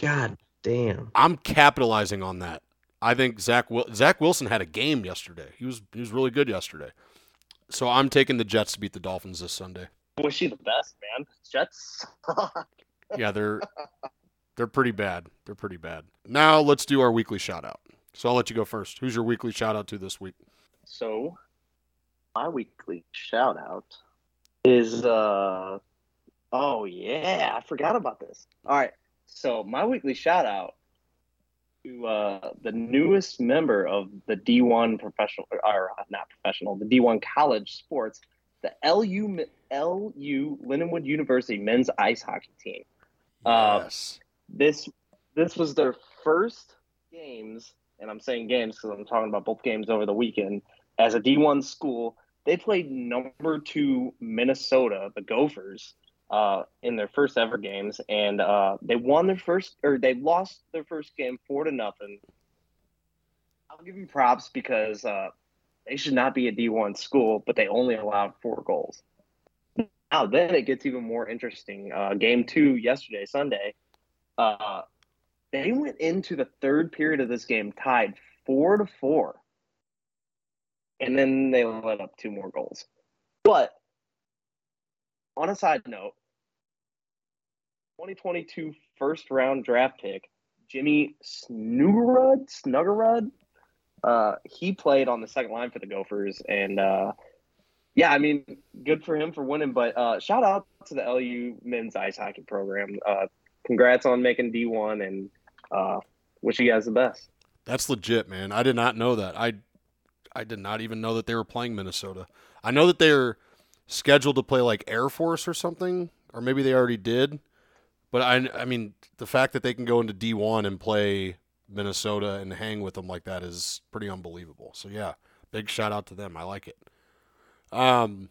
God damn. I'm capitalizing on that. I think Zach Wil- Zach Wilson had a game yesterday. He was he was really good yesterday. So I'm taking the Jets to beat the Dolphins this Sunday. Wish you the best, man. Jets. Yeah, they're they're pretty bad. They're pretty bad. Now let's do our weekly shout out. So I'll let you go first. Who's your weekly shout out to this week? so, my weekly shout out is uh oh yeah, I forgot about this. All right, so my weekly shout out to uh, the newest member of the D1 professional or uh, not professional, the D1 college sports, the LU LU Lindenwood University men's ice hockey team. Uh, Yes. This this was their first games, and I'm saying games because I'm talking about both games over the weekend. As a D1 school, they played number two Minnesota, the Gophers, uh, in their first ever games, and uh, they won their first or they lost their first game four to nothing. I'll give them props because uh, they should not be a D1 school, but they only allowed four goals. Now then it gets even more interesting. Uh, game two yesterday, Sunday uh, they went into the third period of this game tied four to four, and then they let up two more goals. But on a side note, 2022 first round draft pick Jimmy Snuggerud, Snuggerud, uh, he played on the second line for the Gophers, and uh, yeah, I mean, good for him for winning. But uh, shout out to the LU men's ice hockey program. Congrats on making D1 and uh, wish you guys the best. That's legit, man. I did not know that. I I did not even know that they were playing Minnesota. I know that they're scheduled to play like Air Force or something, or maybe they already did. But I I mean, the fact that they can go into D1 and play Minnesota and hang with them like that is pretty unbelievable. So yeah, big shout out to them. I like it. Um,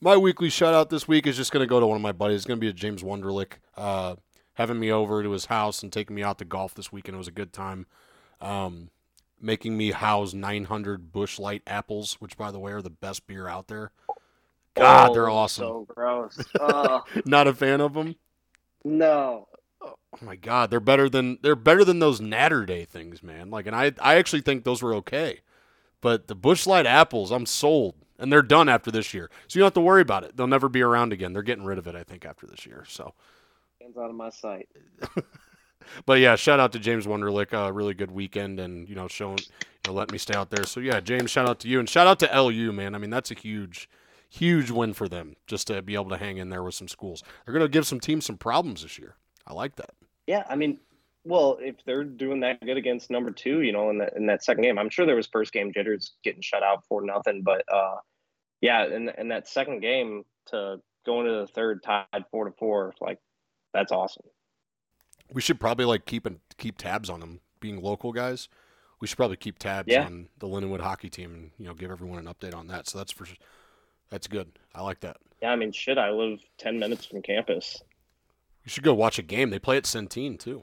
my weekly shout out this week is just going to go to one of my buddies. It's going to be a James Wonderlick, uh, having me over to his house and taking me out to golf this weekend. It was a good time. Um, making me house 900 Busch Light apples, which, by the way, are the best beer out there. God, Oh, they're awesome. So gross. Uh, Not a fan of them. no. Oh my God, they're better than they're better than those Natter Day things, man. Like, and I I actually think those were okay, but the Busch Light apples, I'm sold, and they're done after this year, so you don't have to worry about it. They'll never be around again. They're getting rid of it, I think, after this year. So, Hands out of my sight. but yeah, shout out to James Wonderlick. A really good weekend, and you know, showing, you know, letting me stay out there. So yeah, James, shout out to you, and shout out to LU, man. I mean, that's a huge, huge win for them just to be able to hang in there with some schools. They're gonna give some teams some problems this year. I like that. Yeah, I mean, well, if they're doing that good against number two, you know, in that in that second game, I'm sure there was first game jitters getting shut out for nothing, but uh, yeah, in in that second game to go into the third tied four to four, like that's awesome. We should probably like keep and keep tabs on them. Being local guys, we should probably keep tabs Yeah. on the Lindenwood hockey team and you know give everyone an update on that. So that's for that's good. I like that. Yeah, I mean, shit, I live ten minutes from campus. You should go watch a game. They play at Centene too.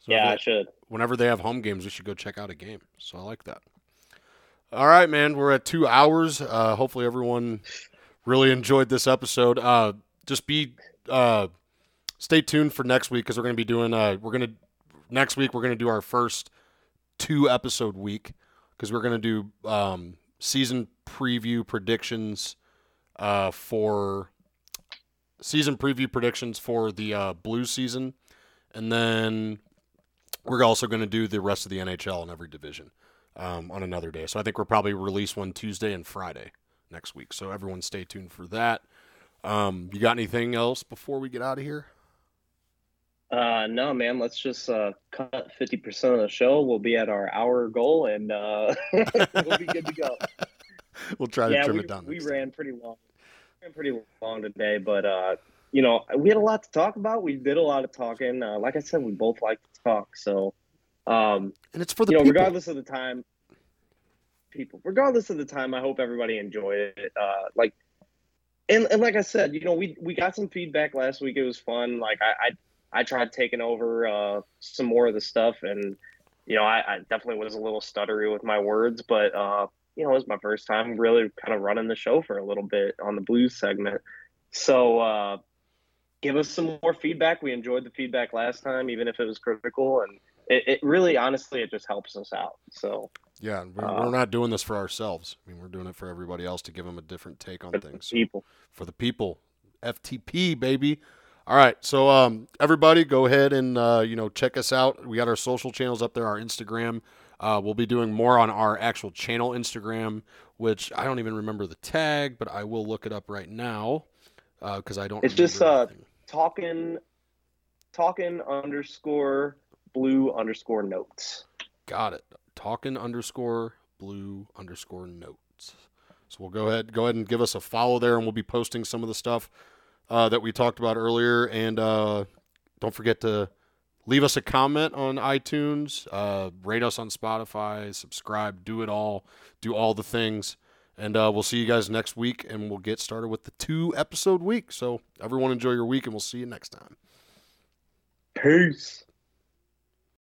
So yeah, I should. whenever they have home games, we should go check out a game. So I like that. All right, man. We're at two hours. Uh, hopefully, everyone really enjoyed this episode. Uh, just be uh, stay tuned for next week because we're going to be doing. Uh, we're going to next week. We're going to do our first two episode week because we're going to do um, season preview predictions uh, for season preview predictions for the uh, blue season, and then we're also going to do the rest of the NHL in every division um, on another day. So I think we'll probably release one Tuesday and Friday next week. So everyone stay tuned for that. Um, you got anything else before we get out of here? Uh, no, man, let's just uh, cut fifty percent of the show. We'll be at our hour goal, and uh, we'll be good to go. We'll try to yeah, trim we, it down. we ran pretty long. Ran pretty long today, but uh, you know, we had a lot to talk about. We did a lot of talking. Uh, like I said, we both like to talk, so um, and it's for the you know, people. regardless of the time, people, regardless of the time, I hope everybody enjoyed it. Uh, like, and, and like I said, you know, we we got some feedback last week. It was fun. Like I I, I tried taking over uh, some more of the stuff, and you know, I, I definitely was a little stuttery with my words, but uh, you know, it was my first time really kind of running the show for a little bit on the blues segment. So uh, give us some more feedback. We enjoyed the feedback last time, even if it was critical, and it, it really, honestly, it just helps us out. So yeah, we're, uh, we're not doing this for ourselves. I mean, we're doing it for everybody else to give them a different take on for things. people, for the people. FTP baby. All right, so um, everybody, go ahead and uh, you know check us out. We got our social channels up there, our Instagram. Uh, we'll be doing more on our actual channel Instagram, which I don't even remember the tag, but I will look it up right now because I don't. It's just, uh, talking, talking underscore blue underscore notes. got it. Talking underscore blue underscore notes. So we'll go ahead, go ahead and give us a follow there, and we'll be posting some of the stuff uh, that we talked about earlier. And uh, don't forget to leave us a comment on iTunes, uh, rate us on Spotify, subscribe, do it all, do all the things. And uh, we'll see you guys next week, and we'll get started with the two episode week. So everyone enjoy your week, and we'll see you next time. Peace.